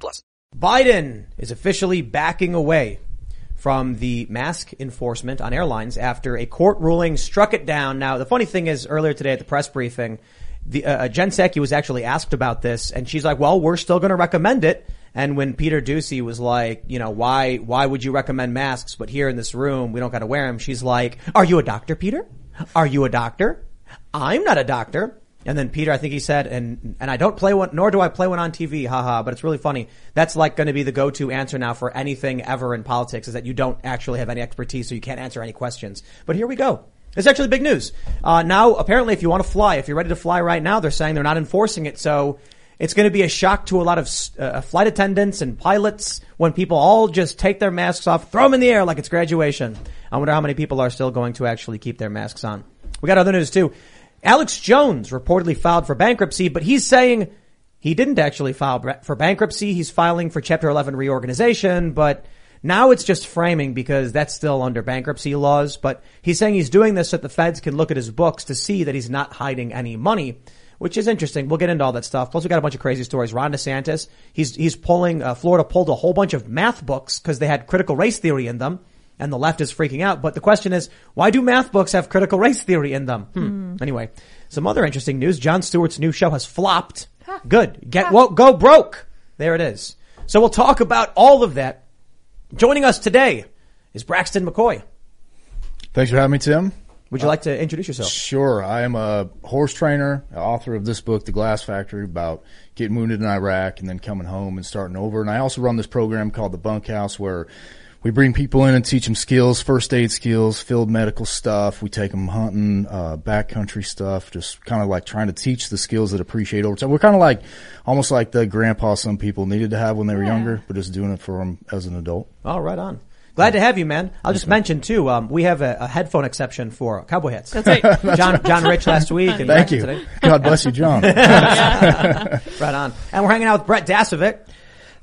plus. Biden is officially backing away from the mask enforcement on airlines after a court ruling struck it down. Now, the funny thing is, earlier today at the press briefing, the uh, Jen Psaki was actually asked about this, and she's like, "Well, we're still going to recommend it." And when Peter Doocy was like, "You know, why why would you recommend masks, but here in this room we don't got to wear them?" She's like, "Are you a doctor, Peter? Are you a doctor? I'm not a doctor." And then Peter, I think he said, and and I don't play one, nor do I play one on TV, haha. But it's really funny. That's like going to be the go-to answer now for anything ever in politics, is that you don't actually have any expertise, so you can't answer any questions. But here we go. It's actually big news. Uh, now, apparently, if you want to fly, if you're ready to fly right now, they're saying they're not enforcing it. So it's going to be a shock to a lot of uh, flight attendants and pilots when people all just take their masks off, throw them in the air like it's graduation. I wonder how many people are still going to actually keep their masks on. We got other news too. Alex Jones reportedly filed for bankruptcy, but he's saying he didn't actually file for bankruptcy. He's filing for Chapter 11 reorganization, but now it's just framing because that's still under bankruptcy laws. But he's saying he's doing this so that the feds can look at his books to see that he's not hiding any money, which is interesting. We'll get into all that stuff. Plus, we got a bunch of crazy stories. Ron DeSantis, he's he's pulling. Uh, Florida pulled a whole bunch of math books because they had critical race theory in them and the left is freaking out. But the question is, why do math books have critical race theory in them? Hmm. Anyway, some other interesting news. Jon Stewart's new show has flopped. Good. Get well, go broke. There it is. So we'll talk about all of that. Joining us today is Braxton McCoy. Thanks for having me, Tim. Would you like to introduce yourself? Sure. I am a horse trainer, author of this book, The Glass Factory, about getting wounded in Iraq and then coming home and starting over. And I also run this program called The Bunkhouse where we bring people in and teach them skills, first aid skills, field medical stuff. We take them hunting, uh, backcountry stuff, just kind of like trying to teach the skills that appreciate over time. We're kind of like, almost like the grandpa some people needed to have when they were yeah. younger, but just doing it for them as an adult. Oh, right on. Glad to have you, man. I'll just mention too. Um, we have a, a, headphone exception for cowboy hats. That's right. John John Rich last week. And Thank you. Today. God bless you, John. right on. And we're hanging out with Brett Dasovic.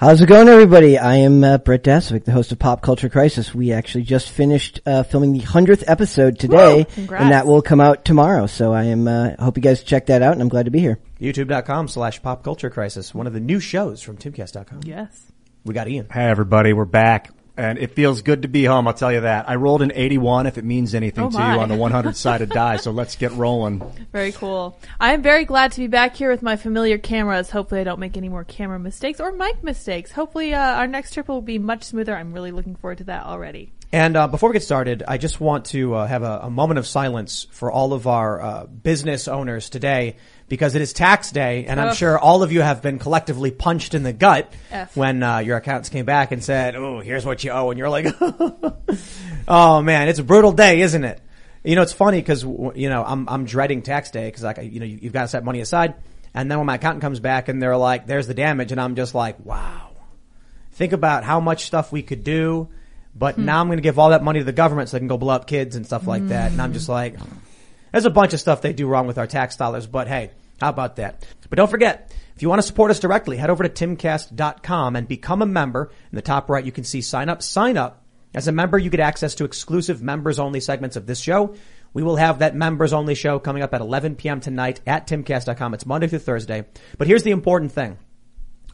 How's it going, everybody? I am uh, Brett Dasovic, the host of Pop Culture Crisis. We actually just finished uh, filming the hundredth episode today, and that will come out tomorrow. So I am. Uh, hope you guys check that out, and I'm glad to be here. YouTube.com slash Pop Culture Crisis, one of the new shows from Timcast.com. Yes. We got Ian. Hey, everybody, we're back and it feels good to be home. I'll tell you that. I rolled an 81 if it means anything oh to you on the 100 sided die. So let's get rolling. Very cool. I am very glad to be back here with my familiar cameras. Hopefully I don't make any more camera mistakes or mic mistakes. Hopefully uh, our next trip will be much smoother. I'm really looking forward to that already. And uh, before we get started, I just want to uh, have a, a, moment of silence for all of our uh, business owners today because it is tax day, and I'm sure all of you have been collectively punched in the gut F. when uh, your accountants came back and said, "Oh, here's what you owe," and you're like, "Oh man, it's a brutal day, isn't it?" You know, it's funny because you know I'm I'm dreading tax day because like you know you, you've got to set money aside, and then when my accountant comes back and they're like, "There's the damage," and I'm just like, "Wow." Think about how much stuff we could do, but hmm. now I'm going to give all that money to the government so they can go blow up kids and stuff like that, and I'm just like. There's a bunch of stuff they do wrong with our tax dollars, but hey, how about that? But don't forget, if you want to support us directly, head over to timcast.com and become a member. In the top right, you can see sign up, sign up. As a member, you get access to exclusive members only segments of this show. We will have that members only show coming up at 11 p.m. tonight at timcast.com. It's Monday through Thursday. But here's the important thing.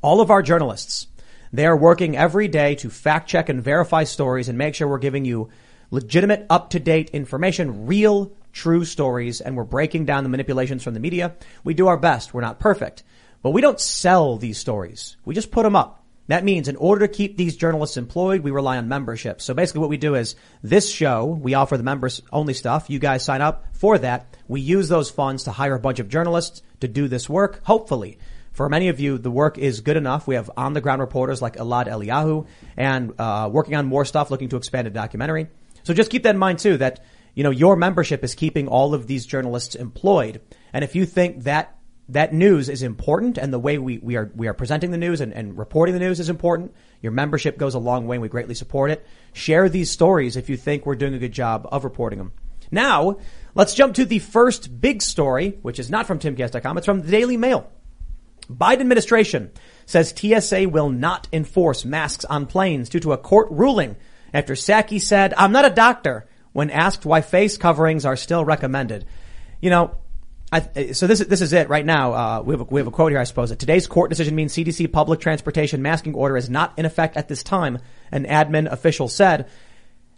All of our journalists, they are working every day to fact check and verify stories and make sure we're giving you legitimate, up to date information, real true stories and we're breaking down the manipulations from the media. We do our best. We're not perfect, but we don't sell these stories. We just put them up. That means in order to keep these journalists employed, we rely on membership. So basically what we do is this show, we offer the members only stuff. You guys sign up for that. We use those funds to hire a bunch of journalists to do this work, hopefully. For many of you, the work is good enough. We have on the ground reporters like Elad Eliyahu and uh, working on more stuff, looking to expand a documentary. So just keep that in mind too, that you know, your membership is keeping all of these journalists employed. And if you think that that news is important and the way we, we are we are presenting the news and, and reporting the news is important. Your membership goes a long way and we greatly support it. Share these stories if you think we're doing a good job of reporting them. Now, let's jump to the first big story, which is not from timcast.com. It's from the Daily Mail. Biden administration says TSA will not enforce masks on planes due to a court ruling after Psaki said, I'm not a doctor when asked why face coverings are still recommended. You know, I, so this is this is it right now. Uh, we have a, we have a quote here, I suppose. Today's court decision means CDC public transportation masking order is not in effect at this time. An admin official said.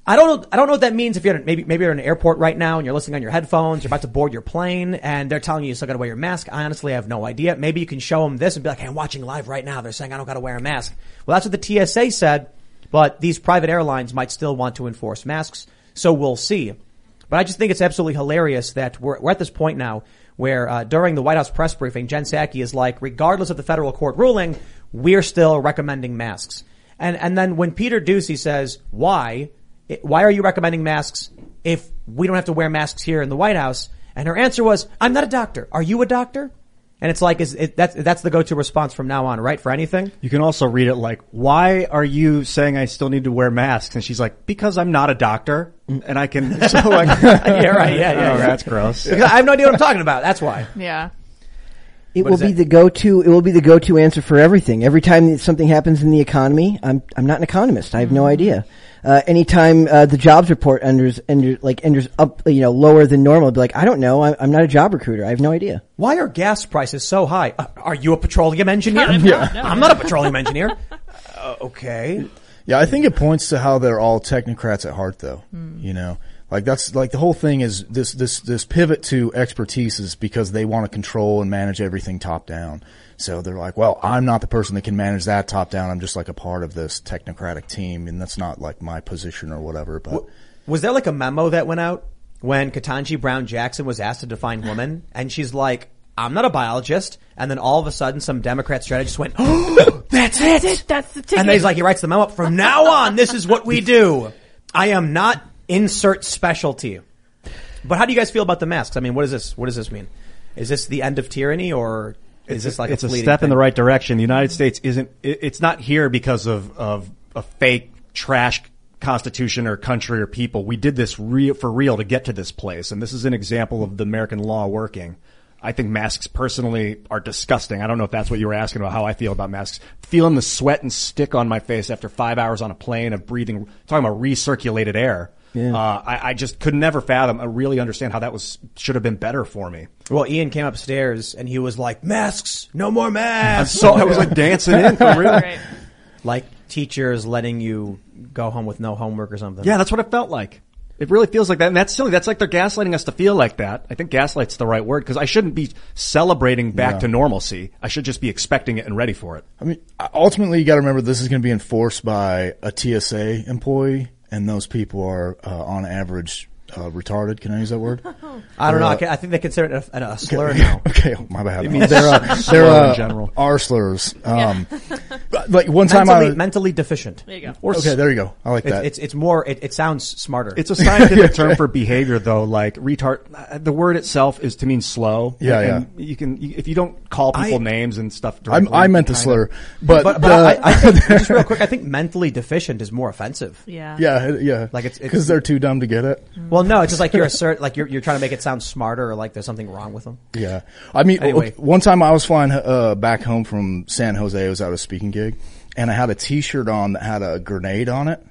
I don't know. I don't know what that means. If you're maybe maybe you're in an airport right now and you're listening on your headphones, you're about to board your plane, and they're telling you you still got to wear your mask. I honestly have no idea. Maybe you can show them this and be like, "Hey, I'm watching live right now. They're saying I don't got to wear a mask." Well, that's what the TSA said, but these private airlines might still want to enforce masks, so we'll see. But I just think it's absolutely hilarious that we're, we're at this point now where uh, during the White House press briefing, Jen Psaki is like, regardless of the federal court ruling, we're still recommending masks. And and then when Peter Doocy says, "Why? Why are you recommending masks if we don't have to wear masks here in the White House?" And her answer was, "I'm not a doctor. Are you a doctor?" And it's like, is it, that's, that's the go-to response from now on, right? For anything. You can also read it like, why are you saying I still need to wear masks? And she's like, because I'm not a doctor and I can, so like, yeah, right. Yeah, yeah. oh, that's gross. I have no idea what I'm talking about. That's why. Yeah. It What will is be the go-to. It will be the go-to answer for everything. Every time something happens in the economy, I'm I'm not an economist. I have no idea. Uh, anytime uh, the jobs report enters, enters like enters up, you know, lower than normal, I'll be like, I don't know. I'm, I'm not a job recruiter. I have no idea. Why are gas prices so high? Uh, are you a petroleum engineer? I'm not, no. I'm not a petroleum engineer. Uh, okay. Yeah, I think it points to how they're all technocrats at heart, though. Hmm. You know, like that's like the whole thing is this this this pivot to expertise is because they want to control and manage everything top down. So they're like, well, I'm not the person that can manage that top down. I'm just like a part of this technocratic team, and that's not like my position or whatever. But Was there like a memo that went out when Ketanji Brown Jackson was asked to define woman, and she's like, "I'm not a biologist," and then all of a sudden, some Democrat strategist went, oh, "That's it." That's it. That's the ticket. And then he's like, he writes the memo up. From now on, this is what we do. I am not insert specialty. But how do you guys feel about the masks? I mean, what is this? What does this mean? Is this the end of tyranny, or is this like it's a, a, step in the right direction. The United States isn't. It's not here because of of a fake trash constitution or country or people. We did this real for real to get to this place, and this is an example of the American law working. I think masks personally are disgusting. I don't know if that's what you were asking about how I feel about masks. Feeling the sweat and stick on my face after five hours on a plane of breathing, talking about recirculated air. Yeah. Uh, I, I just could never fathom, I really understand how that was should have been better for me. Well, Ian came upstairs and he was like, "Masks, no more masks." So I was like dancing in for real. Right. like teachers letting you go home with no homework or something. Yeah, that's what it felt like. It really feels like that, and that's silly. That's like they're gaslighting us to feel like that. I think gaslight's the right word because I shouldn't be celebrating back Yeah. to normalcy. I should just be expecting it and ready for it. I mean, ultimately, you got to remember this is going to be enforced by a TSA employee, and those people are uh, on average uh, retarded. Can I use that word? I don't know. Uh, I, ca- I think they consider it a, a slur now. okay, oh, my bad. means they're uh, they're in uh, general. R slurs. Um, but, like one time I mentally, was, mentally deficient. There you go. Or okay, there you go. I like It's, that. it's it's more. It, it sounds smarter. It's a scientific term for behavior, though. Like retard, uh, the word itself is to mean slow. Yeah, and You can you, if you don't call people I- names and stuff. I'm, Directly, I meant the kinda- slur, but, but but the- I, I think just real quick. I think mentally deficient is more offensive. Yeah. yeah, yeah, Like it's- it's- because they're too dumb to get it. Well, no, it's just like you're assert like you're you're trying to make it sound smarter or like there's something wrong with them. Yeah, I mean, Anyway. one time I was flying uh, back home from San Jose. I was at a speaking gig, and I had a T-shirt on that had a grenade on it.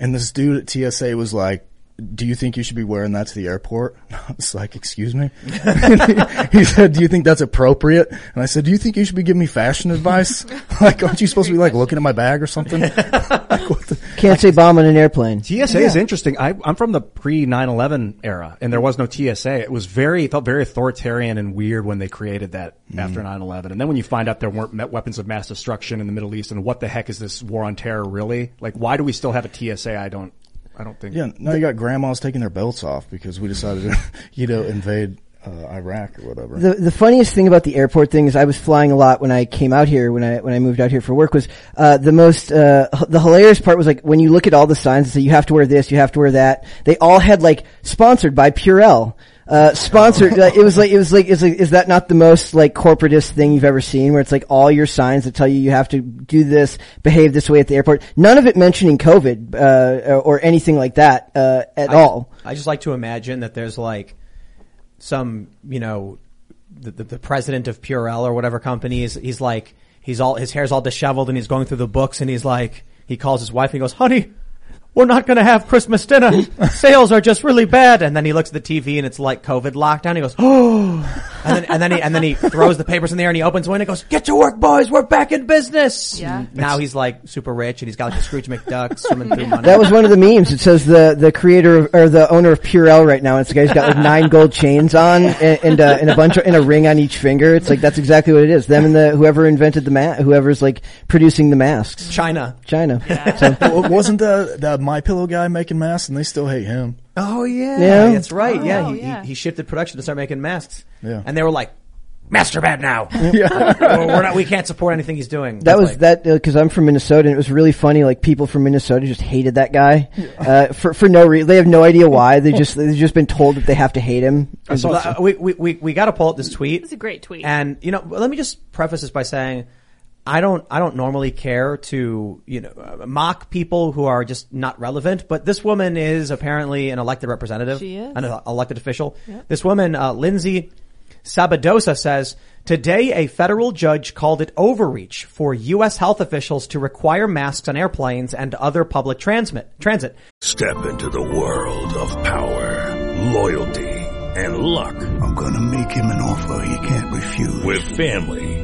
And this dude at TSA was like, "Do you think you should be wearing that to the airport?" I was like, "Excuse me." he, he said, "Do you think that's appropriate?" And I said, "Do you think you should be giving me fashion advice? like, aren't you supposed to be like looking at my bag or something?" like, what the- Can't say bomb on an airplane. TSA is interesting. I, I'm from the pre 9/11 era, and there was no TSA. It was very it felt very authoritarian and weird when they created that mm. after 9/11. And then when you find out there weren't weapons of mass destruction in the Middle East, and what the heck is this war on terror really? Like, why do we still have a TSA? I don't. I don't think. yeah, now you got grandmas taking their belts off because we decided to, you know, invade uh, Iraq or whatever. The the funniest thing about the airport thing is I was flying a lot when I came out here when I when I moved out here for work was uh, the most uh, h- the hilarious part was like when you look at all the signs that say you have to wear this you have to wear that they all had like sponsored by Purell Uh, sponsored. uh, it was like it was like is like, is that not the most like corporatist thing you've ever seen? Where it's like all your signs that tell you you have to do this, behave this way at the airport. None of it mentioning COVID uh, or anything like that uh, at I, all. I just like to imagine that there's like some, you know, the, the, the president of Purell or whatever company is, he's like, he's all, his hair's all disheveled and he's going through the books and he's like, he calls his wife and he goes, honey, we're not going to have Christmas dinner. Sales are just really bad. And then he looks at the TV and it's like COVID lockdown. He goes, oh, and then, and then he, and then he throws the papers in the air and he opens one and goes, get to work boys. We're back in business. Yeah. Now he's like super rich and he's got like a Scrooge McDuck swimming through money. That was one of the memes. It says the the creator of, or the owner of Purell right now. And it's the guy's got like nine gold chains on and, and, uh, and a bunch of, and a ring on each finger. It's like that's exactly what it is. Them and the whoever invented the ma- whoever's like producing the masks. China. China. Well, wasn't the the My Pillow guy making masks, and they still hate him? Oh yeah, Yeah. that's right. yeah, Oh, he, yeah. He, he shifted production to start making masks. Yeah. and they were like, "Master are bad now. Well, we're not. We can't support anything he's doing." That was Like, that because I'm from Minnesota, and it was really funny. Like people from Minnesota just hated that guy uh, for for no reason. They have no idea why. They just they've just been told that they have to hate him. Uh, we we we, we got to pull up this tweet. It's a great tweet. And you know, let me just preface this by saying, I don't I don't normally care to you know uh, mock people who are just not relevant, but this woman is apparently an elected representative, She is. an elected official. This woman, uh, Lindsay Sabadosa, says today a federal judge called it overreach for U.S. health officials to require masks on airplanes and other public transmit transit. Step into the world of power, loyalty, and luck. I'm gonna make him an offer he can't refuse. With family,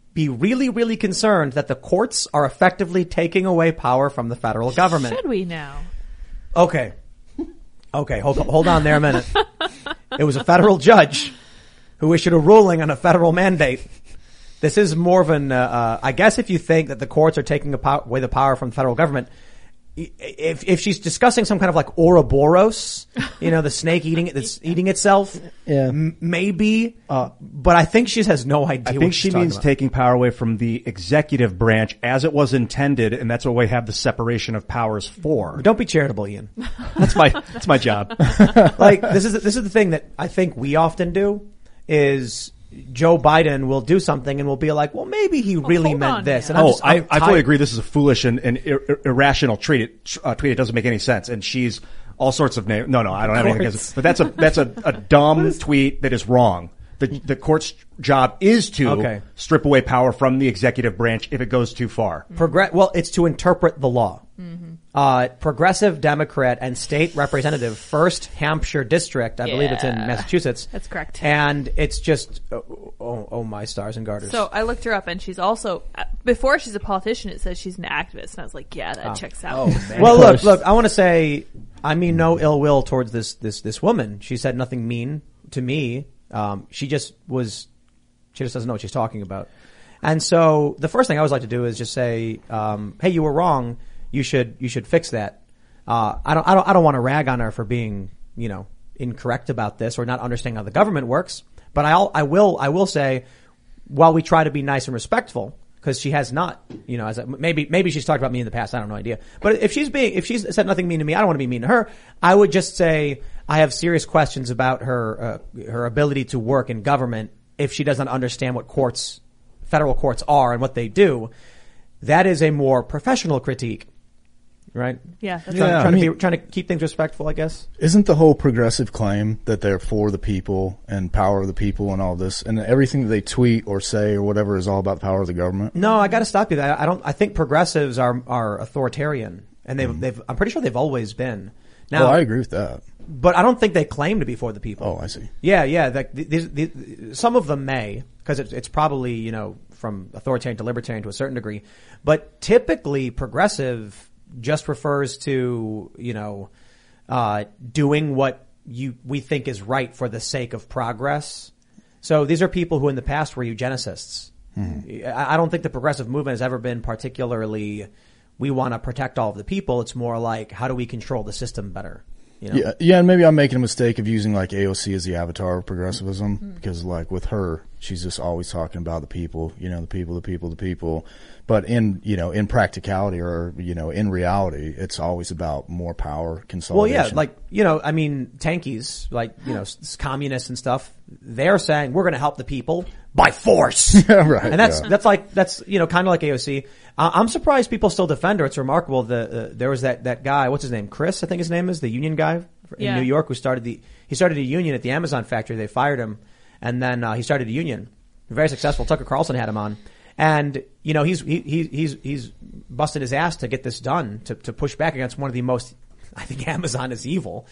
be really really concerned that the courts are effectively taking away power from the federal government. Should we now? Okay. Okay, hold hold on there a minute. It was a federal judge who issued a ruling on a federal mandate. This is more of an, uh, uh, I guess if you think that the courts are taking pow- away the power from the federal government, if, if she's discussing some kind of like Ouroboros, you know, the snake eating it, that's eating itself, Yeah. m- maybe, but I think she has no idea I think she's she talking means about. taking power away from the executive branch as it was intended, and that's what we have the separation of powers for. Don't be charitable, Ian. That's my that's my job. like this is this is the thing that I think we often do is Joe Biden will do something and we'll be like, well, maybe he really hold meant on, this. man. And I'm oh, just, I, I'm I fully agree. This is a foolish and, and ir- ir- irrational tweet. It, uh, tweet. It doesn't make any sense. And she's all sorts of names. No, no, I don't have anything against it. But that's a that's a, a dumb tweet that is wrong. The the court's job is to Okay. strip away power from the executive branch if it goes too far. Progress. Well, it's to interpret the law. Uh, progressive Democrat and state representative, first Hampshire district, I believe it's in Massachusetts. That's correct. And it's just, oh, oh, oh my stars and garters. So I looked her up, and she's also uh, before she's a politician. It says she's an activist, and I was like, yeah, that checks out. well, look, look. I want to say, I mean no ill will towards this this this woman. She said nothing mean to me. Um, she just was, she just doesn't know what she's talking about. And so the first thing I always like to do is just say, um, "Hey, you were wrong. You should you should fix that." Uh, I don't I don't I don't want to rag on her for being you know incorrect about this or not understanding how the government works. But I all I will I will say, while we try to be nice and respectful, because she has not, you know, as a, maybe maybe she's talked about me in the past. I don't know idea. But if she's being if she's said nothing mean to me, I don't want to be mean to her. I would just say I have serious questions about her uh, her ability to work in government if she doesn't understand what courts, federal courts are and what they do. That is a more professional critique, right? Yeah, that's Trying, Yeah, trying I to be trying to keep things respectful, I guess. Isn't the whole progressive claim that they're for the people and power of the people and all this, and everything that they tweet or say or whatever is all about the power of the government? No, I got to stop you. there. I don't. I think progressives are are authoritarian, and they've mm. they've. I'm pretty sure they've always been. Now, oh, I agree with that. but I don't think they claim to be for the people. Oh, I see. Yeah, yeah. Like these, these, some of them may, because it's, it's probably you know from authoritarian to libertarian to a certain degree, but typically progressive just refers to you know uh, doing what you we think is right for the sake of progress. So these are people who in the past were eugenicists. Mm-hmm. I I don't think the progressive movement has ever been particularly, we want to protect all of the people. It's more like, how do we control the system better? You know? Yeah, yeah, and maybe I'm making a mistake of using like AOC as the avatar of progressivism Mm-hmm. because like with her, she's just always talking about the people, you know, the people, the people, the people. But in you know, in practicality or you know, in reality, it's always about more power consolidation. Well, yeah, like you know, I mean, tankies, like you know, communists and stuff. They're saying we're going to help the people by force, Right, And that's yeah. that's like that's you know, kind of like AOC. Uh, I'm surprised people still defend her. It's remarkable. The uh, there was that that guy, what's his name, Chris, I think his name is the union guy in Yeah. New York who started the he started a union at the Amazon factory. They fired him, and then uh, he started a union. Very successful. Tucker Carlson had him on. And you know he's he, he he's he's busted his ass to get this done to to push back against one of the most I think Amazon is evil,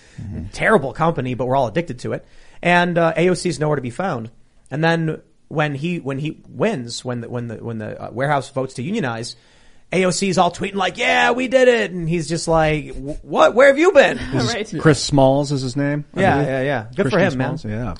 terrible company, but we're all addicted to it. And uh, AOC is nowhere to be found. And then when he when he wins, when the when the when the uh, warehouse votes to unionize, AOC is all tweeting like, "Yeah, we did it," and he's just like, "What? Where have you been?" right. Chris Smalls is his name. I Yeah, believe. yeah, yeah. Good for Christian him, man. Yeah.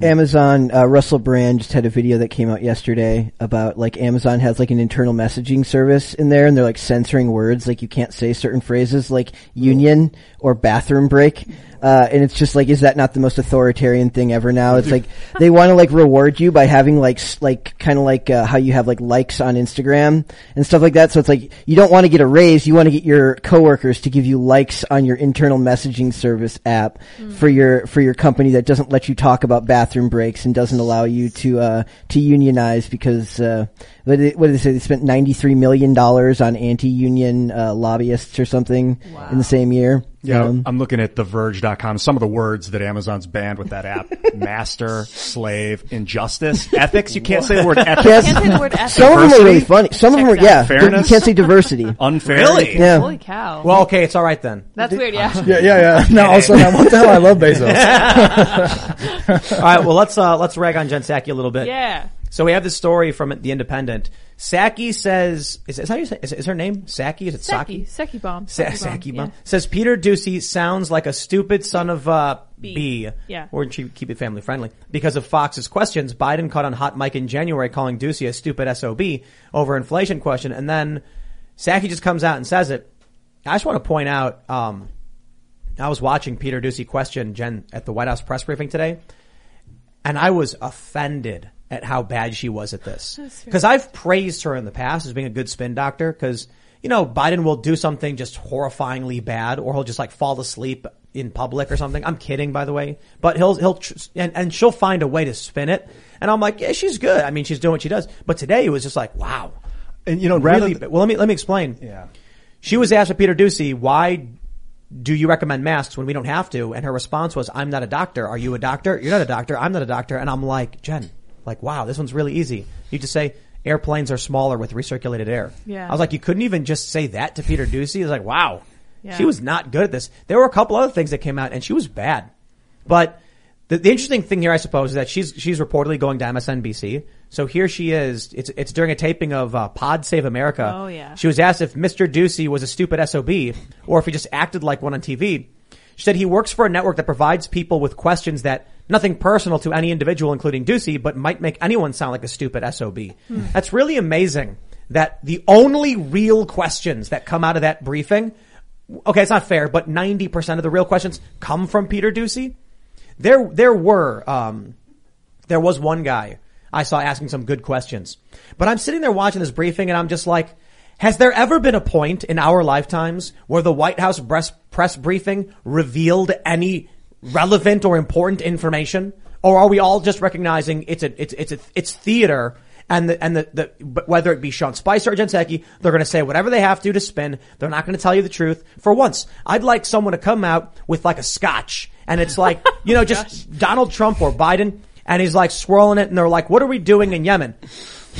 Amazon, uh, Russell Brand just had a video that came out yesterday about like Amazon has like an internal messaging service in there and they're like censoring words, like you can't say certain phrases like union or bathroom break. Uh, and it's just like, is that not the most authoritarian thing ever now? It's like, they want to like reward you by having like, like, kind of like, uh, how you have like likes on Instagram and stuff like that. So it's like, you don't want to get a raise, you want to get your coworkers to give you likes on your internal messaging service app for your, for your company that doesn't let you talk about bathroom breaks and doesn't allow you to, uh, to unionize because, uh, what did, they, what did they say? They spent $93 million on anti-union, uh, lobbyists or something in the same year. Yeah, Um, I'm looking at theverge.com. Some of the words that Amazon's banned with that app: master, slave, injustice, ethics. You can't say the word ethics. Yes. Can't say the word ethics. Some of them are really funny. Some of them are, yeah. Fairness? You can't say diversity. Unfair. Really? Yeah. Holy cow. Well, okay, it's all right then. That's weird, yeah. yeah, yeah, yeah. Now all of a sudden, I'm, what the hell? I love Bezos. all right, well let's uh, let's rag on Jen Psaki a little bit. Yeah. So we have this story from the Independent. Psaki says, is, is how you say? Is, is her name Saki? Is it Saki? Seki. Seki bomb. Sa- Saki bomb. Bomb. Says Peter Doocy sounds like a stupid son of uh, B. B. Yeah. Or keep keep it family friendly. Because of Fox's questions, Biden caught on hot mic in January calling Doocy a stupid SOB over inflation question. And then Psaki just comes out and says it. I just want to point out, um, I was watching Peter Doocy question Jen at the White House press briefing today, and I was offended at how bad she was at this. Because I've praised her in the past as being a good spin doctor. Because you know Biden will do something just horrifyingly bad, or he'll just like fall asleep in public or something. I'm kidding, by the way, but he'll he'll tr- and and she'll find a way to spin it. And I'm like, yeah, she's good. I mean, she's doing what she does. But today it was just like, wow. And you know, Really, th- well, let me let me explain. yeah. She was asked by Peter Doocy, why do you recommend masks when we don't have to? And her response was, I'm not a doctor. Are you a doctor? You're not a doctor. I'm not a doctor. And I'm like, Jen, like, wow, this one's really easy. You just say, airplanes are smaller with recirculated air. Yeah. I was like, you couldn't even just say that to Peter Doocy? He was like, wow. Yeah. She was not good at this. There were a couple other things that came out and she was bad. But the, the interesting thing here, I suppose, is that she's, she's reportedly going to MSNBC. So here she is. It's, it's during a taping of, uh, Pod Save America. Oh, yeah. She was asked if Mr. Doocy was a stupid SOB or if he just acted like one on TV. She said he works for a network that provides people with questions that nothing personal to any individual, including Doocy, but might make anyone sound like a stupid SOB. That's really amazing that the only real questions that come out of that briefing, okay, it's not fair, but 90% of the real questions come from Peter Doocy. There, there were, um, there was one guy I saw asking some good questions, but I'm sitting there watching this briefing and I'm just like, has there ever been a point in our lifetimes where the White House press, press briefing revealed any relevant or important information? Or are we all just recognizing it's a, it's, it's a, it's theater and the, and the, the, whether it be Sean Spicer or Jen Psaki, they're going to say whatever they have to to spin. They're not going to tell you the truth. For once, I'd like someone to come out with like a scotch and it's like, you know, just Donald Trump or Biden and he's like swirling it and they're like, what are we doing in Yemen?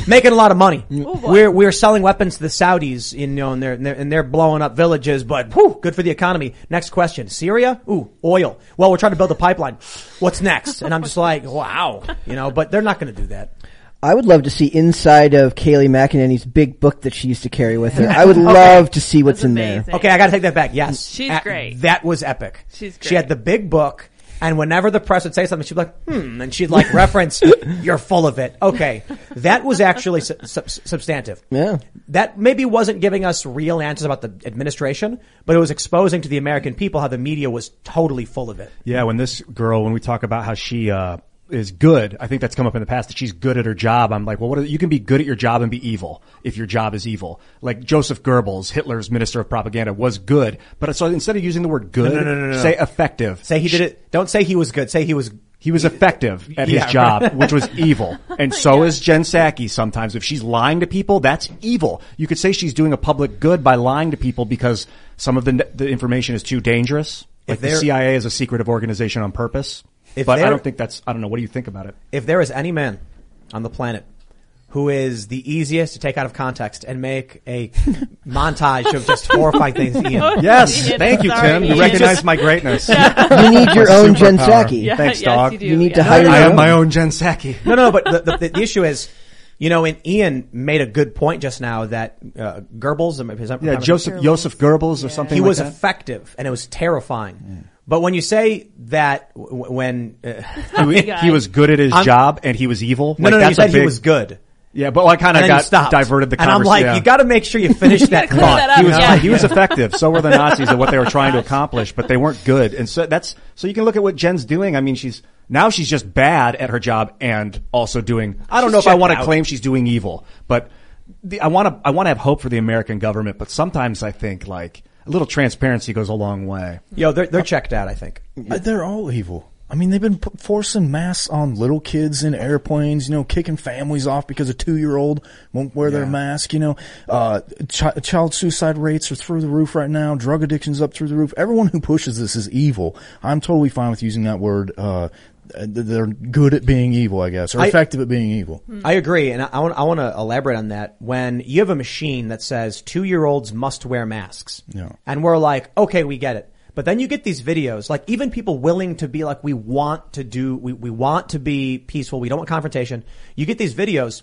Making a lot of money. Mm. Oh, we're, we're selling weapons to the Saudis, you know, and they're, and they're, and they're blowing up villages, but whew, good for the economy. Next question. Syria? Ooh, oil. Well, we're trying to build a pipeline. What's next? And I'm just like, wow, you know, but they're not going to do that. I would love to see inside of Kayleigh McEnany's big book that she used to carry with her. I would love to see what's in there. Okay, I gotta take that back. Yes. She's A- great. That was epic. She's She had the big book And whenever the press would say something, she'd be like, hmm, and she'd like reference, you're full of it. Okay. That was actually su- su- substantive. Yeah. That maybe wasn't giving us real answers about the administration, but it was exposing to the American people how the media was totally full of it. Yeah, when this girl, when we talk about how she uh, is good, I think that's come up in the past that she's good at her job. I'm like, well, what? Are, you can be good at your job and be evil if your job is evil. Like Joseph Goebbels, Hitler's minister of propaganda, was good, but so instead of using the word good, No, no, no, no, no. say effective. Say he did it. Don't say he was good. Say he was. He was effective at Yeah, his job, right. which was evil. And so is Jen Psaki sometimes. If she's lying to people, that's evil. You could say she's doing a public good by lying to people because some of the, the information is too dangerous. Like If the CIA is a secretive organization on purpose. If but I don't think that's, I don't know. What do you think about it? If there is any man on the planet who is the easiest to take out of context and make a montage of just horrifying things, Ian. Yes. Ian, Thank you, sorry, Tim. You recognize my greatness. You need your My own Jen superpower. Psaki. Yeah, Thanks, yes, dog. You, do. You need to hire I your have own. my own Jen Psaki. No, no, but the, the, the issue is, you know, and Ian made a good point just now that uh, Goebbels, is that- Yeah, Joseph, Joseph Goebbels or something he like was that. effective and it was terrifying. But when you say that w- when uh, he, he was good at his I'm- job and he was evil. no, Like, no, no, you said he was good. Yeah, but I kind of got stopped. diverted the and I'm like, yeah. you got to make sure you finish that thought. that up, he was Yeah. he was effective. So were the Nazis at what they were trying to accomplish, but they weren't good. And so that's so you can look at what Jen's doing. I mean, she's now she's just bad at her job and also doing. I don't She's know if I want to claim she's doing evil, but the, I want to I want to have hope for the American government. But sometimes I think like a little transparency goes a long way. Yo, they're they're checked out. I think. They're all evil. I mean, they've been p- forcing masks on little kids in airplanes, you know, kicking families off because a two-year-old won't wear their mask, you know. Uh, ch- child suicide rates are through the roof right now. Drug addiction's up through the roof. Everyone who pushes this is evil. I'm totally fine with using that word. Uh, they're good at being evil, I guess, or I- effective at being evil. Hmm. I agree, and I, I want I want to elaborate on that. When you have a machine that says two year olds must wear masks, Yeah. and we're like, okay, we get it. But then you get these videos, like even people willing to be like, we want to do, we, we want to be peaceful, we don't want confrontation. You get these videos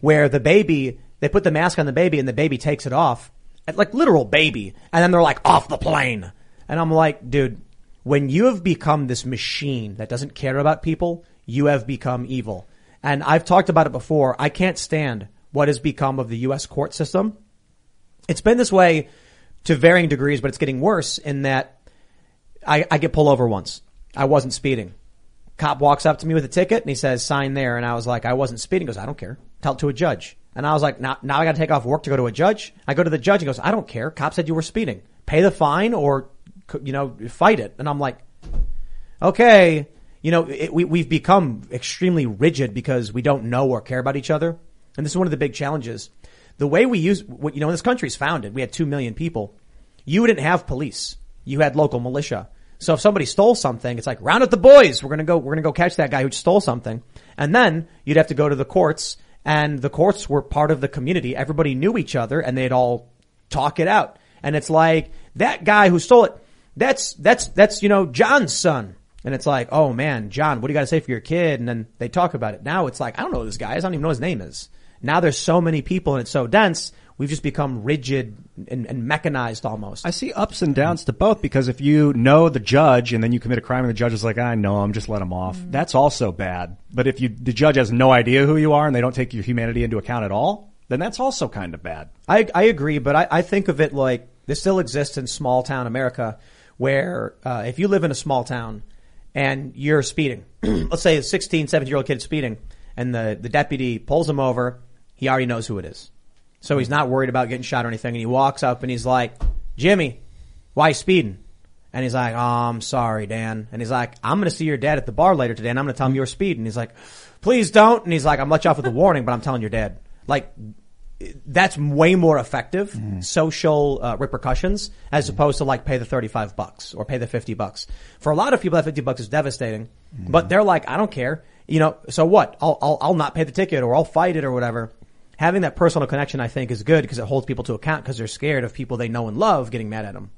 where the baby, they put the mask on the baby and the baby takes it off, like literal baby, and then they're like, off the plane. And I'm like, dude, when you have become this machine that doesn't care about people, you have become evil. And I've talked about it before. I can't stand what has become of the U.S. court system. It's been this way to varying degrees, but it's getting worse in that I, I get pulled over once. I wasn't speeding. Cop walks up to me with a ticket and he says, sign there. And I was like, I wasn't speeding. He goes, I don't care. Tell it to a judge. And I was like, now, now I got to take off work to go to a judge. I go to the judge. He goes, I don't care. Cop said you were speeding. Pay the fine or, you know, fight it. And I'm like, okay, you know, it, we, we've become extremely rigid because we don't know or care about each other. And this is one of the big challenges. The way we use, what- you know, when this country's founded, we had two million people. You didn't have police. You had local militia. So if somebody stole something, it's like, round up the boys. We're to go, we're going to go catch that guy who stole something. And then you'd have to go to the courts and the courts were part of the community. Everybody knew each other and they'd all talk it out. And it's like, that guy who stole it, that's, that's, that's, you know, John's son. And it's like, oh man, John, what do you got to say for your kid? And then they talk about it. Now it's like, I don't know this guy. I don't even know his name is. Now there's so many people and it's so dense. We've just become rigid and, and mechanized almost. I see ups and downs to both because if you know the judge and then you commit a crime and the judge is like, I know him, just let him off. Mm-hmm. That's also bad. But if you, the judge has no idea who you are and they don't take your humanity into account at all, then that's also kind of bad. I, I agree, but I, I think of it like this still exists in small town America where uh, if you live in a small town and you're speeding, let's say a 16, 17 year old kid speeding and the, the deputy pulls him over, he already knows who it is. So he's not worried about getting shot or anything. And he walks up and he's like, Jimmy, why speeding? And he's like, oh, I'm sorry, Dan. And he's like, I'm going to see your dad at the bar later today and I'm going to tell him you're speeding. And he's like, please don't. And he's like, I'm let you off with a warning, but I'm telling your dad. Like, that's way more effective social uh, repercussions as opposed to like pay the 35 bucks or pay the 50 bucks. For a lot of people, that 50 bucks is devastating, but they're like, I don't care. You know, so what? I'll, I'll, I'll not pay the ticket or I'll fight it or whatever. Having that personal connection, I think, is good because it holds people to account because they're scared of people they know and love getting mad at them.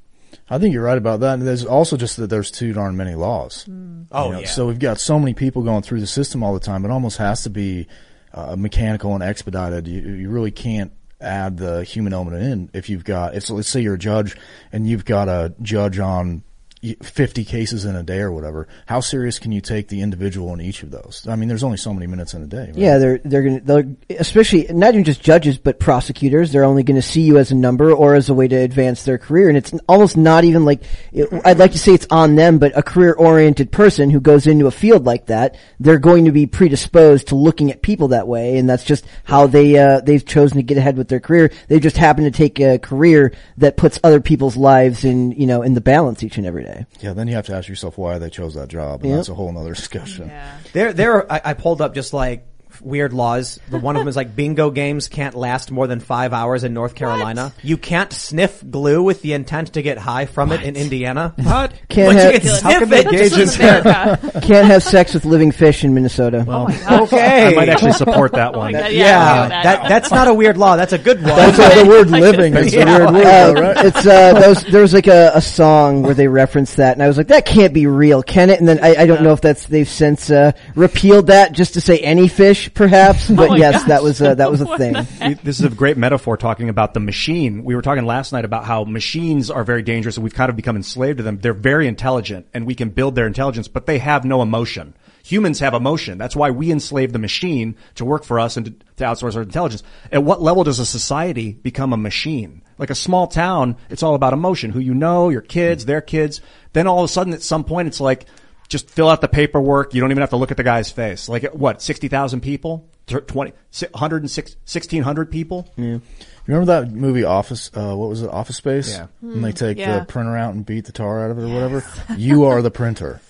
I think you're right about that. And there's also just that there's too darn many laws. Oh, You know, yeah. So we've got so many people going through the system all the time. It almost has to be uh, mechanical and expedited. You, you really can't add the human element in if you've got. If let's say you're a judge and you've got a judge on 50 cases in a day or whatever. How serious can you take the individual in each of those? I mean, there's only so many minutes in a day. Right? Yeah, they're they're gonna especially not even just judges but prosecutors. They're only going to see you as a number or as a way to advance their career, and it's almost not even like it, I'd like to say it's on them, but a career oriented person who goes into a field like that, they're going to be predisposed to looking at people that way, and that's just how they uh, they've chosen to get ahead with their career. They just happen to take a career that puts other people's lives in you know in the balance each and every day. Yeah, then you have to ask yourself why they chose that job, and Yep. that's a whole other discussion. There, there. I, I pulled up just like weird laws. The one of them is like bingo games can't last more than five hours in North Carolina. You can't sniff glue with the intent to get high from it in Indiana. What? Can't but have- you can How sniff can they it. gauge This is intent? America. Can't have sex with living fish in Minnesota. Okay. I might actually support that one. Oh God, yeah, yeah, that. that that's not a weird law. That's a good one. That's why the word living is Yeah. a weird word, Uh, though, right? It's uh, those, there was like a, a song where they referenced that, and I was like, that can't be real, can it? And then I, I don't know if that's they've since uh, repealed that just to say any fish, perhaps. But my yes, gosh. that was uh, that was a thing. This is a great metaphor talking about the machine. We were talking last night about how machines are very dangerous and we've kind of become enslaved to them. They're very intelligent and we can build their intelligence, but they have no emotion. Humans have emotion. That's why we enslave the machine to work for us and to, to outsource our intelligence. At what level does a society become a machine? Like a small town, it's all about emotion. Who you know, your kids, their kids. Then all of a sudden at some point it's like, just fill out the paperwork. You don't even have to look at the guy's face. Like what, 60,000 people? 20, 106, 1600 people? You remember that movie Office? Uh, what was it? Office Space. Yeah. And they take yeah. the printer out and beat the tar out of it or whatever. You are the printer.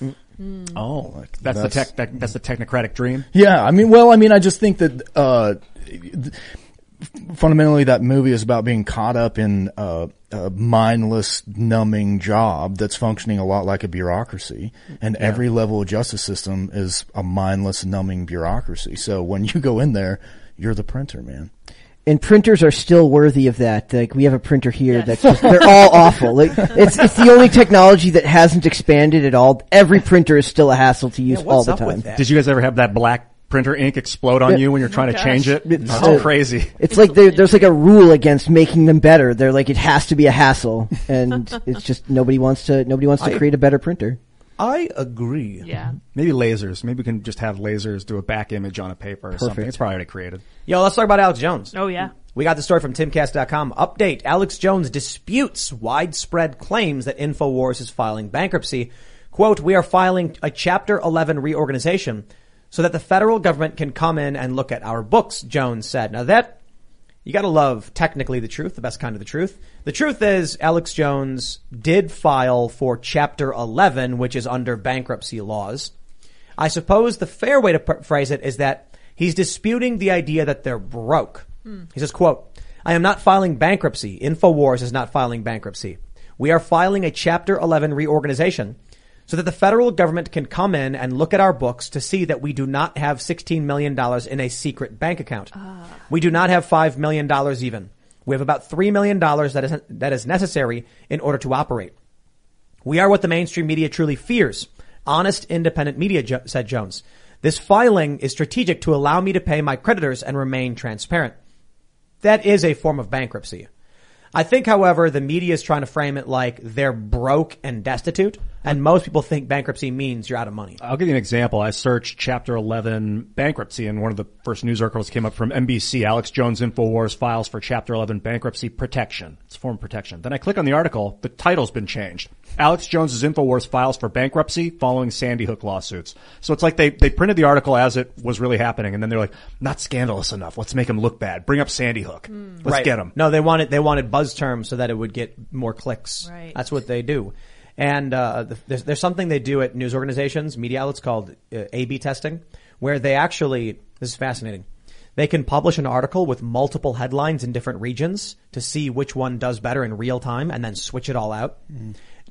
Oh, Like, that's, the tech, that, that's the technocratic dream. Yeah, I mean, well, I mean, I just think that uh, th- fundamentally that movie is about being caught up in uh, a mindless, numbing job that's functioning a lot like a bureaucracy, and every level of justice system is a mindless, numbing bureaucracy. So when you go in there, you're the printer, man. And printers are still worthy of that. Like we have a printer here Yes. that's just, they're all awful. Like it's it's the only technology that hasn't expanded at all. Every printer is still a hassle to use Yeah, all the time. Did you guys ever have that black printer ink explode on Yeah. you when you're trying to change it? It's That's so- crazy. It's like there, there's like a rule against making them better. They're like it has to be a hassle, and it's just nobody wants to nobody wants to I- create a better printer. I agree. Yeah. Maybe lasers. Maybe we can just have lasers do a back image on a paper or something. It's probably already created. Yo, let's talk about Alex Jones. Oh yeah. We got the story from timcast.com. Update. Alex Jones disputes widespread claims that InfoWars is filing bankruptcy. Quote, we are filing a chapter 11 reorganization so that the federal government can come in and look at our books, Jones said. Now that, you gotta love technically the truth, the best kind of the truth. The truth is Alex Jones did file for chapter 11, which is under bankruptcy laws. I suppose the fair way to phrase it is that he's disputing the idea that they're broke. Hmm. He says, quote, I am not filing bankruptcy. InfoWars is not filing bankruptcy. We are filing a chapter 11 reorganization so that the federal government can come in and look at our books to see that we do not have $16 million in a secret bank account. Ah. We do not have $5 million even. We have about $3 million that is, that is necessary in order to operate. We are what the mainstream media truly fears. Honest, independent media, jo- said Jones. This filing is strategic to allow me to pay my creditors and remain transparent. That is a form of bankruptcy. I think, however, the media is trying to frame it like they're broke and destitute, and most people think bankruptcy means you're out of money. I'll give you an example. I searched Chapter 11 bankruptcy, and one of the first news articles came up from NBC. Alex Jones Infowars files for Chapter 11 bankruptcy protection. It's form protection. Then I click on the article. The title's been changed. Alex Jones's Infowars files for bankruptcy following Sandy Hook lawsuits. So it's like they they printed the article as it was really happening, and then they're like, not scandalous enough. Let's make him look bad. Bring up Sandy Hook. Let's Right. get him. No, they wanted they wanted buzz terms so that it would get more clicks. Right. That's what they do. And uh, the, there's, there's something they do at news organizations, media outlets called uh, A/B testing, where they actually this is fascinating. They can publish an article with multiple headlines in different regions to see which one does better in real time, and then switch it all out.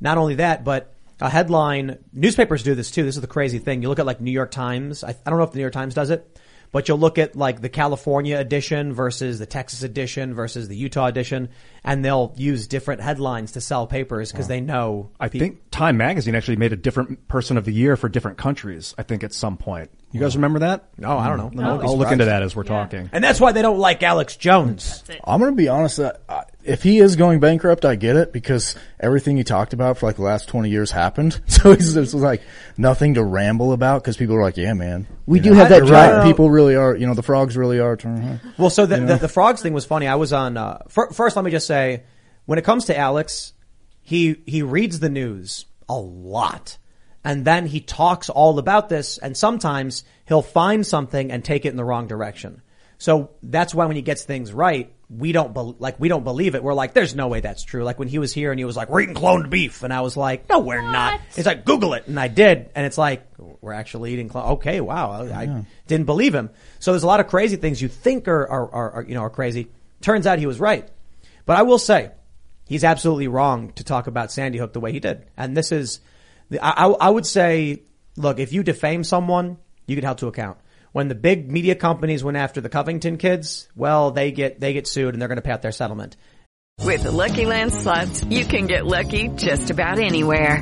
Not only that, but a headline. Newspapers do this too. This is the crazy thing. You look at like New York Times. I, I don't know if the New York Times does it, but you'll look at like the California edition versus the Texas edition versus the Utah edition, and they'll use different headlines to sell papers because they know. I think Time Magazine actually made a different person of the year for different countries. I think at some point. You guys remember that? No, I don't know. Mm. I'll, I'll look into that as we're Yeah. talking. And that's why they don't like Alex Jones. I'm going to be honest. That I, if he is going bankrupt, I get it because everything he talked about for like the last 20 years happened. So he's just like nothing to ramble about because people are like, yeah, man. We You do know, have that drive. right. People really are, you know, the frogs really are turning. Well, so the, You know? the, the frogs thing was funny. I was on, uh, fir- first let me just say, when it comes to Alex, he, he reads the news a lot. And then he talks all about this and sometimes he'll find something and take it in the wrong direction. So that's why when he gets things right, we don't bel like we don't believe it. We're like, there's no way that's true. Like when he was here and he was like, we're eating cloned beef, and I was like, no, we're not. It's like Google it, and I did, and it's like we're actually eating clone. Okay, wow, I, I didn't believe him. So there's a lot of crazy things you think are, are, are, are you know are crazy. Turns out he was right. But I will say, he's absolutely wrong to talk about Sandy Hook the way he did. And this is, the, I, I I would say, look, if you defame someone, you get held to account. When the big media companies went after the Covington kids, well, they get they get sued and they're going to pay out their settlement. With the Lucky Land slots, you can get lucky just about anywhere.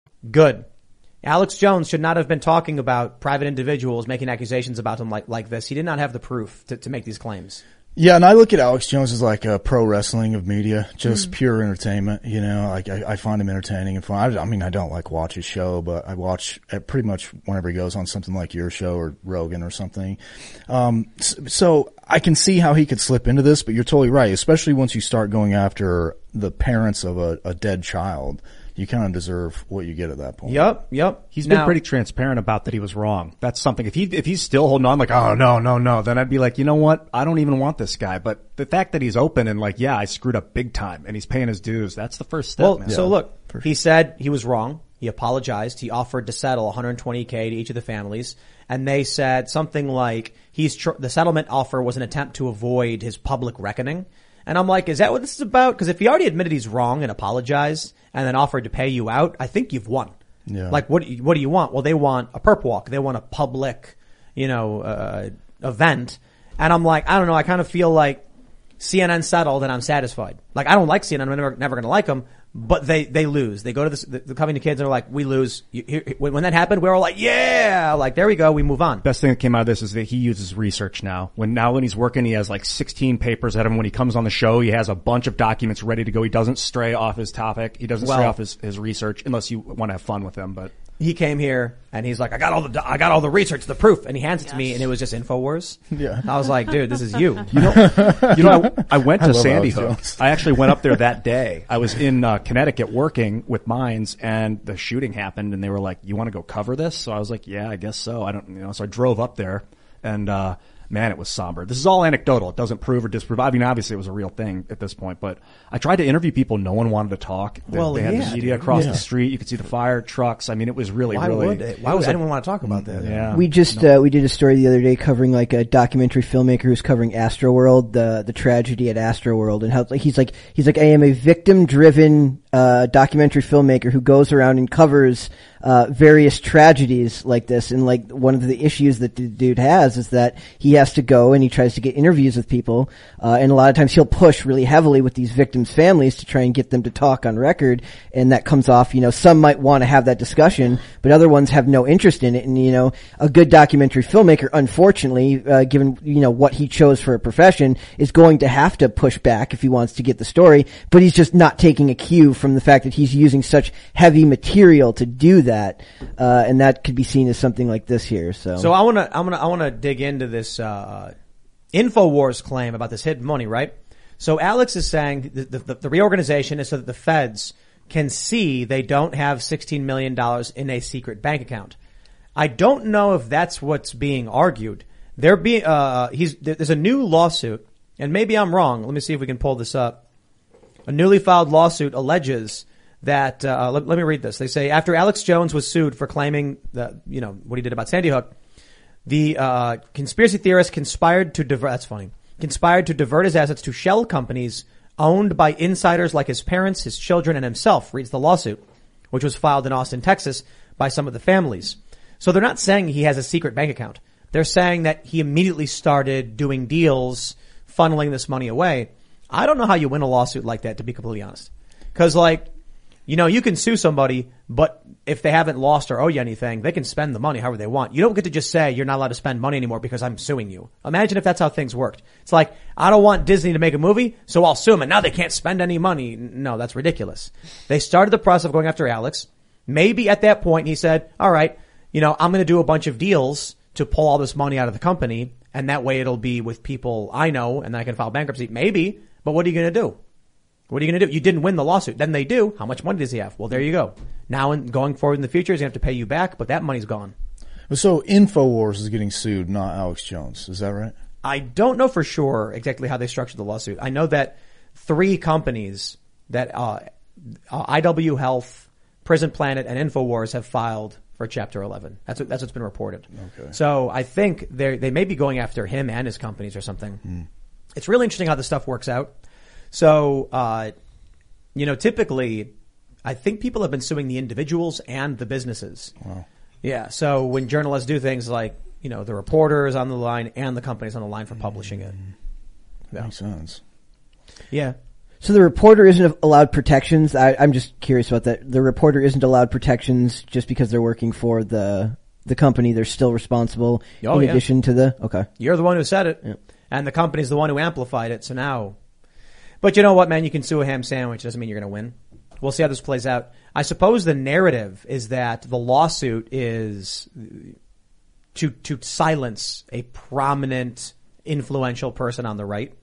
Good. Alex Jones should not have been talking about private individuals making accusations about him like, like this. He did not have the proof to, to make these claims. Yeah, and I look at Alex Jones as like a pro wrestling of media, just Mm. pure entertainment. You know, like I, I find him entertaining and fun. I, I mean, I don't like watch his show, but I watch pretty much whenever he goes on something like your show or Rogan or something. Um, so I can see how he could slip into this, but you're totally right, especially once you start going after the parents of a, a dead child. You kind of deserve what you get at that point. Yep, yep. He's Now- been pretty transparent about that he was wrong. That's something. If he if he's still holding on, like, oh no, no, no, then I'd be like, you know what? I don't even want this guy. But the fact that he's open and like, yeah, I screwed up big time, and he's paying his dues. That's the first step. Well, man. so look, he said he was wrong. He apologized. He offered to settle 120k to each of the families, and they said something like he's tr- the settlement offer was an attempt to avoid his public reckoning. And I'm like, is that what this is about? Because if he already admitted he's wrong and apologized, and then offered to pay you out, I think you've won. Yeah. Like, what what do you want? Well, they want a perp walk. They want a public, you know, uh, event. And I'm like, I don't know. I kind of feel like CNN settled and I'm satisfied. Like I don't like CNN. I'm never, never going to like them, but they, they lose. They go to this, the, the Covington kids and they're like, we lose. You, here, when, when that happened, we were all like, yeah, like there we go. We move on. Best thing that came out of this is that he uses research now. When now when he's working, he has like 16 papers at him. When he comes on the show, he has a bunch of documents ready to go. He doesn't stray off his topic. He doesn't stray off his, his research unless you want to have fun with him. But He came here and he's like, I got all the, I got all the research, the proof. And he hands it to me and it was just Infowars. Yeah. I was like, dude, this is you. You know, you know, I, I went I to love Sandy Alex Hook. Jones. I actually went up there that day. I was in uh, Connecticut working with mines, and the shooting happened, and they were like, "You want to go cover this?" So I was like, "Yeah, I guess so." I don't, you know. So I drove up there, and uh, man, it was somber. This is all anecdotal. It doesn't prove or disprove. I mean, obviously, it was a real thing at this point, but I tried to interview people. No one wanted to talk. They, Well, they had yeah, the media across Yeah. the street. You could see the fire trucks. I mean, it was really, Why really. would it? Why it would was anyone want to talk about that? Yeah. We just uh, we did a story the other day covering like a documentary filmmaker who's covering Astroworld, the the tragedy at Astroworld, and how like he's like he's like I am a victim driven uh, documentary filmmaker who goes around and covers uh, various tragedies like this. And like one of the issues that the dude has is that he has to go and he tries to get interviews with people, uh, and a lot of times he'll push really heavily with these victims' families to try and get them to talk on record, and that comes off. You know, some might want to have that discussion, but other ones have no interest in it. And you know, a good documentary filmmaker, unfortunately, uh, given you know what he chose for a profession, is going to have to push back if he wants to get the story. But he's just not taking a cue from the fact that he's using such heavy material to do that, uh, and that could be seen as something like this here. So, So I want to, I want to, I want to dig into this uh, Infowars claim about this hidden money, right? So Alex is saying the, the, the reorganization is so that the feds can see they don't have $16 million in a secret bank account. I don't know if that's what's being argued. There be, uh, he's, there's a new lawsuit and maybe I'm wrong. Let me see if we can pull this up. A newly filed lawsuit alleges that, uh, let, let, me read this. They say after Alex Jones was sued for claiming that, you know, what he did about Sandy Hook, the, uh, conspiracy theorist conspired to divert, that's funny, conspired to divert his assets to shell companies owned by insiders like his parents, his children, and himself, reads the lawsuit, which was filed in Austin, Texas by some of the families. So they're not saying he has a secret bank account. They're saying that he immediately started doing deals, funneling this money away. I don't know how you win a lawsuit like that, to be completely honest. Cause like, you know, you can sue somebody, but if they haven't lost or owe you anything, they can spend the money however they want. You don't get to just say you're not allowed to spend money anymore because I'm suing you. Imagine if that's how things worked. It's like, I don't want Disney to make a movie, so I'll sue them and now they can't spend any money. No, that's ridiculous. They started the process of going after Alex. Maybe at that point he said, all right, you know, I'm going to do a bunch of deals to pull all this money out of the company. And that way it'll be with people I know and then I can file bankruptcy. Maybe, but what are you going to do? What are you going to do? You didn't win the lawsuit. Then they do. How much money does he have? Well, there you go. Now, in, going forward in the future, he's going to have to pay you back, but that money's gone. So Infowars is getting sued, not Alex Jones. Is that right? I don't know for sure exactly how they structured the lawsuit. I know that three companies that uh, uh, IW Health, Prison Planet, and Infowars have filed for Chapter 11. That's what, that's what's been reported. Okay. So I think they they may be going after him and his companies or something. Hmm. It's really interesting how this stuff works out. So, uh, you know, typically, I think people have been suing the individuals and the businesses. Wow. Yeah. So when journalists do things like, you know, the reporter is on the line and the company's on the line for publishing it. That makes sense. Yeah. So the reporter isn't allowed protections. I, I'm just curious about that. The reporter isn't allowed protections just because they're working for the the company. They're still responsible Oh, in yeah. addition to the okay. You're the one who said it. And the company's the one who amplified it. So now, but you know what, man? You can sue a ham sandwich. Doesn't mean you're going to win. We'll see how this plays out. I suppose the narrative is that the lawsuit is to, to silence a prominent, influential person on the right.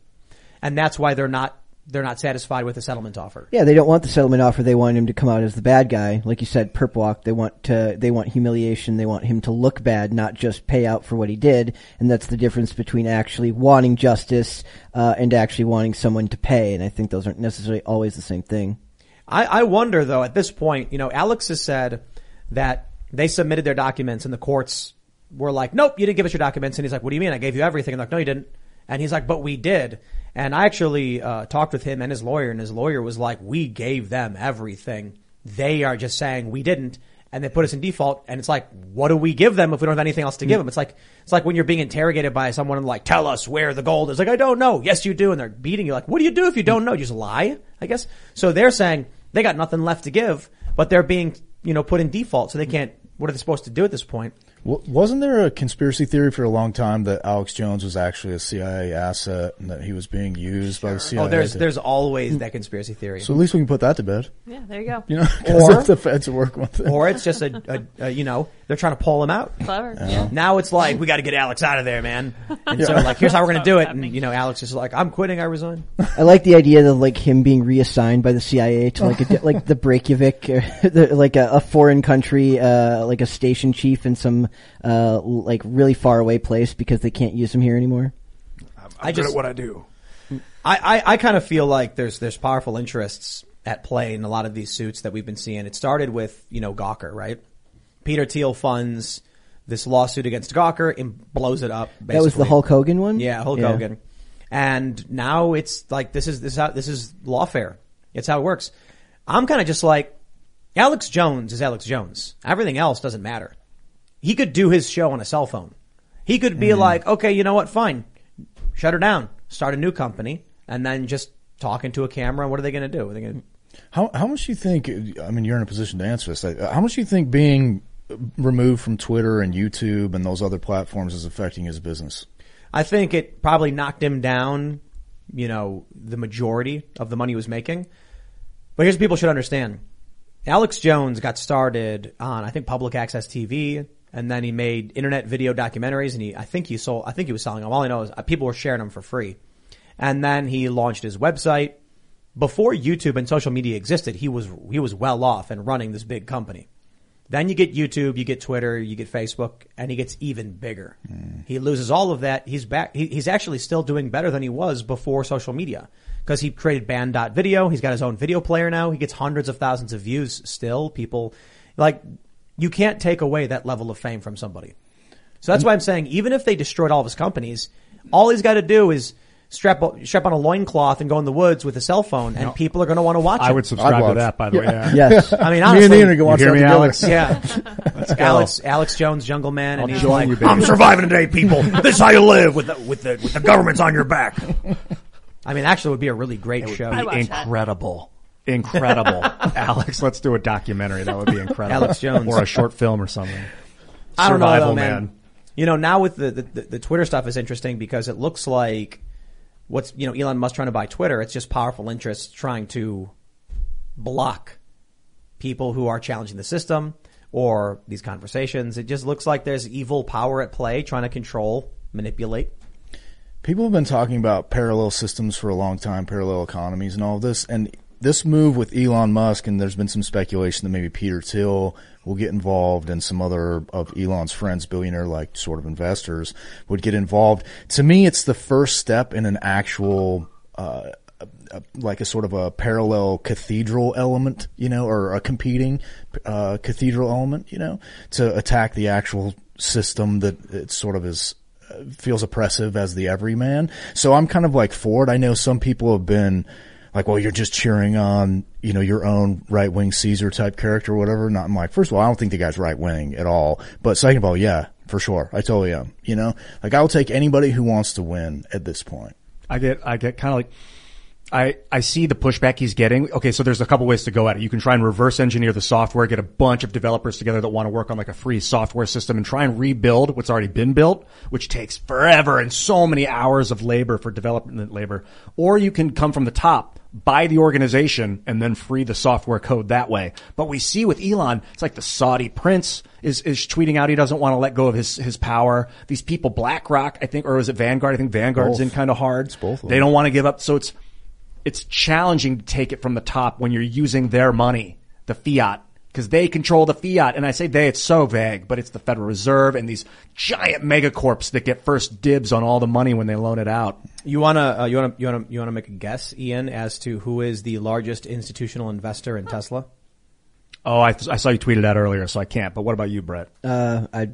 And that's why they're not, they're not satisfied with the settlement offer. Yeah, they don't want the settlement offer. They want him to come out as the bad guy, like you said, perp walk. They want to, they want humiliation. They want him to look bad, not just pay out for what he did. And that's the difference between actually wanting justice uh, and actually wanting someone to pay. And I think those aren't necessarily always the same thing. I, I wonder though, at this point, you know, Alex has said that they submitted their documents and the courts were like, nope, you didn't give us your documents. And he's like, what do you mean? I gave you everything. And they're like, no, you didn't. And he's like, but we did. And I actually, uh, talked with him and his lawyer and his lawyer was like, we gave them everything. They are just saying we didn't. And they put us in default. And it's like, what do we give them if we don't have anything else to give them? It's like, it's like when you're being interrogated by someone and like, tell us where the gold is. Like, I don't know. Yes, you do. And they're beating you. Like, what do you do if you don't know? You just lie, I guess. So they're saying they got nothing left to give, but they're being, you know, put in default. So they can't, what are they supposed to do at this point? W- wasn't there a conspiracy theory for a long time that Alex Jones was actually a CIA asset and that he was being used by the CIA? Oh, there's, to- there's always that conspiracy theory. so at least we can put that to bed. Yeah, there you go. You know, 'cause Or- the feds are working with it. or it's just a, a, a, you know, they're trying to pull him out. Clever. Yeah. Now it's like, we gotta get Alex out of there, man. And so like, here's how we're gonna do it. And you know, Alex is like, I'm quitting, I resign. I like the idea of like him being reassigned by the CIA to like a, di- like the Reykjavik, like a, a foreign country, uh, like a station chief in some uh, like really far away place because they can't use him here anymore. I just, what I do. I, I, I kind of feel like there's there's powerful interests at play in a lot of these suits that we've been seeing. It started with you know Gawker, right? Peter Thiel funds this lawsuit against Gawker and blows it up. That was the. Hulk Hogan one. Yeah, Hulk Hogan. And now it's like this is this is how this is lawfare. It's how it works. I'm kind of just like Alex Jones is Alex Jones. Everything else doesn't matter. He could do his show on a cell phone. He could be mm-hmm. like, okay, you know what? Fine, shut her down, start a new company, and then just talk into a camera. What are they going to do? Are they going to How how much do you think? I mean, you're in a position to answer this. How much do you think being removed from Twitter and YouTube and those other platforms is affecting his business? I think it probably knocked him down, you know, the majority of the money he was making. But here's what people should understand. Alex Jones got started on, I think, public access TV, and then he made internet video documentaries, and he, I think he sold, I think he was selling them. All I know is uh, people were sharing them for free. And then he launched his website. Before YouTube and social media existed, he was, he was well off and running this big company. Then you get YouTube, you get Twitter, you get Facebook, and he gets even bigger. He loses all of that. He's back. He, he's actually still doing better than he was before social media because he created banned.video. He's got his own video player now. He gets hundreds of thousands of views still. People like, you can't take away that level of fame from somebody. So that's why I'm saying even if they destroyed all of his companies, all he's got to do is strap strap on a loincloth and go in the woods with a cell phone, and people are going to want to watch. It. I would subscribe to that, by the way. Yeah. Yes. I mean, honestly, Me and honestly, Ian are going You hear me, Alex? yeah, Alex Alex Jones, Jungle Man, and I'll he's join like, you, baby. I'm surviving today, people. this is how you live with the, with the with the government's on your back. I mean, actually, it would be a really great show. I'd watch that. Incredible. Alex, let's do a documentary. That would be incredible. Alex Jones. Or a short film or something. I don't know, Survival though, man. You know, now with the, the, the, the Twitter stuff is interesting because it looks like what's, you know, Elon Musk trying to buy Twitter. It's just powerful interests trying to block people who are challenging the system or these conversations. It just looks like there's evil power at play trying to control, manipulate. People have been talking about parallel systems for a long time, parallel economies and all of this. And this move with Elon Musk, and there's been some speculation that maybe Peter Thiel will get involved and some other of Elon's friends, billionaire like sort of investors would get involved. To me, it's the first step in an actual, uh, like a sort of a parallel cathedral element, you know, or a competing uh, cathedral element, you know, to attack the actual system that it sort of is uh, feels oppressive as the everyman. So I'm kind of like for it. I know some people have been like, well, you're just cheering on, you know, your own right wing Caesar type character or whatever. Not I'm like, first of all, I don't think the guy's right wing at all. But second of all, yeah, for sure. I totally am. You know, like I'll take anybody who wants to win at this point. I get, I get kind of like, I, I see the pushback he's getting. Okay, so there's a couple ways to go at it. You can try and reverse engineer the software, get a bunch of developers together that want to work on like a free software system and try and rebuild what's already been built, which takes forever and so many hours of labor for development labor. Or you can come from the top, buy the organization and then free the software code that way. But we see with Elon, it's like the Saudi prince is, is tweeting out he doesn't want to let go of his, his power. These people, BlackRock, I think, or is it Vanguard? I think Vanguard's Both. in kind of hard. It's both They don't want to give up. So it's, it's challenging to take it from the top when you're using their money, the fiat, because they control the fiat. And I say they, it's so vague, but it's the Federal Reserve and these giant megacorps that get first dibs on all the money when they loan it out. You wanna, uh, you wanna, you wanna, you wanna make a guess, Ian, as to who is the largest institutional investor in Tesla? Oh, I, I saw you tweeted that earlier, so I can't. But what about you, Brett? Uh, I,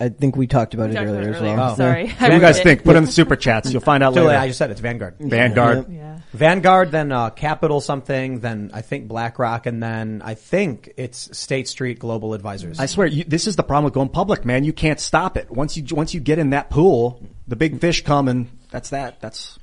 I think we talked about We it talked about earlier it as earlier. well. Oh. Sorry. Yeah. What do you guys it. think? Put in the super chats. You'll find out Too late, later. I just said it's Vanguard. Vanguard. Yeah. Vanguard, then uh, Capital something, then I think BlackRock, and then I think it's State Street Global Advisors. I swear, you, this is the problem with going public, man. You can't stop it. Once you once you get in that pool, the big fish come, and that's that. That's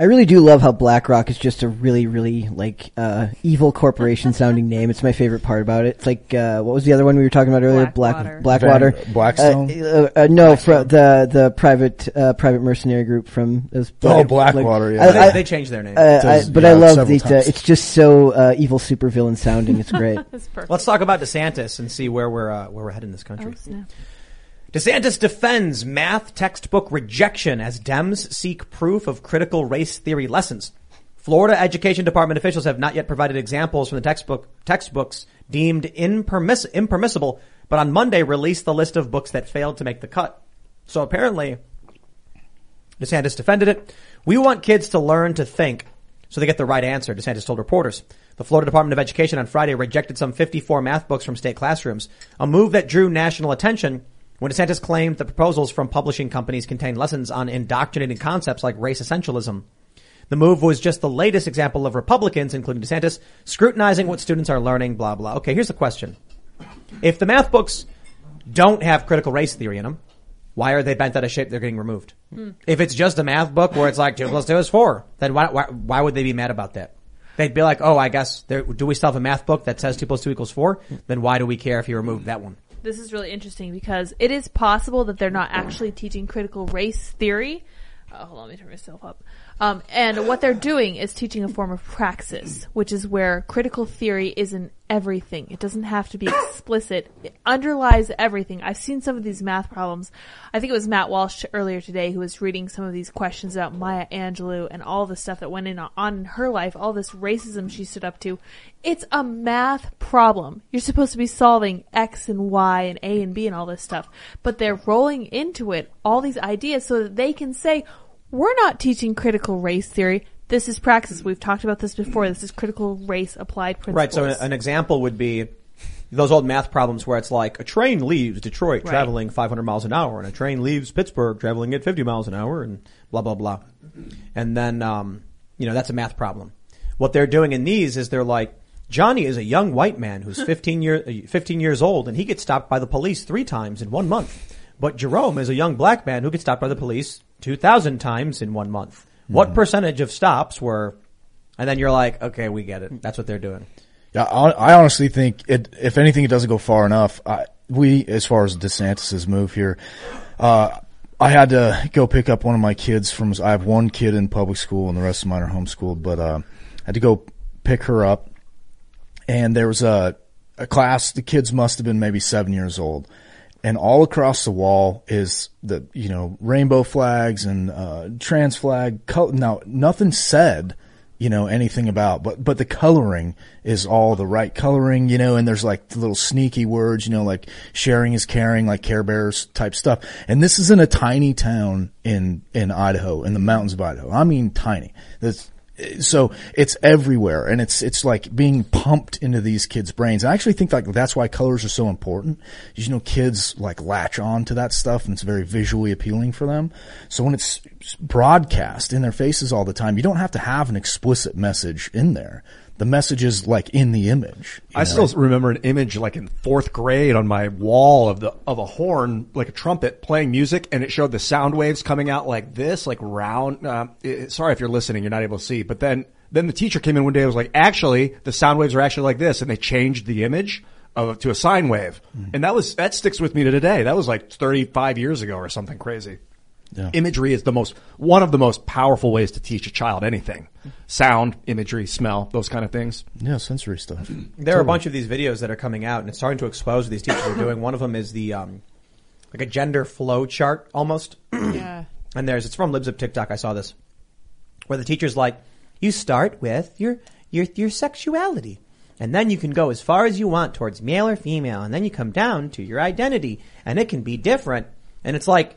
I really do love how BlackRock is just a really, really like uh, evil corporation sounding name. It's my favorite part about it. It's like uh, what was the other one we were talking about earlier? Blackwater. Black Blackwater. Van- Blackstone? Uh, uh, uh, no, fro- the the private uh, private mercenary group from those. Oh, Blackwater, yeah. I- they, I- they changed their name. uh, I, Does- but yeah, I love the. Uh, it's just so uh, evil supervillain sounding. It's great. Let's talk about DeSantis and see where we're uh, where we're heading in this country. Oh, snap. DeSantis defends math textbook rejection as Dems seek proof of critical race theory lessons. Florida Education Department officials have not yet provided examples from the textbook textbooks deemed impermiss- impermissible, but on Monday released the list of books that failed to make the cut. So apparently, DeSantis defended it. We want kids to learn to think so they get the right answer, DeSantis told reporters. The Florida Department of Education on Friday rejected some 54 math books from state classrooms, a move that drew national attention when DeSantis claimed the proposals from publishing companies contain lessons on indoctrinating concepts like race essentialism. The move was just the latest example of Republicans, including DeSantis, scrutinizing what students are learning, blah, blah. Okay, here's the question. If the math books don't have critical race theory in them, why are they bent out of shape? They're getting removed. Hmm. If it's just a math book where it's like two plus two is four, then why, why, why would they be mad about that? They'd be like, oh, I guess, there, do we still have a math book that says two plus two equals four? Hmm. Then why do we care if you remove that one? This is really interesting because it is possible that they're not actually teaching critical race theory. Oh, hold on, let me turn myself up. Um, and what they're doing is teaching a form of praxis, which is where critical theory isn't everything. It doesn't have to be explicit. It underlies everything. I've seen some of these math problems. I think it was Matt Walsh earlier today who was reading some of these questions about Maya Angelou and all the stuff that went in on in her life, all this racism she stood up to. It's a math problem. You're supposed to be solving X and Y and A and B and all this stuff, but they're rolling into it all these ideas so that they can say, we're not teaching critical race theory. This is praxis. We've talked about this before. This is critical race applied principles. Right. So an, an example would be those old math problems where it's like a train leaves Detroit Right. traveling 500 miles an hour, and a train leaves Pittsburgh traveling at 50 miles an hour, and blah blah blah. And then, um, you know, that's a math problem. What they're doing in these is they're like, Johnny is a young white man who's 15 year, uh, 15 years old, and he gets stopped by the police three times in one month. But Jerome is a young black man who gets stopped by the police 2,000 times in one month. What percentage of stops were? And then you're like, okay, we get it. That's what they're doing. Yeah, I, I honestly think it. If anything, it doesn't go far enough. I, we, as far as DeSantis's move here, uh, I had to go pick up one of my kids from. I have one kid in public school, and the rest of mine are homeschooled. But uh, I had to go pick her up, and there was a a class. The kids must have been maybe seven years old, and all across the wall is the you know rainbow flags and uh, trans flag. Now nothing said you know anything about but but the coloring is all the right coloring you know and there's like little sneaky words you know like sharing is caring like care bears type stuff and this is in a tiny town in in Idaho in the mountains of Idaho I mean tiny so it's everywhere and it's it's like being pumped into these kids brains. I actually think like that's why colors are so important. You know kids like latch on to that stuff and it's very visually appealing for them. So when it's broadcast in their faces all the time you don't have to have an explicit message in there the message is like in the image I know? still remember an image like in fourth grade on my wall of the of a horn, like a trumpet playing music, and it showed the sound waves coming out like this, like round. Uh, it- sorry if you're listening, you're not able to see. But then then the teacher came in one day and was like, actually, the sound waves are actually like this, and they changed the image of to a sine wave, and that was that sticks with me to today. That was like 35 years ago or something crazy. Yeah. Imagery is the most one of the most powerful ways to teach a child anything. Sound, imagery, smell, those kind of things. yeah sensory stuff There are a bunch of these videos that are coming out, and it's starting to expose what these teachers are doing. One of them is the um, like a gender flow chart almost. Yeah. And there's it's from Libs of TikTok. I saw this where the teacher's like, you start with your your your sexuality, and then you can go as far as you want towards male or female, and then you come down to your identity, and it can be different. And it's like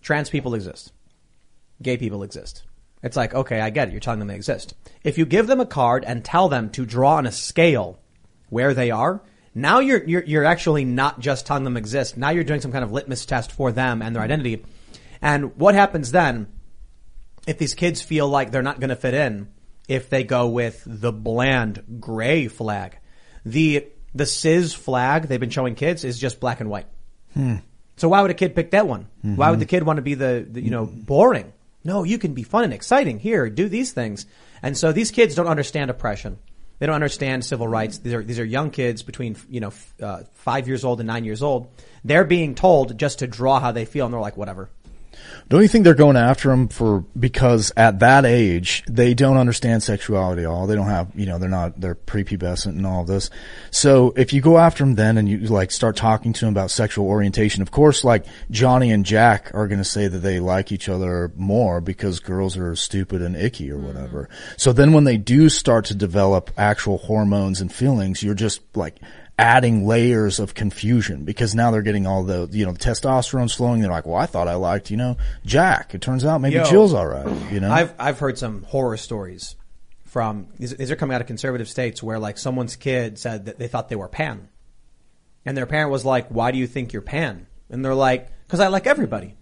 trans people exist, gay people exist, it's like, okay, I get it. You're telling them they exist. If you give them a card and tell them to draw on a scale where they are, now you're, you're, you're actually not just telling them exist. Now you're doing some kind of litmus test for them and their identity. And what happens then if these kids feel like they're not going to fit in if they go with the bland gray flag? The, the cis flag they've been showing kids is just black and white. Hmm. So why would a kid pick that one? Why Mhm. would the kid want to be the, the, you know, boring? No, you can be fun and exciting. Here, do these things. And so these kids don't understand oppression. They don't understand civil rights. These are, these are young kids between, you know, f- uh, five years old and nine years old. They're being told just to draw how they feel and they're like, whatever. Don't you think they're going after him for because at that age they don't understand sexuality at all. They don't have you know they're not they're prepubescent and all of this. So if you go after them then and you like start talking to them about sexual orientation, of course like Johnny and Jack are going to say that they like each other more because girls are stupid and icky or mm-hmm. whatever. So then when they do start to develop actual hormones and feelings, you're just like adding layers of confusion because now they're getting all the you know the testosterone's flowing. They're like, well, I thought I liked you know Jack. It turns out maybe Yo, Jill's all right. You know, I've I've heard some horror stories from these, these are coming out of conservative states where like someone's kid said that they thought they were pan, and their parent was like, "Why do you think you're pan?" And they're like, "Because I like everybody."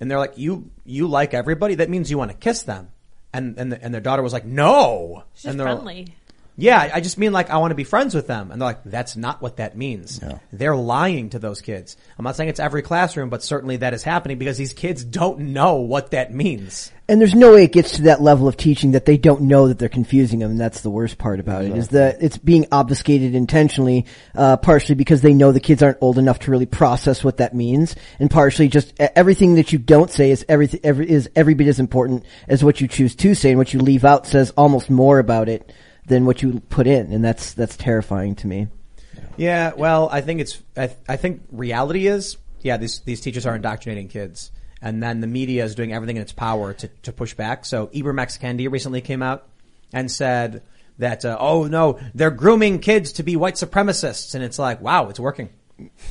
And they're like, "You you like everybody? That means you want to kiss them." And and the, and their daughter was like, "No." It's just and they're friendly. Yeah, I just mean like I want to be friends with them. And they're like, that's not what that means. They're lying to those kids. I'm not saying it's every classroom, but certainly that is happening because these kids don't know what that means. And there's no way it gets to that level of teaching that they don't know that they're confusing them, and that's the worst part about it. Is that it's being obfuscated intentionally, uh, partially because they know the kids aren't old enough to really process what that means, and partially just everything that you don't say is everything every, is every bit as important as what you choose to say, and what you leave out says almost more about it than what you put in, and that's that's terrifying to me. Yeah, well, I think it's, I, I think reality is, yeah, these, these teachers are indoctrinating kids. And then the media is doing everything in its power to, to push back. So Ibram X. Kendi recently came out and said that, uh, oh no, they're grooming kids to be white supremacists. And it's like, wow, it's working.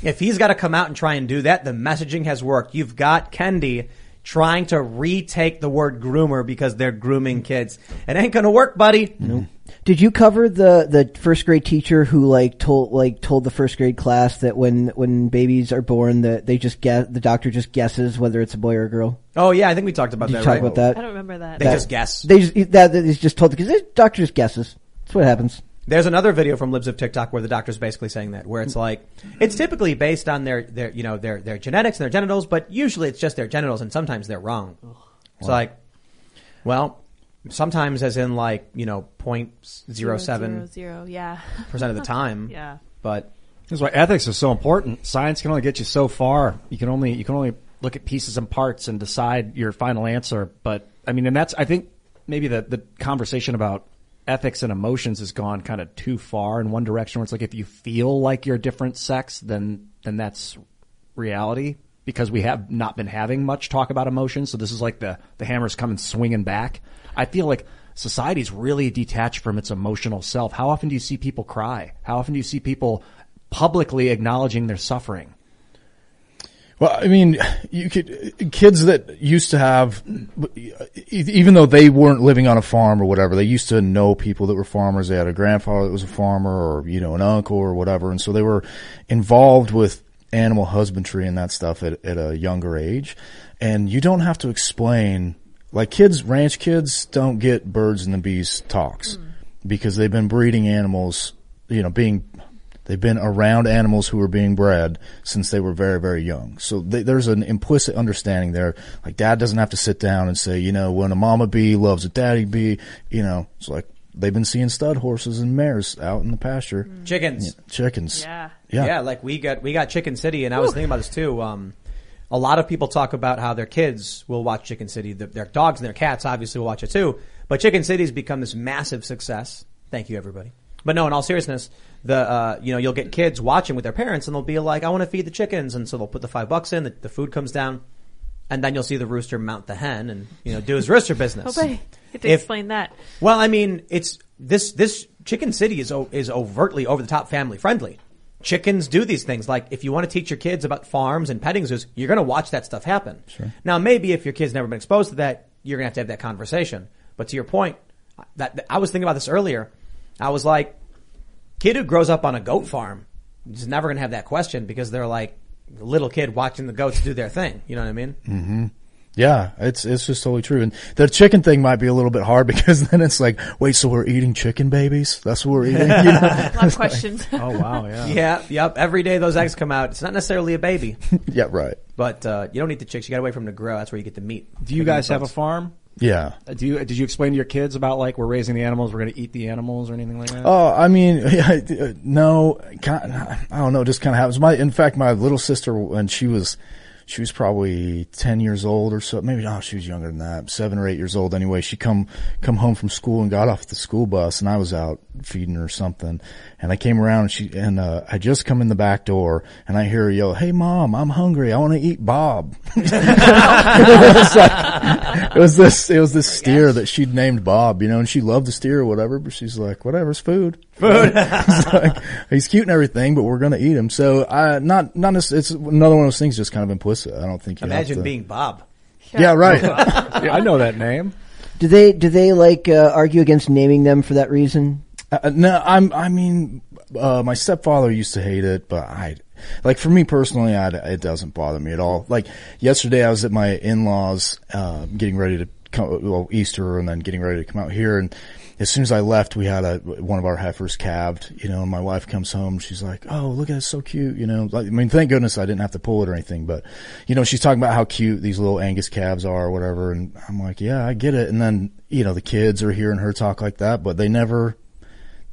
If he's got to come out and try and do that, the messaging has worked. You've got Kendi trying to retake the word groomer because they're grooming kids. It ain't gonna work, buddy. Mm-hmm. Did you cover the the first grade teacher who like told like told the first grade class that when when babies are born that they just guess the doctor just guesses whether it's a boy or a girl? Oh yeah, I think we talked about Did that. you talk right? about that? I don't remember that. They That- just guess. They just that, that is just told because the doctor just guesses. That's what happens. There's another video from Libs of TikTok where the doctor's basically saying that, where it's like, it's typically based on their, their, you know, their, their genetics and their genitals, but usually it's just their genitals and sometimes they're wrong. It's Wow. like, well, sometimes as in like, you know, point zero seven Zero, zero, yeah. percent of the time. Yeah. But That's why ethics is so important. Science can only get you so far. You can only you can only look at pieces and parts and decide your final answer. But I mean, and that's I think maybe the the conversation about ethics and emotions has gone kind of too far in one direction. Where it's like if you feel like you're a different sex, then then that's reality. Because we have not been having much talk about emotions, so this is like the the hammer's coming swinging back. I feel like society's really detached from its emotional self. How often do you see people cry? How often do you see people publicly acknowledging their suffering? Well, I mean, you could kids that used to have, even though they weren't living on a farm or whatever, they used to know people that were farmers. They had a grandfather that was a farmer, or you know, an uncle or whatever, and so they were involved with animal husbandry and that stuff at, at a younger age. And you don't have to explain, like kids, ranch kids don't get birds and the bees talks mm. because they've been breeding animals, you know, being They've been around animals who are being bred since they were very, very young. So they, there's an implicit understanding there. Like dad doesn't have to sit down and say, you know, when a mama bee loves a daddy bee, you know, it's like they've been seeing stud horses and mares out in the pasture. Chickens. Yeah, chickens. Yeah. Yeah. like we got we got Chicken City, and I was thinking about this too. Um, a lot of people talk about how their kids will watch Chicken City. Their, their dogs and their cats obviously will watch it too. But Chicken City has become this massive success. Thank you, everybody. But no, in all seriousness, the uh, you know you'll get kids watching with their parents, and they'll be like, "I want to feed the chickens," and so they'll put the five bucks in. The, the food comes down, and then you'll see the rooster mount the hen and you know do his rooster business. Oh, boy. You to If- explain that. Well, I mean, it's this this Chicken City is is overtly over the top family friendly. Chickens do these things. Like if you want to teach your kids about farms and petting zoos, you're going to watch that stuff happen. Sure. Now, maybe if your kid's never been exposed to that, you're going to have to have that conversation. But to your point, that, that- I was thinking about this earlier. I was like, kid who grows up on a goat farm is never going to have that question because they're like little kid watching the goats do their thing. You know what I mean? hmm Yeah, it's it's just totally true. And the chicken thing might be a little bit hard because then it's like, wait, so we're eating chicken babies? That's what we're eating. You know? A lot of questions. Oh wow, yeah. Yeah, yep. Every day those eggs come out. It's not necessarily a baby. yeah, right. But uh, you don't eat the chicks. You got to wait for them to grow. That's where you get the meat. Do you Put 'em in guys have a farm? Yeah. Uh, Do you did you explain to your kids about like we're raising the animals, we're going to eat the animals or anything like that? Oh, I mean, uh, no, I don't know, it just kind of happens. My, in fact, my little sister, when she was, she was probably 10 years old or so. Maybe, no, she was younger than that. Seven or eight years old anyway. She come, come home from school and got off the school bus and I was out feeding her something. And I came around and she, and, uh, I just come in the back door and I hear her yell, Hey mom, I'm hungry. I want to eat Bob. it, was like, it was this, it was this steer that she'd named Bob, you know, and she loved the steer or whatever, but she's like, whatever, it's food. Food. It's like, he's cute and everything, but we're going to eat him. So, I not, not, necess- it's another one of those things just kind of implicit. I don't think you have Imagine to- being Bob. Yeah, right. yeah, I know that name. Do they do they like uh, argue against naming them for that reason? Uh, no, I'm. I mean, uh, my stepfather used to hate it, but I, like, for me personally, I, it doesn't bother me at all. Like yesterday, I was at my in-laws, uh, getting ready to come, well, Easter, and then getting ready to come out here, and as soon as I left, we had a one of our heifers calved, you know, and my wife comes home, she's like, "Oh, look at it, so cute," you know. Like, I mean, thank goodness I didn't have to pull it or anything, but you know, she's talking about how cute these little Angus calves are or whatever, and I'm like, "Yeah, I get it." And then you know, the kids are hearing her talk like that, but they never,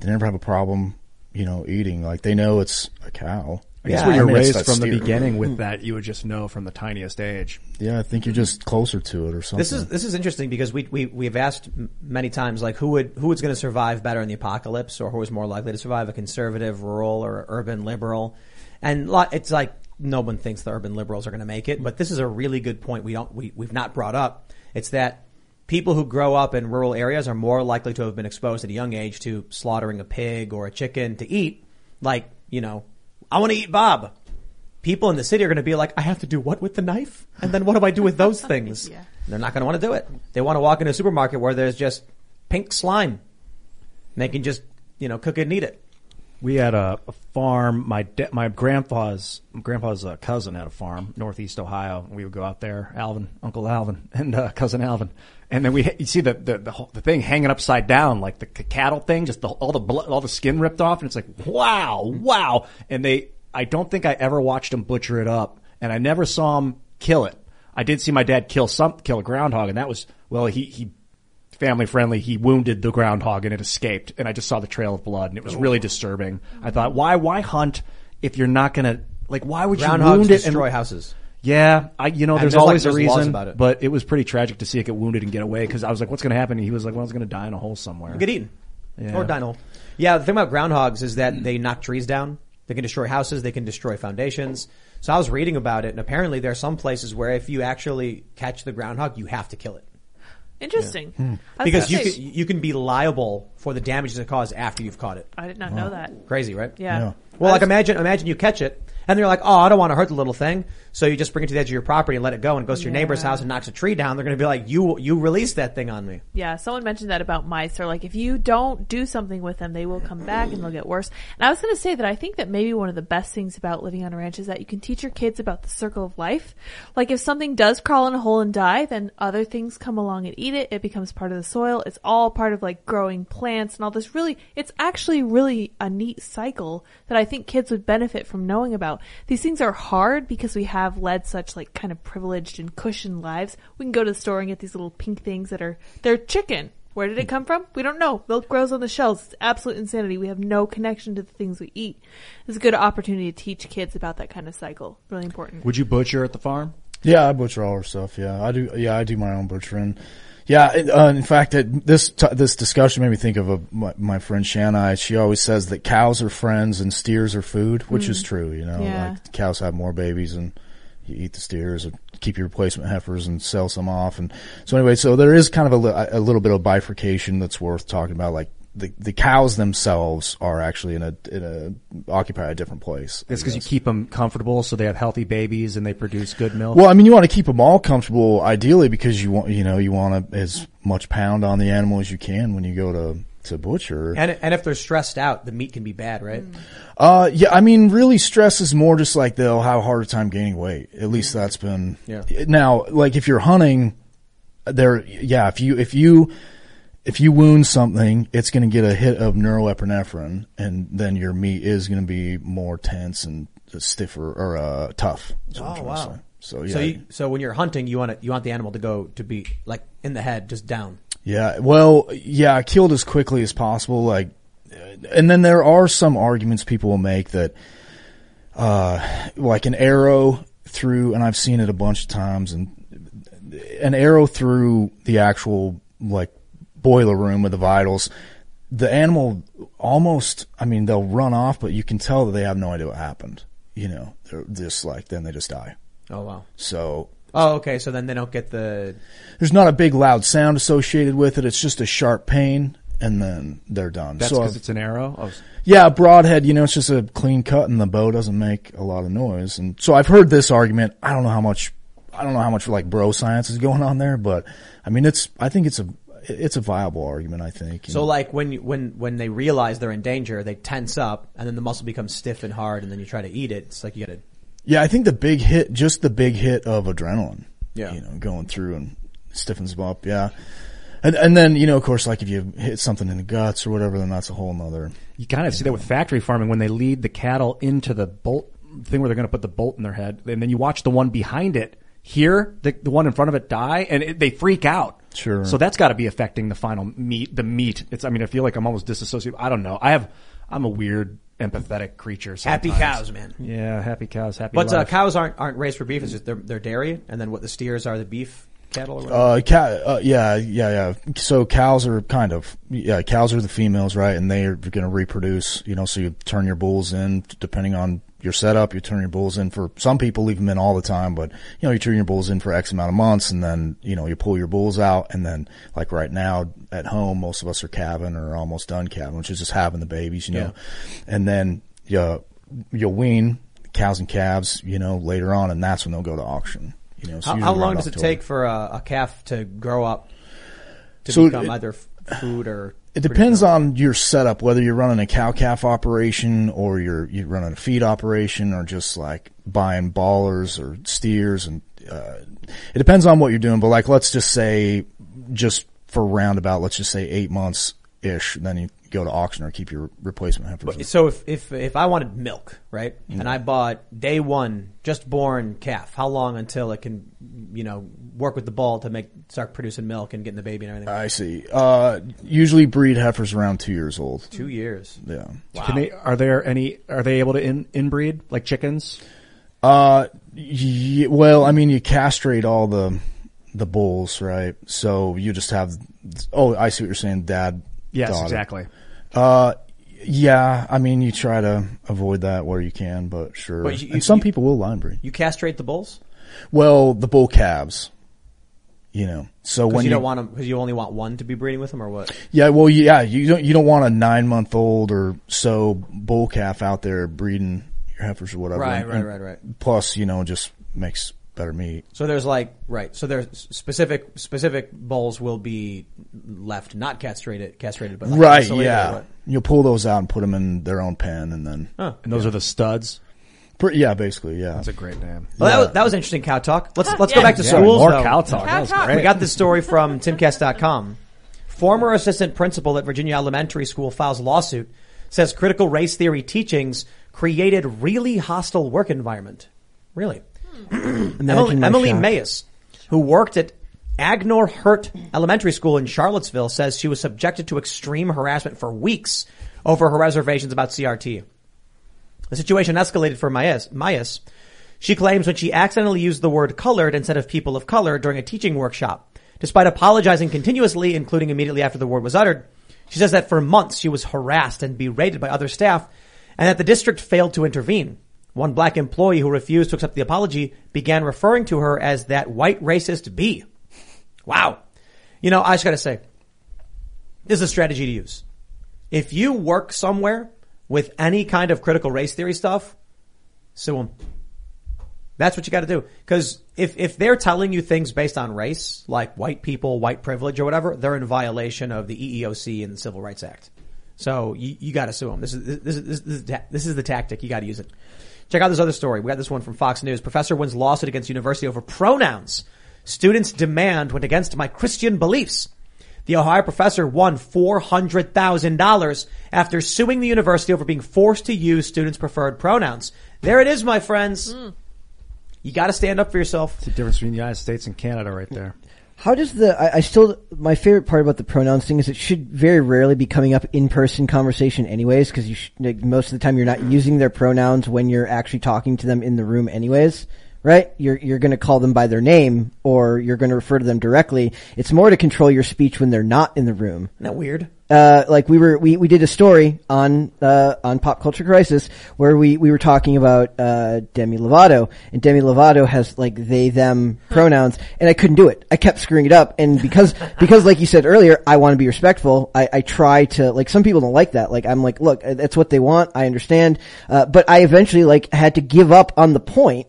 they never have a problem, you know, eating. Like they know it's a cow. I guess Yeah, when you're mean, raised that from the beginning with hmm. that, you would just know from the tiniest age. Yeah, I think you're just closer to it or something. This is this is interesting because we we we've asked many times like who would who is going to survive better in the apocalypse or who is more likely to survive a conservative, rural, or urban liberal, and lo- it's like no one thinks the urban liberals are going to make it. But this is a really good point we don't we we've not brought up. It's that people who grow up in rural areas are more likely to have been exposed at a young age to slaughtering a pig or a chicken to eat. Like you know, I want to eat Bob people in the city are going to be like, I have to do what with the knife? And then what do I do with those things? They're not going to want to do it. They want to walk into a supermarket where there's just pink slime. And they can just, you know, cook it and eat it. We had a, a farm. My de- my grandpa's grandpa's uh, cousin had a farm, northeast Ohio. We would go out there, Alvin, Uncle Alvin, and uh, cousin Alvin, and then we you see the the the, whole, the thing hanging upside down, like the c- cattle thing, just the, all the blood, all the skin ripped off, and it's like wow, wow. And they, I don't think I ever watched them butcher it up, and I never saw them kill it. I did see my dad kill some kill a groundhog, and that was well, he he family friendly. He wounded the groundhog and it escaped, and I just saw the trail of blood, and it was really oh. disturbing. I thought, why, why hunt if you're not gonna like? Why would you Groundhogs wound it destroy and houses. Yeah, I you know there's, there's, like, always there's a laws reason about it. but it was pretty tragic to see it get wounded and get away because I was like, what's gonna happen? And he was like, well, it's gonna die in a hole somewhere. Get eaten. Yeah. Or dino. Yeah, the thing about groundhogs is that they knock trees down. They can destroy houses. They can destroy foundations. So I was reading about it, and apparently there are some places where if you actually catch the groundhog, you have to kill it. Interesting. I was hmm. Because you can, you can be liable for the damages it caused after you've caught it. I did not know that. Crazy, right? Yeah. Yeah. Well, I like imagine, imagine you catch it and you're like, oh, I don't want to hurt the little thing. So you just bring it to the edge of your property and let it go and it goes to your neighbor's house and knocks a tree down. They're going to be like, you, you released that thing on me. Yeah, someone mentioned that about mice. They're like, if you don't do something with them, they will come back and they'll get worse. And I was going to say that I think that maybe one of the best things about living on a ranch is that you can teach your kids about the circle of life. Like if something does crawl in a hole and die, then other things come along and eat it. It becomes part of the soil. It's all part of like growing plants and all this really, it's actually really a neat cycle that I think kids would benefit from knowing about. These things are hard because we have led such like kind of privileged and cushioned lives. We can go to the store and get these little pink things that are, they're chicken. Where did it come from? We don't know. Milk grows on the shelves. It's absolute insanity. We have no connection to the things we eat. It's a good opportunity to teach kids about that kind of cycle. Really important. Would you butcher at the farm? Yeah, I butcher all our stuff. Yeah, I do. Yeah, I do my own butchering. Yeah, uh, in fact, it, this t- this discussion made me think of a, my, my friend Shanai. She always says that cows are friends and steers are food, which is Mm. true. You know, Yeah. like cows have more babies and you eat the steers or keep your replacement heifers and sell some off. And so anyway, so there is kind of a, li- a little bit of bifurcation that's worth talking about. Like the the cows themselves are actually in a in a occupy a different place. It's because you keep them comfortable so they have healthy babies and they produce good milk. Well, I mean, you want to keep them all comfortable, ideally, because you want, you know, you want to, as much pound on the animal as you can when you go to, to butcher. And, and if they're stressed out, the meat can be bad, right? Uh, yeah, I mean, really stress is more just like they'll have a harder time gaining weight. At least that's been, Yeah. now, like if you're hunting, there, yeah, if you, if you, if you wound something, it's going to get a hit of neuroepinephrine and then your meat is going to be more tense and stiffer or, uh, tough. is what I'm Oh wow! So yeah. So, you, so when you're hunting, you want it, you want the animal to go to be like in the head, just down. Yeah, well, yeah, killed as quickly as possible. Like, and then there are some arguments people will make that, uh, like an arrow through, and I've seen it a bunch of times, and an arrow through the actual like boiler room with the vitals. The animal almost, I mean, they'll run off, but you can tell that they have no idea what happened. You know, they're just like, then they just die. Oh wow. So Oh, okay. So then they don't get the. there's not a big loud sound associated with it. It's just a sharp pain, and then they're done. That's so because I've- it's an arrow. Oh, yeah, broadhead, you know, it's just a clean cut and the bow doesn't make a lot of noise. And so I've heard this argument. I don't know how much, I don't know how much like bro science is going on there, but I mean, it's, I think it's a, it's a viable argument, I think. So like when you, when when they realize they're in danger, they tense up, and then the muscle becomes stiff and hard, and then you try to eat it. It's like you got to. yeah, I think the big hit, just the big hit of adrenaline. Yeah. You know, going through and stiffens them up. Yeah. And, and then, you know, of course, like if you hit something in the guts or whatever, then that's a whole nother. You kind of see that with factory farming when they lead the cattle into the bolt thing where they're going to put the bolt in their head, and then you watch the one behind it hear the, the one in front of it die, and it, they freak out. Sure. So that's got to be affecting the final meat. The meat. It's. I mean, I feel like I'm almost disassociated. I don't know. I have. I'm a weird empathetic creature. Happy cows, man. Yeah, happy cows. Happy. Cows. But uh, cows aren't aren't raised for beef. It's just they're, they're dairy, and then what the steers are the beef cattle. Or whatever. Uh, cow, uh, yeah, yeah, yeah. So cows are kind of, yeah, cows are the females, right? And they are going to reproduce, you know, so you turn your bulls in depending on your setup. You turn your bulls in for, some people leave them in all the time, but, you know, you turn your bulls in for X amount of months and then, you know, you pull your bulls out and then, like right now at home, most of us are calving or almost done calving, which is just having the babies, you know, and then, you, you'll wean cows and calves, you know, later on and that's when they'll go to auction. You know, so how, how long does it take for a, a calf to grow up to So become it- either food or? It depends on your setup, whether you're running a cow calf operation or you're you're running a feed operation or just like buying ballers or steers, and uh, it depends on what you're doing. But like, let's just say, just for roundabout, let's just say eight months ish. Then you go to auction or keep your replacement heifers. So if if if I wanted milk, right, Mm. and I bought day one just born calf, how long until it can, you know, work with the bull to make start producing milk and getting the baby and everything? I see. Uh, usually breed heifers around two years old. Two years. Yeah. Can they, are there any? Are they able to in, inbreed like chickens? Uh, y- well, I mean, you castrate all the the bulls, right? So you just have. Oh, I see what you're saying, Dad. Yes, daughter. exactly. Uh, yeah. I mean, you try to avoid that where you can, but sure. But you- and some you- people will line breed. You castrate the bulls Well, the bull calves. You know, so when you, don't want them because you only want one to be breeding with them, or what? Yeah, well, yeah, you don't you don't want a nine month old or so bull calf out there breeding your heifers or whatever. Right, And- right, right, right. Plus, you know, just makes better meat. So there's like right. So there's specific specific bulls will be left not castrated, castrated, but like right, yeah. what? You'll pull those out and put them in their own pen, and then Huh. And those are the studs. Pretty, yeah, basically, yeah. That's a great name. Well, that, was, that was interesting cow talk. Let's let's go back to Yeah, schools. more though. cow talk. That was Cow talk. great. We got this story from timcast.com. Former assistant principal at Virginia Elementary School files lawsuit, says critical race theory teachings created really hostile work environment. Really? Mm. Emily, Imagine Emily shock. Mais, who worked at Agnor Hurt Elementary School in Charlottesville, says she was subjected to extreme harassment for weeks over her reservations about CRT. The situation escalated for Mais. Mais. She claims when she accidentally used the word colored instead of people of color during a teaching workshop. Despite apologizing continuously, including immediately after the word was uttered, she says that for months she was harassed and berated by other staff and that the district failed to intervene. One black employee who refused to accept the apology began referring to her as that white racist bee. Wow. You know, I just gotta say, this is a strategy to use. If you work somewhere with any kind of critical race theory stuff, sue them. That's what you got to do. Because if if they're telling you things based on race, like white people, white privilege, or whatever, they're in violation of the EEOC and the Civil Rights Act. So you, you got to sue them. This is this is this is, this is the tactic. You got to use it. Check out this other story. We got this one from Fox News. Professor wins lawsuit against university over pronouns. Students' demand went against my Christian beliefs. The Ohio professor won $400,000 after suing the university over being forced to use students' preferred pronouns. There it is, my friends. Hmm. You got to stand up for yourself. It's the difference between the United States and Canada, right there. How does the I, I still my favorite part about the pronouns thing is it should very rarely be coming up in person conversation anyways because you sh- like, most of the time you're not using their pronouns when you're actually talking to them in the room anyways. right? You're you're going to call them by their name or you're going to refer to them directly. It's more to control your speech when they're not in the room. Isn't that weird? Uh, like we were, we, we did a story on, uh, on Pop Culture Crisis where we, we were talking about, uh, Demi Lovato and Demi Lovato has like they, them pronouns and I couldn't do it. I kept screwing it up and because, because like you said earlier, I want to be respectful. I, I try to, like some people don't like that. Like I'm like, look, that's what they want. I understand. Uh, but I eventually like had to give up on the point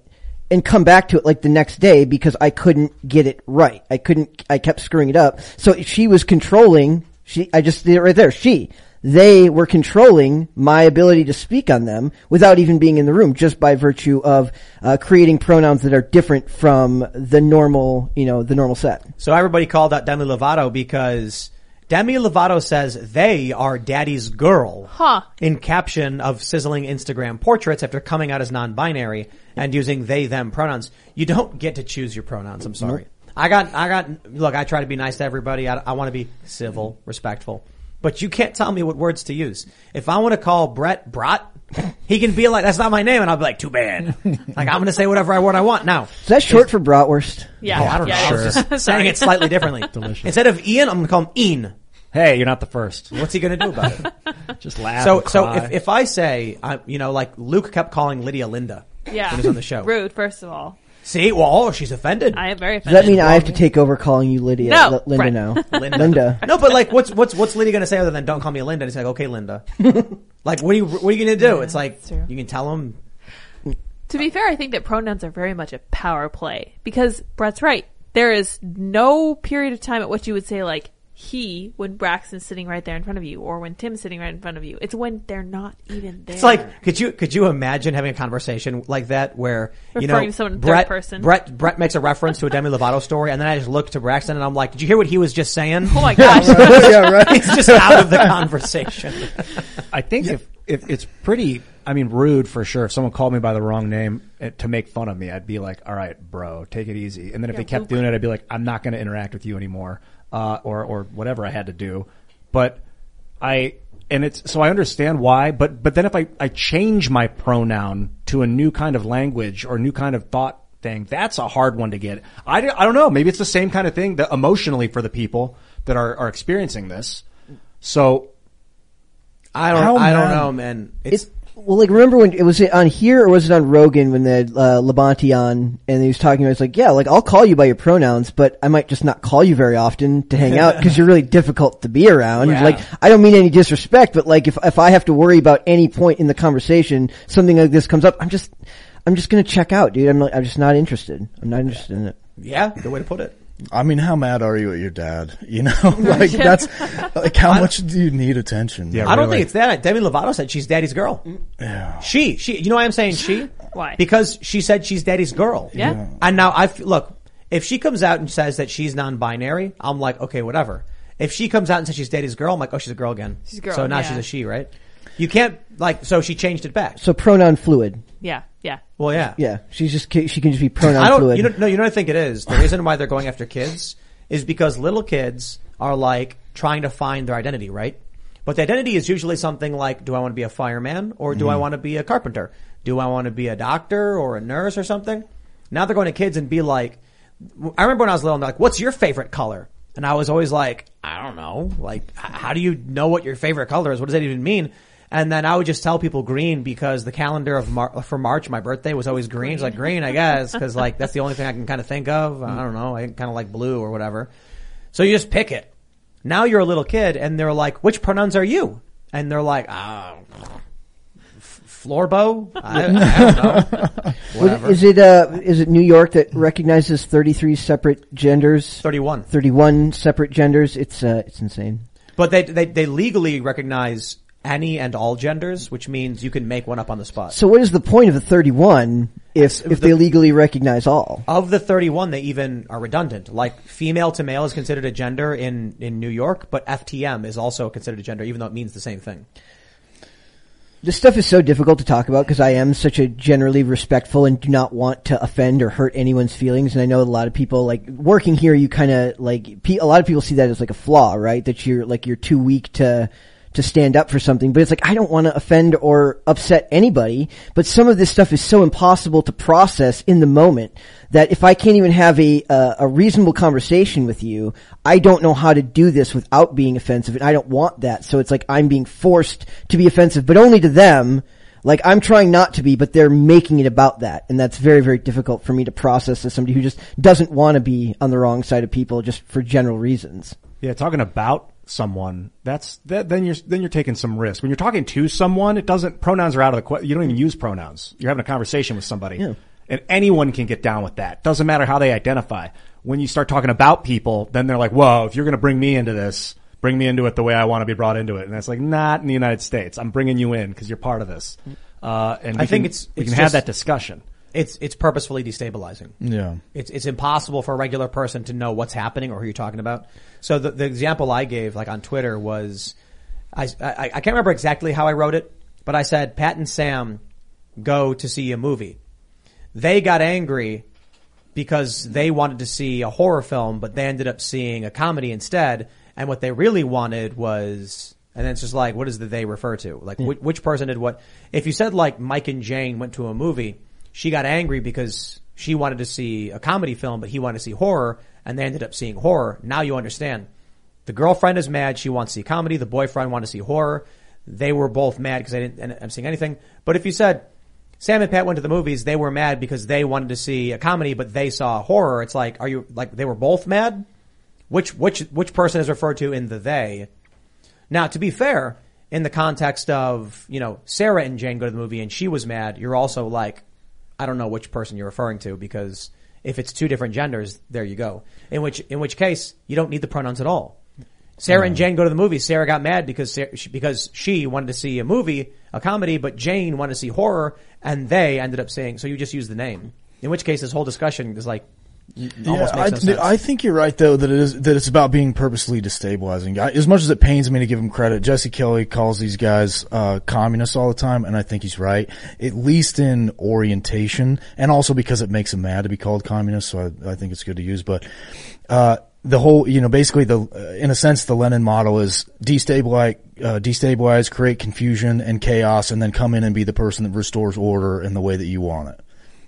and come back to it like the next day because I couldn't get it right. I couldn't, I kept screwing it up. So she was controlling, she, I just did it right there. She, they were controlling my ability to speak on them without even being in the room just by virtue of uh, creating pronouns that are different from the normal, you know, the normal set. So everybody called out Demi Lovato because Demi Lovato says they are daddy's girl. Huh. In caption of sizzling Instagram portraits after coming out as non-binary and using they them pronouns. You don't get to choose your pronouns. I'm sorry. I got, I got, look, I try to be nice to everybody. I, I want to be civil, mm-hmm. respectful. But you can't tell me what words to use. If I want to call Brett Brat, he can be like, that's not my name. And I'll be like, too bad. like, I'm going to say whatever I, what I want now. Is that short for bratwurst? Yeah. Oh, I don't yeah, know. I was yeah. just saying it slightly differently. Delicious. Instead of Ian, I'm going to call him Ian. Hey, you're not the first. What's he going to do about it? Just laugh. so, so if, if I say, I, you know, like Luke kept calling Lydia Linda Yeah. when he was on the show. Rude, first of all. See, well, oh, she's offended. I am very Does offended. that mean I have to take over calling you Lydia? No, L- Linda Brett. now. Linda. Linda. No, but like, what's what's what's Lydia going to say other than "Don't call me Linda"? And he's like, "Okay, Linda." like, what are you what are you going to do? it's like that's true. you can tell him. To be fair, I think that pronouns are very much a power play because Brett's right. There is no period of time at which you would say like he when Braxton's sitting right there in front of you or when Tim's sitting right in front of you. It's when they're not even there. It's like, could you could you imagine having a conversation like that where you Referring know someone in third Brett person. Brett Brett makes a reference to a Demi Lovato story, and then I just look to Braxton and I'm like, "Did you hear what he was just saying?" Oh my gosh. yeah, right. He's just out of the conversation. I think if, if it's pretty, I mean, rude for sure. If someone called me by the wrong name eh, to make fun of me, I'd be like, all right, bro, take it easy. And then if Yeah, they kept Luke. doing it, I'd be like, I'm not going to interact with you anymore, uh, or, or whatever I had to do. But I, and it's, so I understand why, but, but then if I, I change my pronoun to a new kind of language or new kind of thought thing, that's a hard one to get. I, don't- I don't know. Maybe it's the same kind of thing that emotionally for the people that are, are experiencing this. So I don't How I don't know, man. It's It, well, like remember when it was on here or was it on Rogan when they had uh, Labonte on and he was talking about it's like yeah like I'll call you by your pronouns but I might just not call you very often to hang out because you're really difficult to be around. Yeah. Like I don't mean any disrespect but like if if I have to worry about any point in the conversation something like this comes up I'm just I'm just gonna check out dude I'm like, I'm just not interested I'm not interested in it. yeah, good way to put it. I mean, how mad are you at your dad? You know, like that's like how much do you need attention? Yeah, I don't really. think it's that. Demi Lovato said she's daddy's girl. Yeah. She, she, you know why I'm saying she? Why? Because she said she's daddy's girl. Yeah. And now I look, if she comes out and says that she's non-binary, I'm like, okay, whatever. If she comes out and says she's daddy's girl, I'm like, oh, she's a girl again. She's a girl, So now yeah. she's a she, right? You can't like. So she changed it back. So pronoun fluid. Yeah, yeah. Well, yeah. Yeah, she's just ca- she can just be pronoun I don't. fluid. You know, no, you know what I think it is. The reason why they're going after kids is because little kids are like trying to find their identity, right? But the identity is usually something like, do I want to be a fireman or do I mm-hmm. want to be a carpenter? Do I want to be a doctor or a nurse or something? Now they're going to kids and be like, I remember when I was little, and they're like, what's your favorite color? And I was always like, I don't know. Like, h- how do you know what your favorite color is? What does that even mean? And then I would just tell people green because the calendar of Mar- for March, my birthday was always green. It's like green, I guess, because like that's the only thing I can kind of think of. I don't know. I kind of like blue or whatever. So you just pick it. Now you're a little kid, and they're like, "Which pronouns are you?" And they're like, "Ah, f- Florbo." I, I. Whatever. Is it uh is it New York that recognizes 33 separate genders? Thirty-one. 31 separate genders. It's uh it's insane. But they, they they legally recognize any and all genders, which means you can make one up on the spot. So what is the point of the 31 if if the- they legally recognize all? Of the 31, they even are redundant. Like female to male is considered a gender in, in New York, but FTM is also considered a gender, even though it means the same thing. This stuff is so difficult to talk about because I am such a generally respectful and do not want to offend or hurt anyone's feelings. And I know a lot of people like working here. You kind of like pe- a lot of people see that as like a flaw, right? That you're like you're too weak to to stand up for something, but it's like, I don't want to offend or upset anybody, but some of this stuff is so impossible to process in the moment that if I can't even have a, uh, a reasonable conversation with you, I don't know how to do this without being offensive and I don't want that. So it's like I'm being forced to be offensive, but only to them. Like I'm trying not to be, but they're making it about that. And that's very, very difficult for me to process as somebody who just doesn't want to be on the wrong side of people just for general reasons. Yeah, talking about someone, that's that, then you're then you're taking some risk. When you're talking to someone, it doesn't pronouns are out of the question. You don't even use pronouns. You're having a conversation with somebody, Yeah. and anyone can get down with that. Doesn't matter how they identify. When you start talking about people, then they're like, "Whoa, if you're going to bring me into this, bring me into it the way I want to be brought into it." And that's like not in the United States. I'm bringing you in because you're part of this. Uh, and I think can- it's we it's can have that discussion. It's it's purposefully destabilizing. Yeah. It's it's impossible for a regular person to know what's happening or who you're talking about. So the the example I gave, like on Twitter, was I I, I can't remember exactly how I wrote it, but I said Pat and Sam go to see a movie. They got angry because they wanted to see a horror film, but they ended up seeing a comedy instead. And what they really wanted was, and then it's just like, what does the they refer to? Like, Yeah. which, which person did what? If you said like Mike and Jane went to a movie, she got angry because she wanted to see a comedy film, but he wanted to see horror, and they ended up seeing horror. Now you understand. The girlfriend is mad. She wants to see comedy. The boyfriend wanted to see horror. They were both mad because they didn't up seeing anything. But if you said, Sam and Pat went to the movies, they were mad because they wanted to see a comedy, but they saw horror. It's like, are you, like, they were both mad? Which, which, which person is referred to in the they? Now, to be fair, in the context of, you know, Sarah and Jane go to the movie and she was mad, you're also like, I don't know which person you're referring to because if it's two different genders, there you go. In which, in which case, you don't need the pronouns at all. Sarah and Jane go to the movie. Sarah got mad because Sarah, she- because she wanted to see a movie, a comedy, but Jane wanted to see horror, and they ended up saying. So you just use the name. In which case, this whole discussion is like yeah, I, no. I think you're right though that it is that it's about being purposely destabilizing. I, as much as it pains me to give him credit, Jesse Kelly calls these guys uh, communists all the time, and I think he's right. At least in orientation, and also because it makes him mad to be called communist. So I, I think it's good to use. But uh, the whole, you know, basically the uh, in a sense the Lenin model is destabilize, uh, destabilize, create confusion and chaos, and then come in and be the person that restores order in the way that you want it.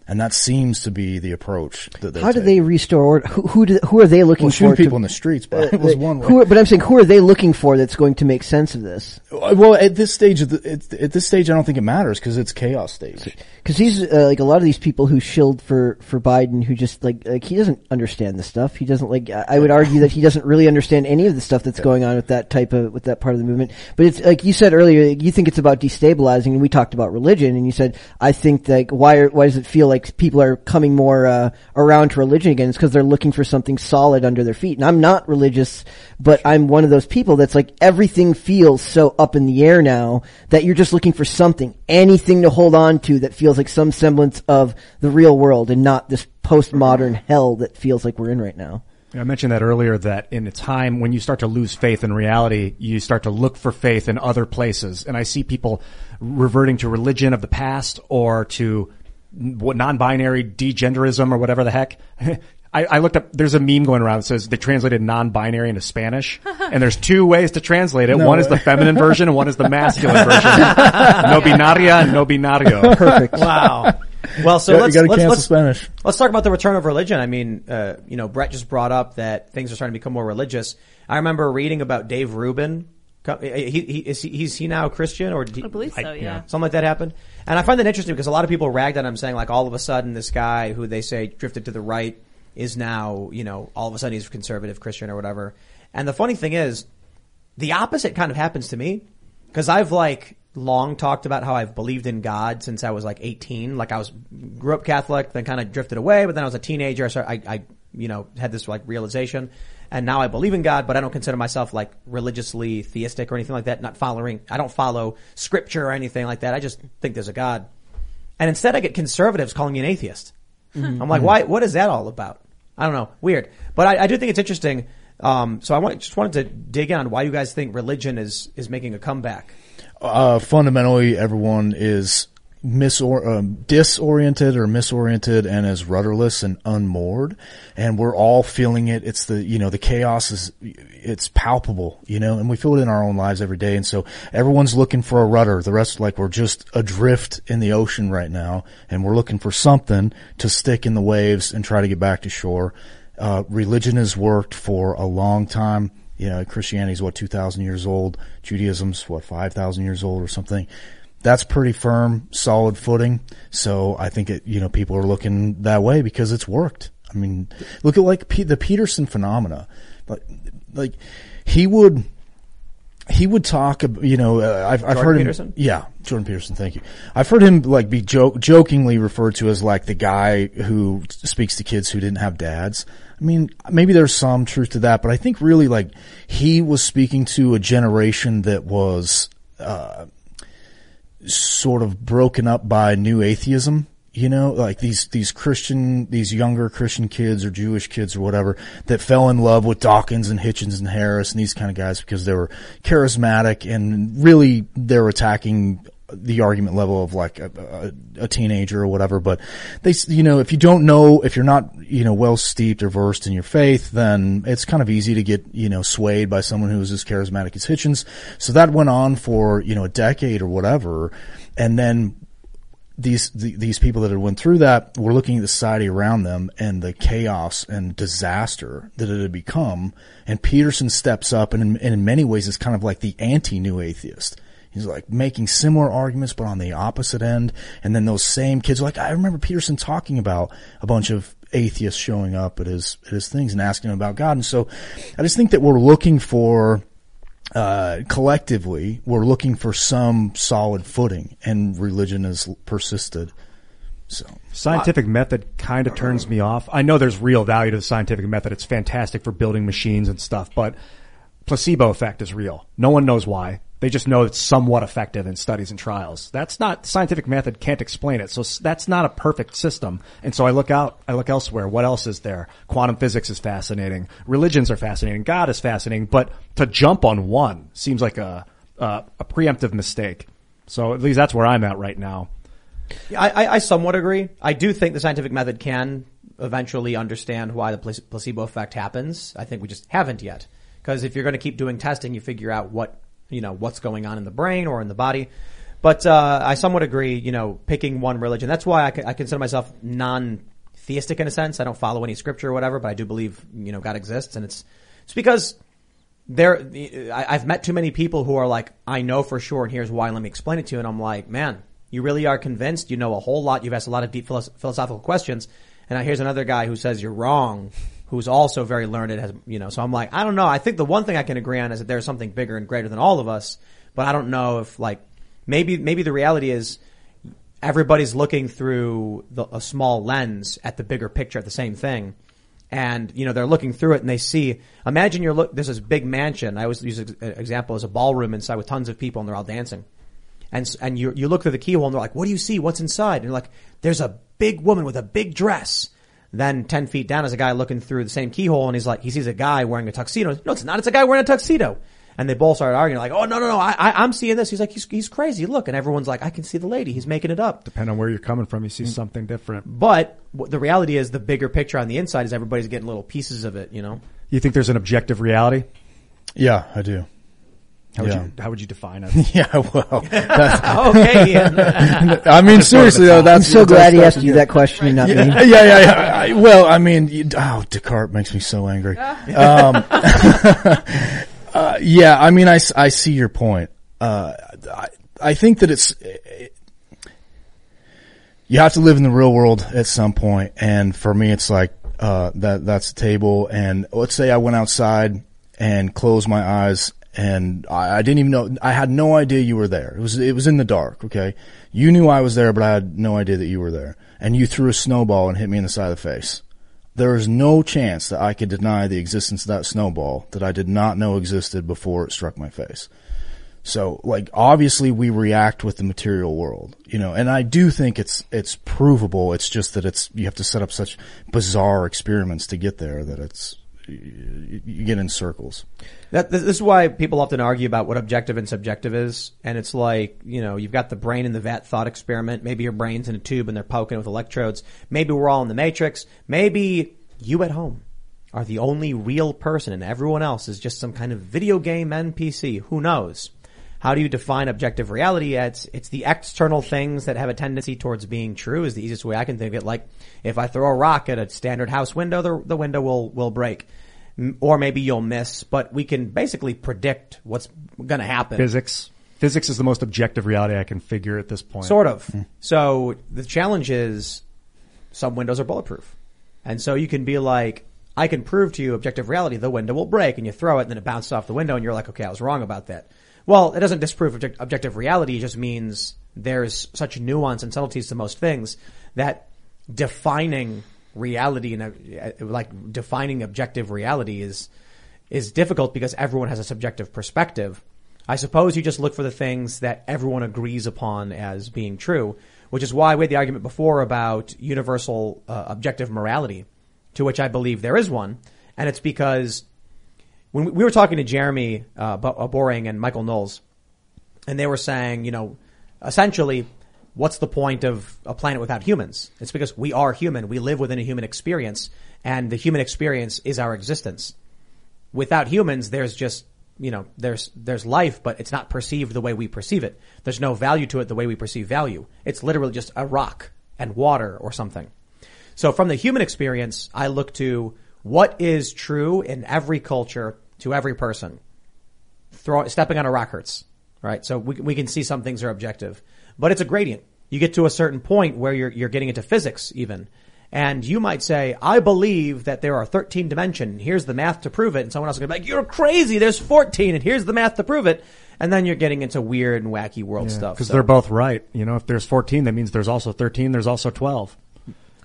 And that seems to be the approach that they're How do taking. they restore order? Who, who, do, who are they looking Well, for? shooting to- people in the streets, but uh, it was they- one way. Who, are- but I'm saying, who are they looking for that's going to make sense of this? Well, at this stage, of the, at, at this stage, I don't think it matters because it's chaos stage. Because these, uh, like a lot of these people who shilled for for Biden, who just like like he doesn't understand the stuff. He doesn't like. I would argue that he doesn't really understand any of the stuff that's going on with that type of with that part of the movement. But it's like you said earlier, you think it's about destabilizing, and we talked about religion, and you said I think like why are, why does it feel like people are coming more uh, around to religion again? It's because they're looking for something solid under their feet. And I'm not religious, but I'm one of those people that's like everything feels so up in the air now that you're just looking for something, anything to hold on to that feels like some semblance of the real world and not this postmodern hell that feels like we're in right now. I mentioned that earlier that in a time when you start to lose faith in reality, you start to look for faith in other places. And I see people reverting to religion of the past or to non-binary degenderism or whatever the heck. I, I looked up, there's a meme going around that says they translated non-binary into Spanish. and there's two ways to translate it. No one is the feminine version and one is the masculine version. no binaria and no binario. Perfect. Wow. Well, so You gotta- let's gotta let's, cancel let's, Spanish. let's talk about the return of religion. I mean, uh, you know, Brett just brought up that things are starting to become more religious. I remember reading about Dave Rubin. He, he, is he, he's he now Christian or he- I believe so, yeah. something like that happened? And I find that interesting because a lot of people ragged on him saying like all of a sudden this guy who they say drifted to the right is now, you know, all of a sudden he's conservative Christian or whatever. And the funny thing is, the opposite kind of happens to me because I've like long talked about how I've believed in God since I was like 18. Like I was grew up Catholic, then kind of drifted away, but then I was a teenager, so I, I you know had this like realization, and now I believe in God, but I don't consider myself like religiously theistic or anything like that. Not following, I don't follow scripture or anything like that. I just think there's a God, and instead I get conservatives calling me an atheist. Mm-hmm. I'm like, why? What is that all about? I don't know. Weird. But I, I do think it's interesting. Um, so I want, just wanted to dig in on why you guys think religion is, is making a comeback. Uh, fundamentally, everyone is misor- um, disoriented or misoriented and as rudderless and unmoored. And we're all feeling it. It's the you know the chaos is it's palpable you know and we feel it in our own lives every day. And so everyone's looking for a rudder. The rest like we're just adrift in the ocean right now and we're looking for something to stick in the waves and try to get back to shore. Uh, religion has worked for a long time. You know christianity is what 2000 years old? Judaism's what 5000 years old or something that's pretty firm, solid footing. So I think it, you know, people are looking that way because it's worked. I mean, look at like P- the Peterson phenomena. Like, like he would, he would talk, about, you know, uh, I've, I've heard Peterson? him. Yeah, Jordan Peterson. Thank you. I've heard him like be joke, jokingly referred to as like the guy who speaks to kids who didn't have dads. I mean, maybe there's some truth to that, but I think really like he was speaking to a generation that was, uh, sort of broken up by new atheism. You know, like these, these Christian, these younger Christian kids or Jewish kids or whatever that fell in love with Dawkins and Hitchens and Harris and these kind of guys because they were charismatic and really they're attacking the argument level of like a, a, a, teenager or whatever. But they, you know, if you don't know, if you're not, you know, well steeped or versed in your faith, then it's kind of easy to get, you know, swayed by someone who's as charismatic as Hitchens. So that went on for, you know, a decade or whatever. And then these, the, these people that had went through that were looking at the society around them and the chaos and disaster that it had become. And Peterson steps up and in, and in many ways is kind of like the anti-new atheist He's like making similar arguments, but on the opposite end. And then those same kids, like I remember Peterson talking about a bunch of atheists showing up at his at his things and asking him about God. And so, I just think that we're looking for. Uh, collectively, we're looking for some solid footing, and religion has persisted. So scientific uh, method kind of turns me off. I know there's real value to the scientific method. It's fantastic for building machines and stuff, but placebo effect is real. No one knows why. They just know it's somewhat effective in studies and trials. That's not scientific method can't explain it. So that's not a perfect system. And so I look out, I look elsewhere. What else is there? Quantum physics is fascinating. Religions are fascinating. God is fascinating. But to jump on one seems like a a, a preemptive mistake. So at least that's where I'm at right now. Yeah, I, I somewhat agree. I do think the scientific method can eventually understand why the placebo effect happens. I think we just haven't yet. Because if you're going to keep doing testing, you figure out what you know, what's going on in the brain or in the body. But uh, I somewhat agree, you know, picking one religion. That's why I, I consider myself non-theistic in a sense. I don't follow any scripture or whatever, but I do believe, you know, God exists. And it's, it's because there, I've met too many people who are like, I know for sure, and here's why, let me explain it to you. And I'm like, man, you really are convinced, you know a whole lot, you've asked a lot of deep philosophical questions. And here's another guy who says you're wrong who's also very learned, has, you know, so I'm like, I don't know. I think the one thing I can agree on is that there's something bigger and greater than all of us, but I don't know if like, maybe, maybe the reality is everybody's looking through the, a small lens at the bigger picture at the same thing. And, you know, they're looking through it and they see, imagine you're look, this big mansion. I always use an example as a ballroom inside with tons of people and they're all dancing. And, and you, you look through the keyhole and they're like, what do you see? What's inside? And you're like, there's a big woman with a big dress. Then 10 feet down is a guy looking through the same keyhole and he's like, he sees a guy wearing a tuxedo. No, it's not. It's a guy wearing a tuxedo. And they both started arguing like, oh, no, no, no, I, I, am seeing this. He's like, he's, he's crazy. Look. And everyone's like, I can see the lady. He's making it up. Depending on where you're coming from, you see something different. But the reality is the bigger picture on the inside is everybody's getting little pieces of it, you know? You think there's an objective reality? Yeah, I do. How would Yeah. you how would you define it? yeah, well, that's, Okay, Ian. I mean, Just go to the seriously though, that's I'm so glad he asked you that question and not yeah, me. yeah, yeah, yeah. I, well, I mean, you, oh, Descartes makes me so angry. Um, uh, yeah, I mean, I, I see your point. Uh, I, I think that it's, you have to live in the real world at some point, and for me, it's like uh, that. That's the table. And let's say I went outside and closed my eyes, and I, I didn't even know. I had no idea you were there. It was it was in the dark. Okay, you knew I was there, but I had no idea that you were there. And you threw a snowball and hit me in the side of the face. There is no chance that I could deny the existence of that snowball that I did not know existed before it struck my face. So, like, obviously we react with the material world, you know, and I do think it's, it's provable. It's just that it's, you have to set up such bizarre experiments to get there that it's, you get in circles. That, this is why people often argue about what objective and subjective is. And it's like, you know, you've got the brain in the vat thought experiment. Maybe your brain's in a tube and they're poking it with electrodes. Maybe we're all in the matrix. Maybe you at home are the only real person and everyone else is just some kind of video game NPC. Who knows? How do you define objective reality? It's, it's the external things that have a tendency towards being true is the easiest way I can think of it. Like, if I throw a rock at a standard house window, the, the window will, will break. Or maybe you'll miss, but we can basically predict what's gonna happen. Physics. Physics is the most objective reality I can figure at this point. Sort of. Hmm. So the challenge is some windows are bulletproof. And so you can be like, I can prove to you objective reality, the window will break and you throw it and then it bounces off the window and you're like, okay, I was wrong about that. Well, it doesn't disprove object- objective reality. It just means there's such nuance and subtleties to most things that defining reality and uh, like defining objective reality is, is difficult because everyone has a subjective perspective. I suppose you just look for the things that everyone agrees upon as being true, which is why we had the argument before about universal uh, objective morality, to which I believe there is one, and it's because when we- we were talking to Jeremy uh, uh, Boreing and Michael Knowles, and they were saying, you know, essentially, what's the point of a planet without humans? It's because we are human. We live within a human experience, and the human experience is our existence. Without humans, there's just you know, there's there's life, but it's not perceived the way we perceive it. There's no value to it the way we perceive value. It's literally just a rock and water or something. So from the human experience, I look to what is true in every culture to every person. Throw, stepping on a rock hurts, right? So we, we can see some things are objective, but it's a gradient. You get to a certain point where you're, you're getting into physics even. And you might say, I believe that there are 13 dimensions. Here's the math to prove it. And someone else will be like, you're crazy. There's 14 and here's the math to prove it. And then you're getting into weird and wacky world stuff. Because So- they're both right. You know, if there's 14, that means there's also 13, there's also 12.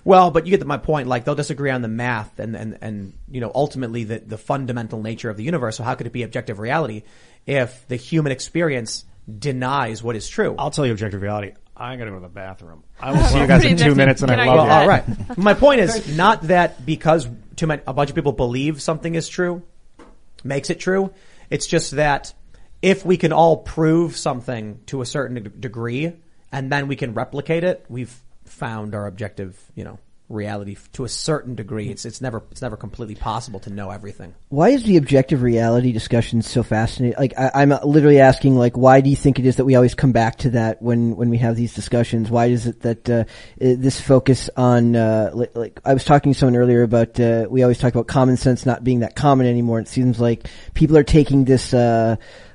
Well, but you get the, my point. Like they'll disagree on the math and, and, and, you know, ultimately the, the fundamental nature of the universe. So how could it be objective reality if the human experience denies what is true? I'll tell you objective reality. I gotta go to the bathroom. I will see you guys in two minutes and I love well, you. all right. My point is not that because too many, a bunch of people believe something is true makes it true. It's just that if we can all prove something to a certain degree and then we can replicate it, we've found our objective, you know, reality to a certain degree. It's, it's never, it's never completely possible to know everything. Why is the objective reality discussion so fascinating? Like, I, I'm literally asking, like, why do you think it is that we always come back to that when, when we have these discussions? Why is it that, uh, this focus on, uh, like, I was talking to someone earlier about, uh, we always talk about common sense not being that common anymore. It seems like people are taking this,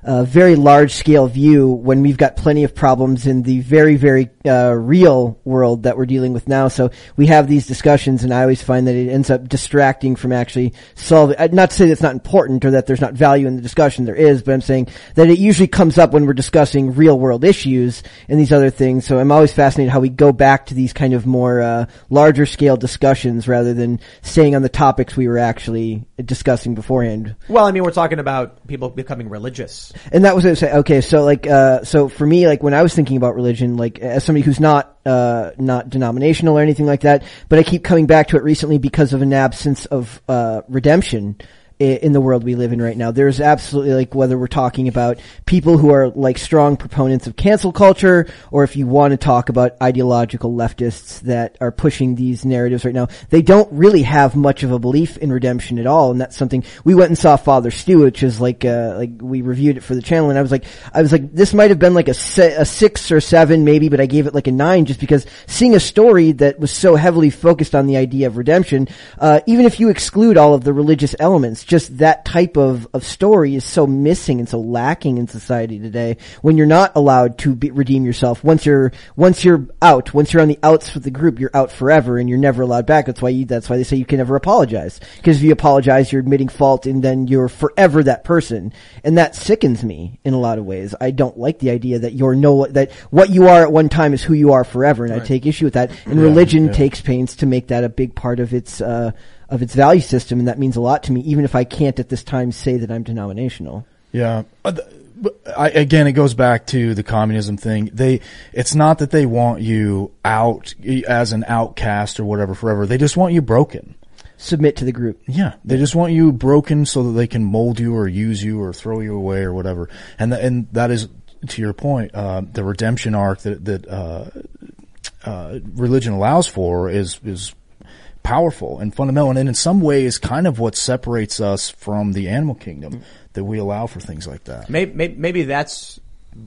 uh, very large scale view when we've got plenty of problems in the very, very, uh, real world that we're dealing with now. So we have these discussions and I always find that it ends up distracting from actually solving, uh, not to say that's not important or that there's not value in the discussion. There is, but I'm saying that it usually comes up when we're discussing real world issues and these other things. So I'm always fascinated how we go back to these kind of more, uh, larger scale discussions rather than staying on the topics we were actually discussing beforehand. Well, I mean, we're talking about people becoming religious. And that was what I was saying. Okay, so like, uh, so for me, like when I was thinking about religion, like as somebody who's not, uh, not denominational or anything like that, but I keep coming back to it recently because of an absence of, uh, redemption in the world we live in right now. There's absolutely like whether we're talking about people who are like strong proponents of cancel culture or if you want to talk about ideological leftists that are pushing these narratives right now, they don't really have much of a belief in redemption at all. And that's something we went and saw Father Stu, which is like, uh, like we reviewed it for the channel and I was like, I was like, this might have been like a, a six or seven maybe, but I gave it like a nine just because seeing a story that was so heavily focused on the idea of redemption, uh, even if you exclude all of the religious elements, just that type of, of story is so missing and so lacking in society today when you're not allowed to be, redeem yourself. Once you're, once you're out, once you're on the outs with the group, you're out forever and you're never allowed back. That's why you, that's why they say you can never apologize. Because if you apologize, you're admitting fault and then you're forever that person. And that sickens me in a lot of ways. I don't like the idea that you're no, that what you are at one time is who you are forever. And I take issue with that. And Yeah, religion yeah. takes pains to make that a big part of its, uh, of its value system. And that means a lot to me, even if I can't at this time say that I'm denominational. Yeah. Uh, I, again, it goes back to the communism thing. They, it's not that they want you out as an outcast or whatever forever. They just want you broken. submit to the group. Yeah, they just want you broken so that they can mold you or use you or throw you away or whatever. And th- and that is to your point, uh, the redemption arc that that uh, uh, religion allows for is is powerful and fundamental, and in some ways, kind of what separates us from the animal kingdom that we allow for things like that. Maybe, maybe, that's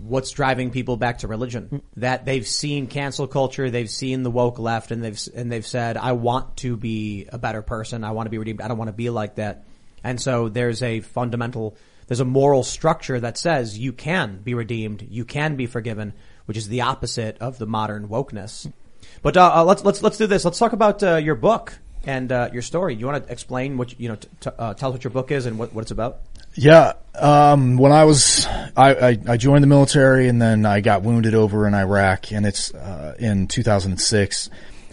what's driving people back to religion. That they've seen cancel culture, they've seen the woke left, and they've and they've said, "I want to be a better person. I want to be redeemed. I don't want to be like that." And so there's a fundamental, there's a moral structure that says you can be redeemed, you can be forgiven, which is the opposite of the modern wokeness. But uh, uh, let's let's let's do this. Let's talk about uh, your book and uh, your story. You want to explain what you know? T- t- uh, tell us what your book is and what, what it's about. Yeah, um, when I was, I, I, I, joined the military and then I got wounded over in Iraq and it's, uh, in 2006,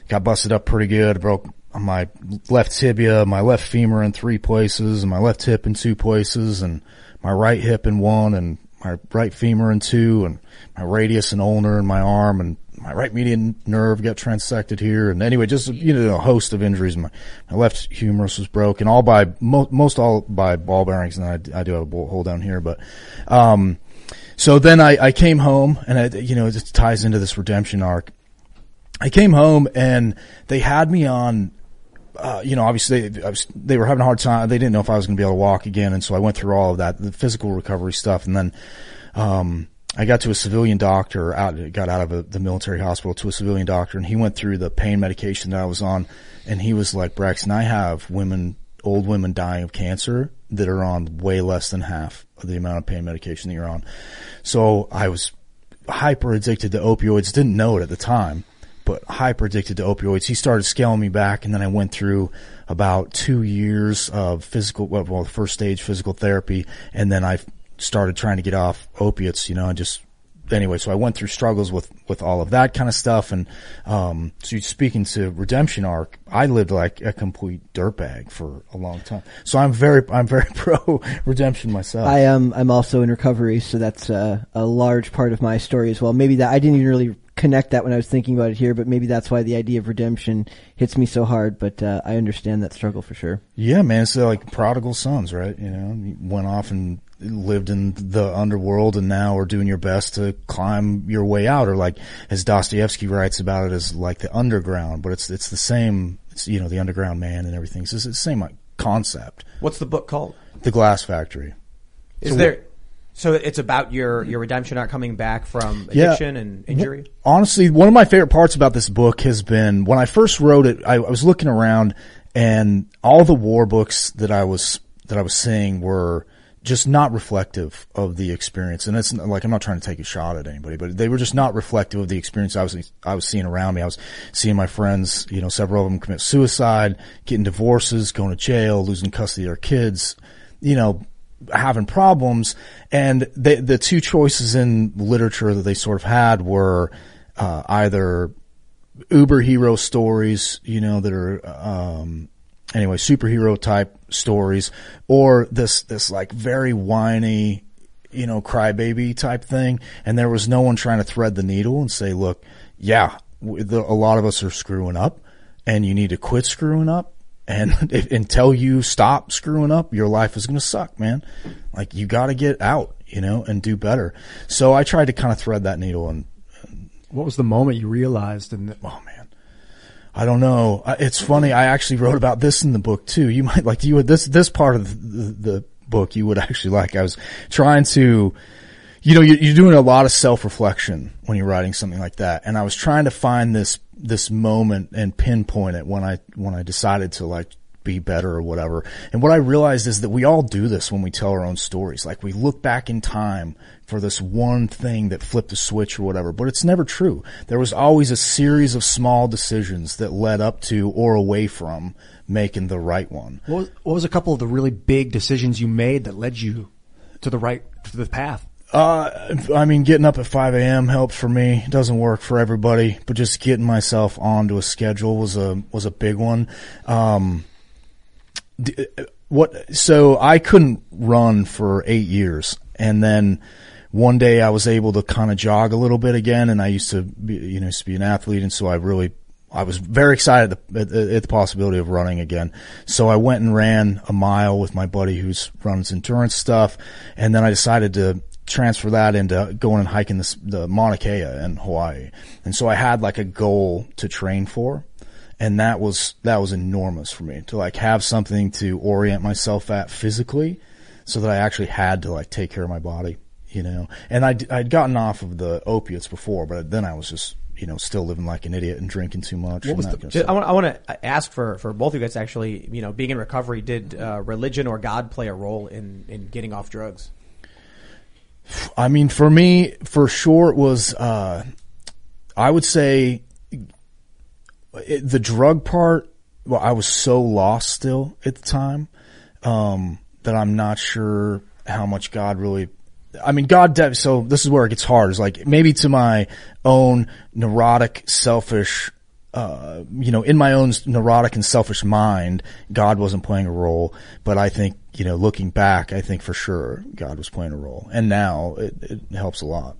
got busted up pretty good, broke my left tibia, my left femur in three places and my left hip in two places and my right hip in one and my right femur in two and my radius and ulnar in my arm and my right median nerve got transected here, and anyway, just you know a host of injuries. My, my left humerus was broken, all by mo- most all by ball bearings, and I, I do have a hole down here, but um, so then I, I came home, and I, you know it ties into this redemption arc. I came home, and they had me on. Uh, you know, obviously they, they were having a hard time. They didn't know if I was going to be able to walk again, and so I went through all of that, the physical recovery stuff, and then. Um, I got to a civilian doctor out, got out of a, the military hospital to a civilian doctor and he went through the pain medication that I was on and he was like, Braxton, I have women, old women dying of cancer that are on way less than half of the amount of pain medication that you're on. So I was hyper addicted to opioids, didn't know it at the time, but hyper addicted to opioids. He started scaling me back and then I went through about two years of physical, well, first stage physical therapy and then I started trying to get off opiates, you know, and just anyway, so I went through struggles with, with all of that kind of stuff. And, um, so speaking to redemption arc, I lived like a complete dirtbag for a long time. So I'm very, I'm very pro redemption myself. I am, um, I'm also in recovery. So that's uh, a large part of my story as well. Maybe that I didn't even really connect that when I was thinking about it here, but maybe that's why the idea of redemption hits me so hard. But uh, I understand that struggle for sure. Yeah, man. So like prodigal sons, right? You know, went off and lived in the underworld and now are doing your best to climb your way out or like as Dostoevsky writes about it as like the underground but it's it's the same it's you know the underground man and everything. It's, it's the same like concept. What's the book called? The glass factory. Is so there so it's about your your redemption arc coming back from addiction yeah. and injury? honestly one of my favorite parts about this book has been when I first wrote it I, I was looking around and all the war books that I was that I was seeing were just not reflective of the experience. And it's like, I'm not trying to take a shot at anybody, but they were just not reflective of the experience I was, I was seeing around me. I was seeing my friends, you know, several of them commit suicide, getting divorces, going to jail, losing custody of their kids, you know, having problems. And they, the two choices in literature that they sort of had were, uh, either uber hero stories, you know, that are, um, anyway, superhero type stories or this, this like very whiny, you know, crybaby type thing. And there was no one trying to thread the needle and say, look, yeah, the, a lot of us are screwing up and you need to quit screwing up. And if, until you stop screwing up, your life is going to suck, man. Like you got to get out, you know, and do better. So I tried to kind of thread that needle and, and what was the moment you realized and oh man I don't know. Uh, it's funny. I actually wrote about this in the book too. You might like you would this this part of the, the book you would actually like. I was trying to, you know, you're, you're doing a lot of self reflection when you're writing something like that, and I was trying to find this this moment and pinpoint it when I when I decided to like be better or whatever. And what I realized is that we all do this when we tell our own stories. Like we look back in time for this one thing that flipped a switch or whatever, but it's never true. There was always a series of small decisions that led up to or away from making the right one. What was, what was a couple of the really big decisions you made that led you to the right, to the path? Uh, I mean, getting up at 5 a.m. helped for me. It doesn't work for everybody, but just getting myself onto a schedule was a, was a big one. Um, Uh, what, so I couldn't run for eight years and then one day I was able to kind of jog a little bit again and I used to be, you know, used to be an athlete and so I really I was very excited at the, at the possibility of running again. So I went and ran a mile with my buddy who's runs endurance stuff. And then I decided to transfer that into going and hiking the, the Mauna Kea in Hawaii. And so I had like a goal to train for. And that was, that was enormous for me to like have something to orient myself at physically so that I actually had to like take care of my body, you know, and I'd, I'd gotten off of the opiates before, but then I was just, you know, still living like an idiot and drinking too much. What was the, I want, I want to ask for, for both of you guys actually, you know, being in recovery, did uh, religion or God play a role in, in getting off drugs? I mean, for me, for sure, it was, uh, I would say it, the drug part, well, I was so lost still at the time, um, that I'm not sure how much God really, I mean, God, so this is where it gets hard is like maybe to my own neurotic, selfish, uh, you know, in my own neurotic and selfish mind, God wasn't playing a role, but I think, you know, looking back, I think for sure God was playing a role. And now it, it helps a lot.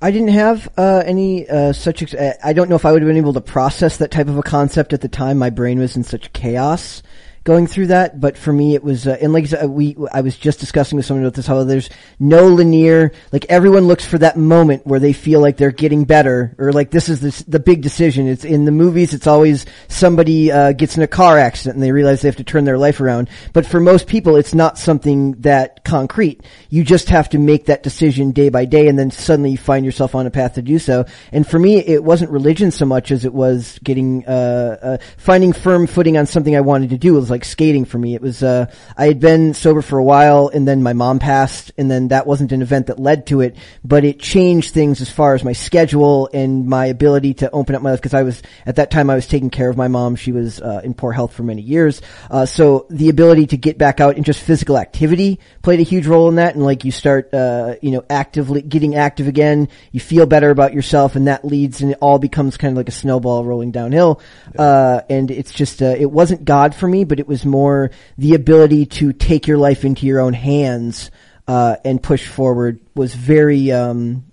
I didn't have uh, any uh, such. Ex- I don't know if I would have been able to process that type of a concept at the time. My brain was in such chaos going through that. But for me, it was, uh, and like we, I was just discussing with someone about this, how there's no linear, like everyone looks for that moment where they feel like they're getting better or like this is the, the big decision. It's in the movies, it's always somebody, uh, gets in a car accident and they realize they have to turn their life around. But for most people, it's not something that concrete. You just have to make that decision day by day and then suddenly you find yourself on a path to do so. And for me, it wasn't religion so much as it was getting, uh, uh finding firm footing on something I wanted to do. It was like like skating for me. It was, uh, I had been sober for a while and then my mom passed and then that wasn't an event that led to it, but it changed things as far as my schedule and my ability to open up my life because I was, at that time I was taking care of my mom. She was, uh, in poor health for many years. Uh, so the ability to get back out and just physical activity played a huge role in that. And like you start, uh, you know, actively getting active again, you feel better about yourself and that leads and it all becomes kind of like a snowball rolling downhill. Uh, and it's just, uh, it wasn't God for me, but it was more the ability to take your life into your own hands uh, and push forward was very um,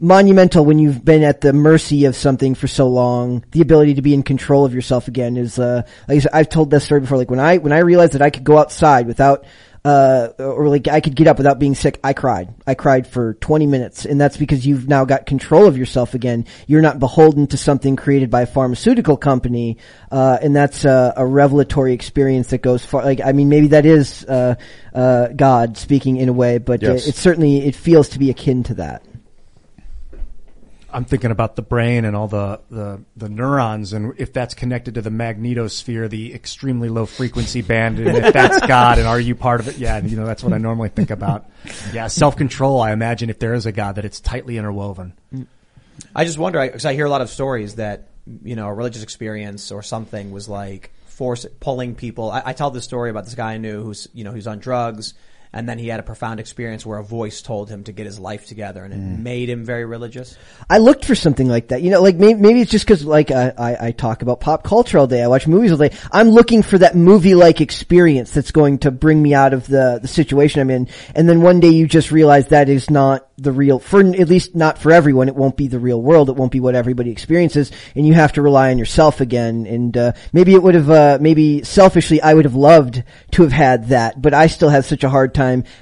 monumental when you've been at the mercy of something for so long. The ability to be in control of yourself again is, uh, like I've told this story before. Like when I when I realized that I could go outside without uh, or like I could get up without being sick. I cried. I cried for 20 minutes and that's because you've now got control of yourself again. You're not beholden to something created by a pharmaceutical company. Uh, and that's a, a, revelatory experience that goes far. Like, I mean, maybe that is, uh, uh God speaking in a way, but yes. it, it certainly, it feels to be akin to that. I'm thinking about the brain and all the, the, the neurons and if that's connected to the magnetosphere, the extremely low frequency band, and if that's God and are you part of it? Yeah, you know, that's what I normally think about. Yeah, self-control, I imagine if there is a God that it's tightly interwoven. I just wonder, because I, I hear a lot of stories that, you know, a religious experience or something was like force pulling people. I, I tell this story about this guy I knew who's, you know, who's on drugs and then he had a profound experience where a voice told him to get his life together and it mm. made him very religious. I looked for something like that. You know, like maybe, maybe it's just cause like I, I, I, talk about pop culture all day. I watch movies all day. I'm looking for that movie-like experience that's going to bring me out of the, the situation I'm in. And then one day you just realize that is not the real, for at least not for everyone. It won't be the real world. It won't be what everybody experiences, and you have to rely on yourself again. And uh, maybe it would have, uh, maybe selfishly, I would have loved to have had that, but I still have such a hard time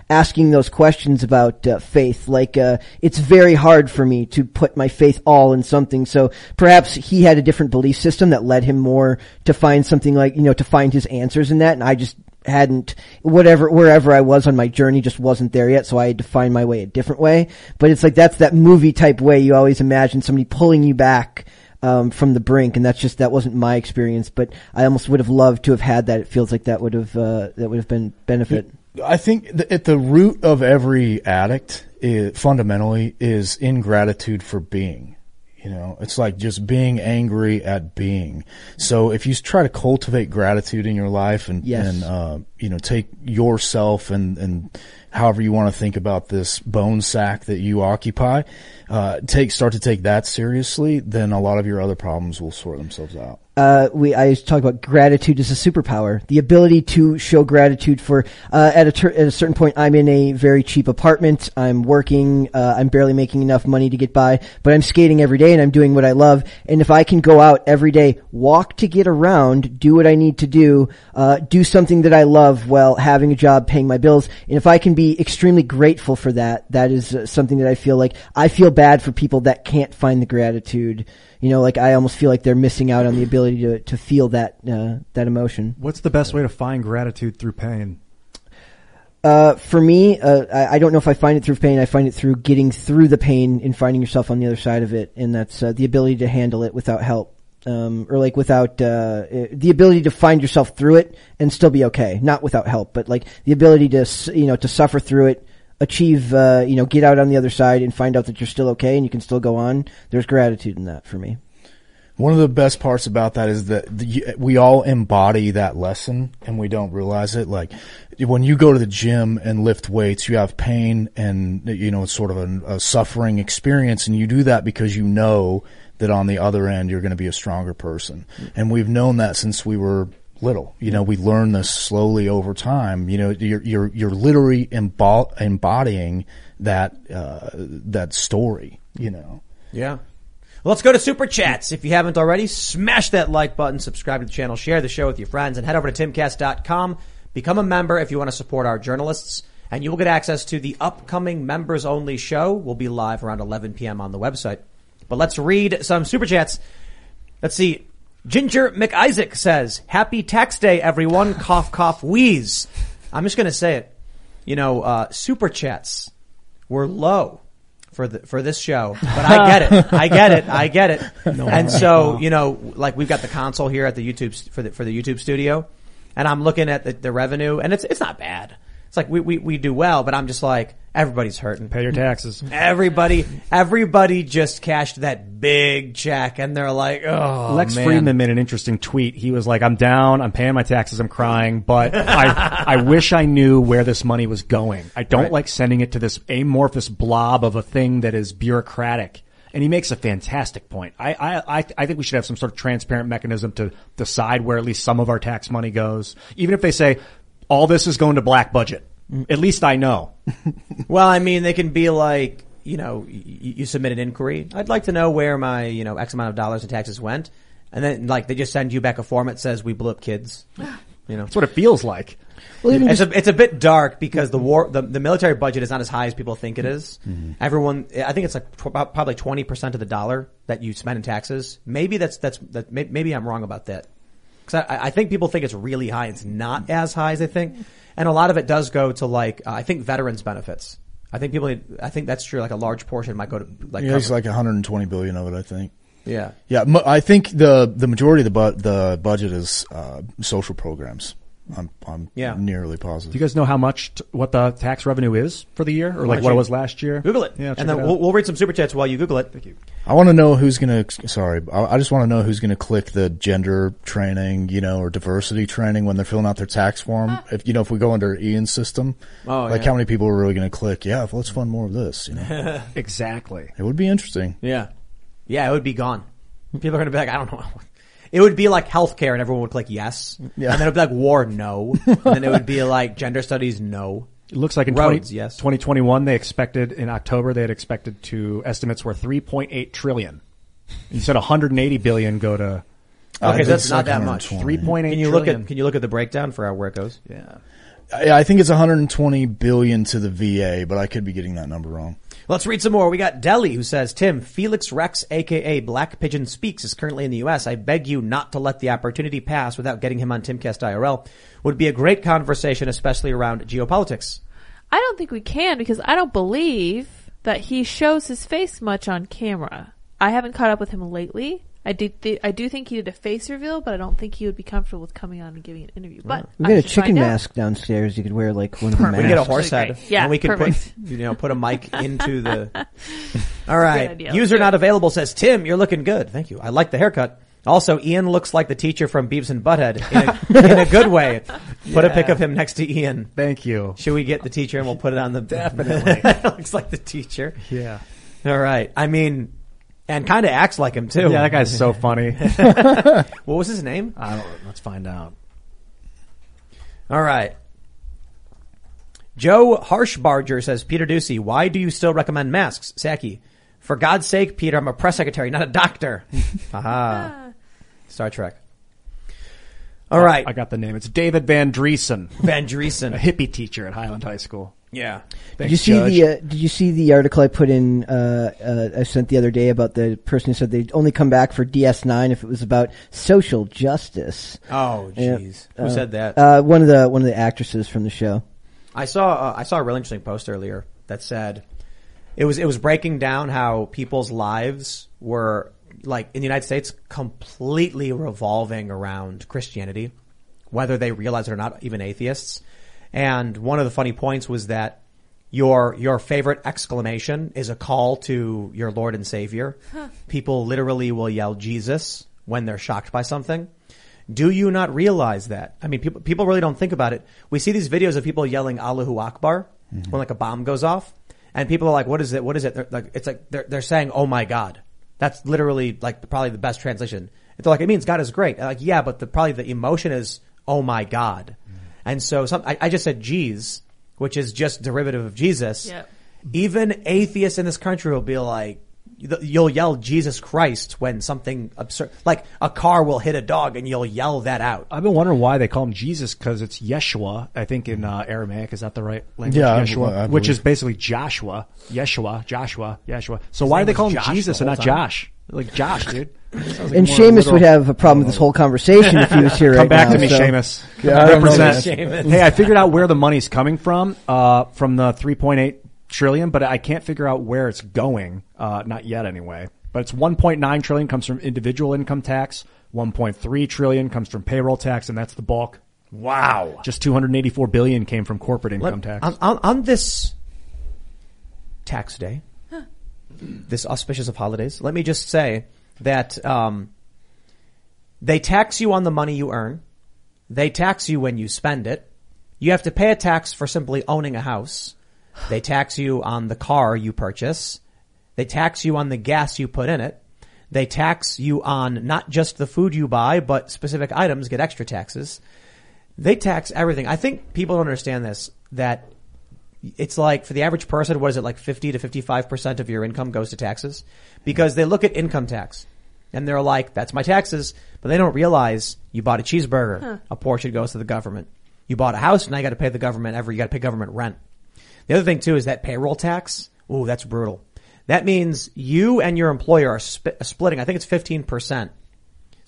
asking those questions about uh, faith. Like, uh, it's very hard for me to put my faith all in something. So perhaps he had a different belief system that led him more to find something like, you know, to find his answers in that, and I just hadn't whatever wherever I was on my journey just wasn't there yet, so I had to find my way a different way. But it's like that's that movie type way you always imagine somebody pulling you back um, from the brink, and that's just that wasn't my experience. But I almost would have loved to have had that. It feels like that would have uh, that would have been benefit. I think at the root of every addict, is, fundamentally, is ingratitude for being. You know, it's like just being angry at being. So if you try to cultivate gratitude in your life and, yes. and, uh, you know, take yourself and, and, however you want to think about this bone sack that you occupy, uh, take start to take that seriously, then a lot of your other problems will sort themselves out uh, we I talk about gratitude as a superpower, the ability to show gratitude for uh, at a ter- at a certain point. I'm in a very cheap apartment. I'm working. Uh, I'm barely making enough money to get by, but I'm skating every day and I'm doing what I love. And if I can go out every day, walk to get around, do what I need to do, uh, do something that I love while having a job, paying my bills, and if I can be extremely grateful for that, that is uh, something that I feel like I feel bad for people that can't find the gratitude you know, like I almost feel like they're missing out on the ability to to feel that uh, that emotion. What's the best way to find gratitude through pain? Uh, for me, uh, I, I, don't know if I find it through pain. I find it through getting through the pain and finding yourself on the other side of it, and that's uh, the ability to handle it without help, um, or like without uh, the ability to find yourself through it and still be okay. Not without help, but like the ability to you know to suffer through it achieve, uh, you know, get out on the other side and find out that you're still okay and you can still go on. There's gratitude in that for me. One of the best parts about that is that the, we all embody that lesson and we don't realize it. Like when you go to the gym and lift weights, you have pain and, you know, it's sort of a, a suffering experience and you do that because you know that on the other end you're going to be a stronger person. And we've known that since we were little. You know, we learn this slowly over time. You know, you're you're you're literally embodying that uh, that story. You know. Yeah. Let's go to super chats. If you haven't already, smash that like button, subscribe to the channel, share the show with your friends, and head over to timcast.com. Become a member if you want to support our journalists, and you will get access to the upcoming members only show. We'll be live around 11 p.m. on the website. But let's read some super chats. Let's see. Ginger McIsaac says, happy tax day, everyone. cough, cough, wheeze. I'm just going to say it. You know, uh, super chats were low for the, for this show, but I get it. I get it. I get it. No, and so, no. you know, like we've got the console here at the YouTube, for the, for the YouTube studio and I'm looking at the, the revenue and it's, it's not bad. It's like we, we, we do well, but I'm just like, everybody's hurting. Pay your taxes. Everybody, everybody just cashed that big check and they're like, oh, Lex man. Fridman made an interesting tweet. He was like, I'm down, I'm paying my taxes, I'm crying, but I, I wish I knew where this money was going. I don't right. like sending it to this amorphous blob of a thing that is bureaucratic. And he makes a fantastic point. I, I, I think we should have some sort of transparent mechanism to decide where at least some of our tax money goes. Even if they say, all this is going to black budget. At least I know. well, I mean, they can be like, you know, you, you submit an inquiry. I'd like to know where my, you know, X amount of dollars in taxes went. And then, like, they just send you back a form that says we blew up kids. You know, that's what it feels like. Well, it's a it's a bit dark because the war the, the military budget is not as high as people think it is. Mm-hmm. Everyone, I think it's like probably twenty percent of the dollar that you spend in taxes. Maybe that's that's that. Maybe I'm wrong about that. Because I, I, think people think it's really high. It's not as high as they think, and a lot of it does go to like uh, I think veterans benefits. I think people. Need, I think that's true. Like a large portion might go to like. Yeah, it's like 120 billion of it. I think. Yeah. Yeah, I think the the majority of the bu- the budget is uh, social programs. I'm, I'm yeah. nearly positive. Do you guys know how much, t- what the tax revenue is for the year, or like what it was last year? Google it. Yeah, and then we'll, we'll, read some super chats while you Google it. Thank you. I want to know who's going to. Sorry, I, I just want to know who's going to click the gender training, you know, or diversity training when they're filling out their tax form. Ah. If you know, if we go under Ian's system, oh, like yeah. how many people are really going to click? Yeah, let's fund more of this. You know, exactly. It would be interesting. Yeah, yeah, it would be gone. People are going to be like, I don't know. It would be like healthcare and everyone would click yes. Yeah. And then it would be like war, no. and then it would be like gender studies, no. It looks like in Roads, 20, yes. 2021 they expected, in October they had expected to, estimates were 3.8 trillion. You said 180 billion go to, Okay, uh, that's not that much. 3.8 Can you look at, can you look at the breakdown for where it goes? Yeah. I think it's 120 billion to the VA, but I could be getting that number wrong. Let's read some more. We got Deli who says, Tim, Felix Rex, aka Black Pigeon Speaks, is currently in the U.S. I beg you not to let the opportunity pass without getting him on Timcast IRL. Would be a great conversation, especially around geopolitics. I don't think we can because I don't believe that he shows his face much on camera. I haven't caught up with him lately. I do th- I do think he did a face reveal, but I don't think he would be comfortable with coming on and giving an interview. But we got a chicken mask downstairs. You could wear like one of the masks. We get a horse head. Yeah, and we could put you know put a mic into the. All right, user not available says Tim, you're looking good. Thank you. I like the haircut. Also, Ian looks like the teacher from Beavis and Butthead in a, in a good way. Put a pic of him next to Ian. Thank you. Should we get the teacher and we'll put it on the Definitely. looks like the teacher. Yeah. All right. I mean, and kind of acts like him too. Yeah, that guy's so funny. what was his name? I don't. Let's find out. All right. Joe Harshbarger says, Peter Doocy, why do you still recommend masks? Psaki, for God's sake, Peter, I'm a press secretary, not a doctor. Aha. Ah. Star Trek. All right. I got the name. It's David Van Driessen. Van Driessen. a hippie teacher at Highland High School. Yeah. Did you see the uh, Did you see the article I put in? Uh, uh, I sent the other day about the person who said they'd only come back for DS9 if it was about social justice. Oh, jeez. Who Uh, said that? Uh, one of the one of the actresses from the show. I saw uh, I saw a really interesting post earlier that said it was it was breaking down how people's lives were like in the United States completely revolving around Christianity, whether they realize it or not, even atheists. And one of the funny points was that your your favorite exclamation is a call to your Lord and Savior. Huh. People literally will yell Jesus when they're shocked by something. Do you not realize that? I mean, people people really don't think about it. We see these videos of people yelling Allahu Akbar mm-hmm. when like a bomb goes off, and people are like, "What is it? What is it?" They're like, it's like they're they're saying, "Oh my God." That's literally like probably the best translation. They're like it means God is great. Like yeah, but the probably the emotion is, "Oh my God," and so some I, I just said "Jeez," which is just derivative of Jesus. Yep. Even atheists in this country will be like, you'll yell Jesus Christ when something absurd, like a car will hit a dog and you'll yell that out. I've been wondering why they call him Jesus because it's Yeshua. I think in uh, Aramaic is that the right language? Yeah, Yeshua, I which is basically Joshua, Yeshua, Joshua, Yeshua. So His why name do they call him Josh Jesus the and not time. Josh? Like Josh, dude. Sounds like And more Seamus literal- would have a problem with this whole conversation if he was here Come right back now. to me, so- Seamus. Yeah, I don't know Represent. that. Hey, I figured out where the money's coming from, uh, from the 3.8 trillion, but I can't figure out where it's going, uh, not yet anyway. But it's 1.9 trillion comes from individual income tax, 1.3 trillion comes from payroll tax, and that's the bulk. Wow. Just 284 billion came from corporate income Let- tax. On, on, on this tax day, this auspicious of holidays, let me just say that um, they tax you on the money you earn. They tax you when you spend it. You have to pay a tax for simply owning a house. They tax you on the car you purchase. They tax you on the gas you put in it. They tax you on not just the food you buy, but specific items get extra taxes. They tax everything. I think people don't understand this, that it's like for the average person, what is it, like 50 to 55% of your income goes to taxes? Because they look at income tax and they're like, that's my taxes, but they don't realize you bought a cheeseburger, Huh. a portion goes to the government. You bought a house, now you gotta pay the government every, you gotta pay government rent. The other thing too is that payroll tax. Ooh, that's brutal. That means you and your employer are sp- splitting, I think it's 15%.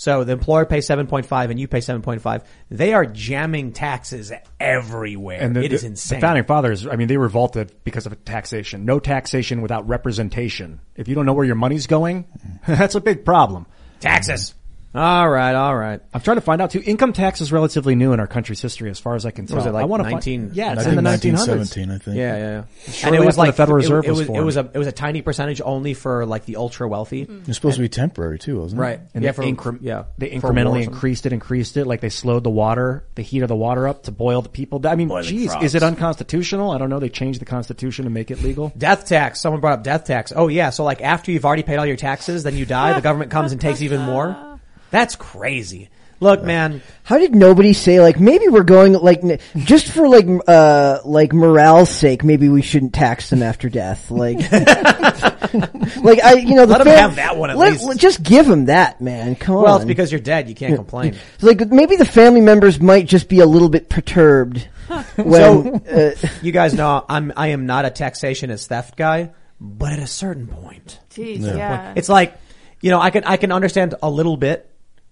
So the employer pays 7.5 and you pay 7.5. They are jamming taxes everywhere. and the, it is the- insane. The founding fathers, I mean, they revolted because of taxation. No taxation without representation. If you don't know where your money's going, that's a big problem. Taxes. All right, all right. I'm trying to find out too. Income tax is relatively new in our country's history, as far as I can tell. Was it like I want 19? Find, yeah, it's in the 1900s. 1917, I think. Yeah, yeah, yeah. And it was after the like Federal Reserve it, was was, it was a it was a tiny percentage only for like the ultra wealthy. Mm-hmm. It's supposed to be temporary too, wasn't it? Right. And yeah, they, for, incre- yeah, they for war or incrementally increased it, increased it. Like they slowed the water, the heat of the water up to boil the people. I mean, Boiling geez, frogs. is it unconstitutional? I don't know. They changed the constitution to make it legal. Death tax. Someone brought up death tax. Oh yeah. So like after you've already paid all your taxes, then you die, the government comes and takes even more. That's crazy. Look, man. How did nobody say like maybe we're going like n- just for like uh like morale's sake maybe we shouldn't tax them after death like like I you know the Let 'em fam- have that one at let- least. just give them that man come Well, on it's because you're dead. You can't complain. like maybe the family members might just be a little bit perturbed when so, uh, you guys know I'm I am not a taxation as theft guy, but at a certain point, Jeez, Certain yeah. it's like you know I can I can understand a little bit,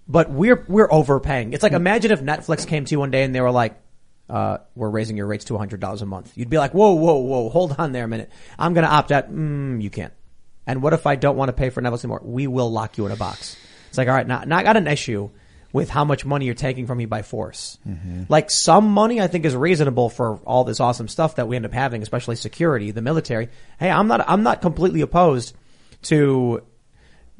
but we're we're overpaying. It's like imagine if Netflix came to you one day and they were like, uh, "We're raising your rates to hundred dollars a month." You'd be like, "Whoa, whoa, whoa, hold on there a minute. I'm going to opt out." Mm, you can't. And what if I don't want to pay for Netflix anymore? We will lock you in a box. It's like, all right, now, now I got an issue with how much money you're taking from me by force. Like some money I think is reasonable for all this awesome stuff that we end up having, especially security, the military. Hey, I'm not, I'm not completely opposed to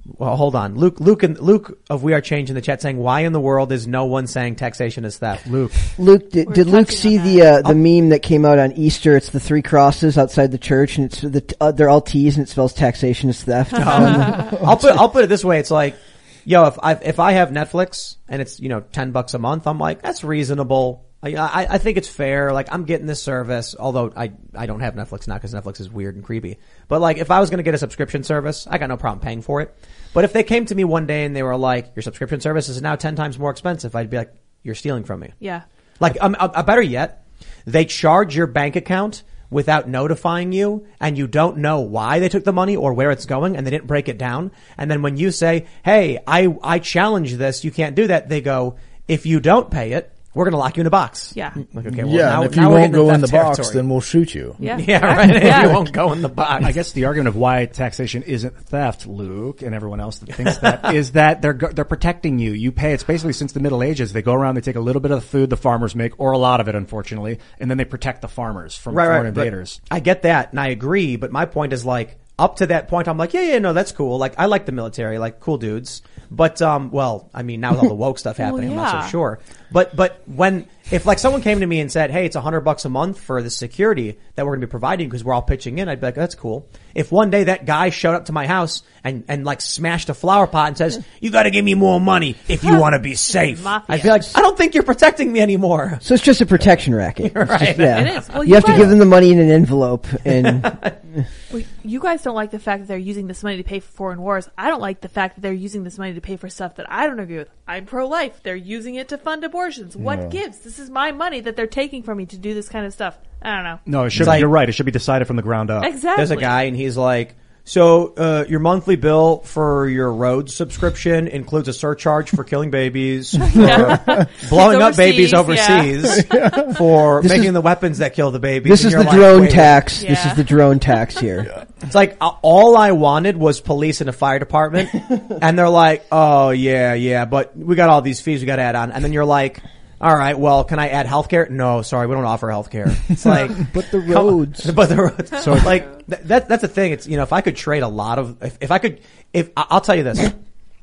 Well, hold on. Luke, Luke, and Luke of We Are Change in the chat saying, why in the world is no one saying taxation is theft? Luke. Luke, did, did Luke see the uh, the meme that came out on Easter? It's the three crosses outside the church, and it's the uh, they're all T's, and it spells taxation is theft. I'll put I'll put it this way. It's like, yo, if I if I have Netflix and it's you know ten bucks a month, I'm like that's reasonable. I, I I think it's fair. Like I'm getting this service, although I I don't have Netflix now because Netflix is weird and creepy. But like if I was going to get a subscription service, I got no problem paying for it. But if they came to me one day and they were like, your subscription service is now ten times more expensive, I'd be like, you're stealing from me. Yeah. Like, um, a, a better yet, they charge your bank account without notifying you and you don't know why they took the money or where it's going and they didn't break it down. And then when you say, Hey, I, I challenge this, you can't do that. They go, if you don't pay it, we're going to lock you in a box. Yeah. Like, okay, well, yeah, now, and if you now won't go in the theft box, then we'll shoot you. Yeah. Yeah, right. If Yeah. you won't go in the box. I guess the argument of why taxation isn't theft, Luke, and everyone else that thinks that, is that they're they're protecting you. You pay. It's basically since the Middle Ages. They go around, they take a little bit of the food the farmers make, or a lot of it, unfortunately, and then they protect the farmers from right, foreign right. invaders. I get that, and I agree. But my point is like, up to that point, I'm like, yeah, yeah, no, that's cool. Like, I like the military, like cool dudes. But um, well, I mean, now with all the woke stuff Well, happening, I'm not so sure. But but when if like someone came to me and said, hey, it's a hundred bucks a month for the security that we're going to be providing because we're all pitching in, I'd be like, that's cool. If one day that guy showed up to my house and and like smashed a flower pot and says, you got to give me more money if you want to be safe, I'd be like, I don't think you're protecting me anymore. So it's just a protection racket. It's Right. just- yeah. It is. Well, you, you have to guys- give them the money in an envelope, and Well, you guys don't like the fact that they're using this money to pay for foreign wars. I don't like the fact that they're using this money to pay for stuff that I don't agree with. I'm pro-life. They're using it to fund abortions. What Yeah. gives? This is my money that they're taking from me to do this kind of stuff. I don't know. No, it should. It's like- you're right. It should be decided from the ground up. Exactly. There's a guy and he's like, so uh, your monthly bill for your road subscription includes a surcharge for killing babies, for Yeah. blowing up babies overseas, overseas, for This making is- the weapons that kill the babies. this And is you're the like, drone wait, tax. This Yeah. is the drone tax here. It's like uh, all I wanted was police and a fire department, and they're like, "Oh yeah, yeah, but we got all these fees we got to add on." And then you're like, "All right, well, can I add healthcare?" No, sorry, we don't offer healthcare. It's like, But the roads. but the roads. So like th- that that's the thing. It's you know if I could trade a lot of if, if I could if I- I'll tell you this.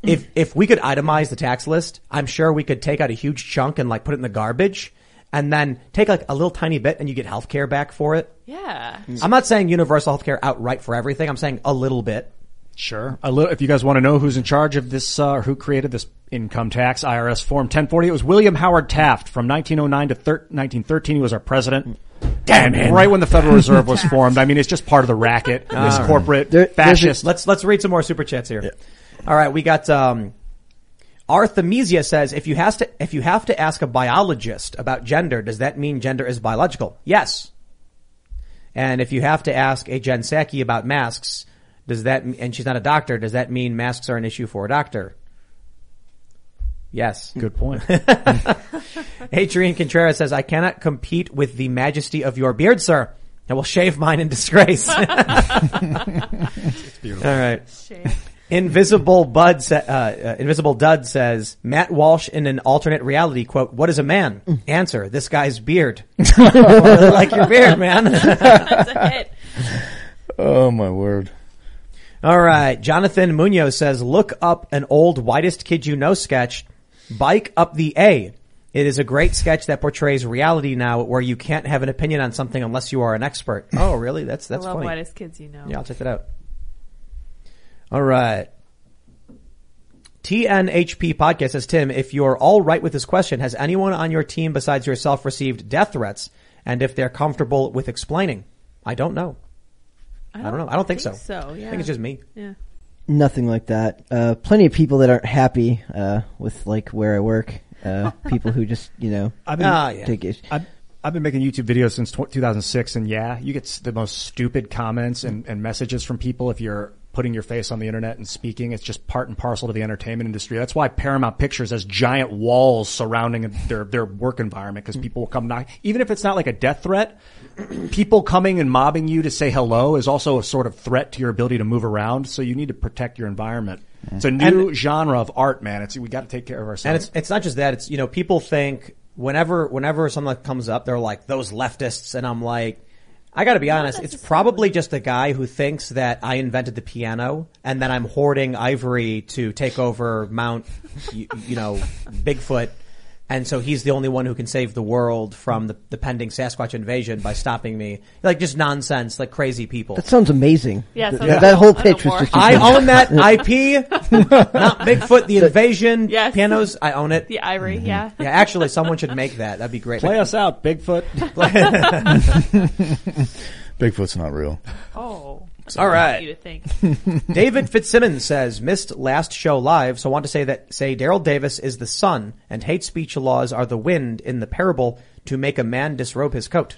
If if we could itemize the tax list, I'm sure we could take out a huge chunk and like put it in the garbage, and then take like a little tiny bit, and you get healthcare back for it. Yeah. I'm not saying universal healthcare outright for everything. I'm saying a little bit. Sure. A little, if you guys want to know who's in charge of this, uh, who created this income tax IRS form 1040, it was William Howard Taft from 1909 to thir- 1913. He was our president. Damn And him. Right when the Federal Reserve was formed. I mean, it's just part of the racket. This All right. corporate There- there's a- fascist. Let's let's read some more super chats here. All right, we got um Arthemesia says if you has to if you have to ask a biologist about gender, does that mean gender is biological? Yes. And if you have to ask a Jen Psaki about masks, does that and she's not a doctor, does that mean masks are an issue for a doctor? Yes. Good point. Adrian Contreras says, I cannot compete with the majesty of your beard, sir. I will shave mine in disgrace. All right. Invisible Bud, sa- uh, uh, Invisible Dud says, Matt Walsh in an alternate reality, quote, what is a man? Answer, this guy's beard. I really like your beard, man. That's a hit. Oh my word. All right. Jonathan Munoz says, look up an old whitest kid you know sketch, Bike Up the A. It is a great sketch that portrays reality now where you can't have an opinion on something unless you are an expert. Oh, really? That's, that's I love funny. whitest kids you know. Yeah, I'll check that out. All right. TNHP podcast says, Tim, if you're all right with this question, has anyone on your team besides yourself received death threats? And if they're comfortable with explaining? I don't know. I don't, know. I don't think, so. so, yeah. I think it's just me. Yeah. Nothing like that. Uh, plenty of people that aren't happy uh, with like where I work. Uh, people who just you know I've been, Ah, yeah. take it. I've, I've been making YouTube videos since tw- 2006, and yeah, you get the most stupid comments and, and messages from people if you're putting your face on the internet and speaking. It's just part and parcel to the entertainment industry. That's why Paramount Pictures has giant walls surrounding their their work environment because people will come knock. Even if it's not like a death threat, people coming and mobbing you to say hello is also a sort of threat to your ability to move around. So you need to protect your environment. It's a new genre of art, man. It's we got to take care of ourselves. And it's, it's not just that. It's, you know, people think whenever, whenever something comes up, they're like, those leftists. And I'm like, I gotta be honest, it's probably just a guy who thinks that I invented the piano and that I'm hoarding ivory to take over Mount, you, you know, Bigfoot. And so he's the only one who can save the world from the, the pending Sasquatch invasion by stopping me. Like just nonsense, like crazy people. That sounds amazing. Yeah, Th- sounds- that whole pitch was just. I own that IP, not Bigfoot, the invasion, Yes. pianos. I own it. The ivory, mm-hmm. yeah. Yeah, actually, someone should make that. That'd be great. Play us out, Bigfoot. Bigfoot's not real. Oh. All right. You to think. David Fitzsimmons says, missed last show live, so I want to say that, say Daryl Davis is the sun and hate speech laws are the wind in the parable to make a man disrobe his coat.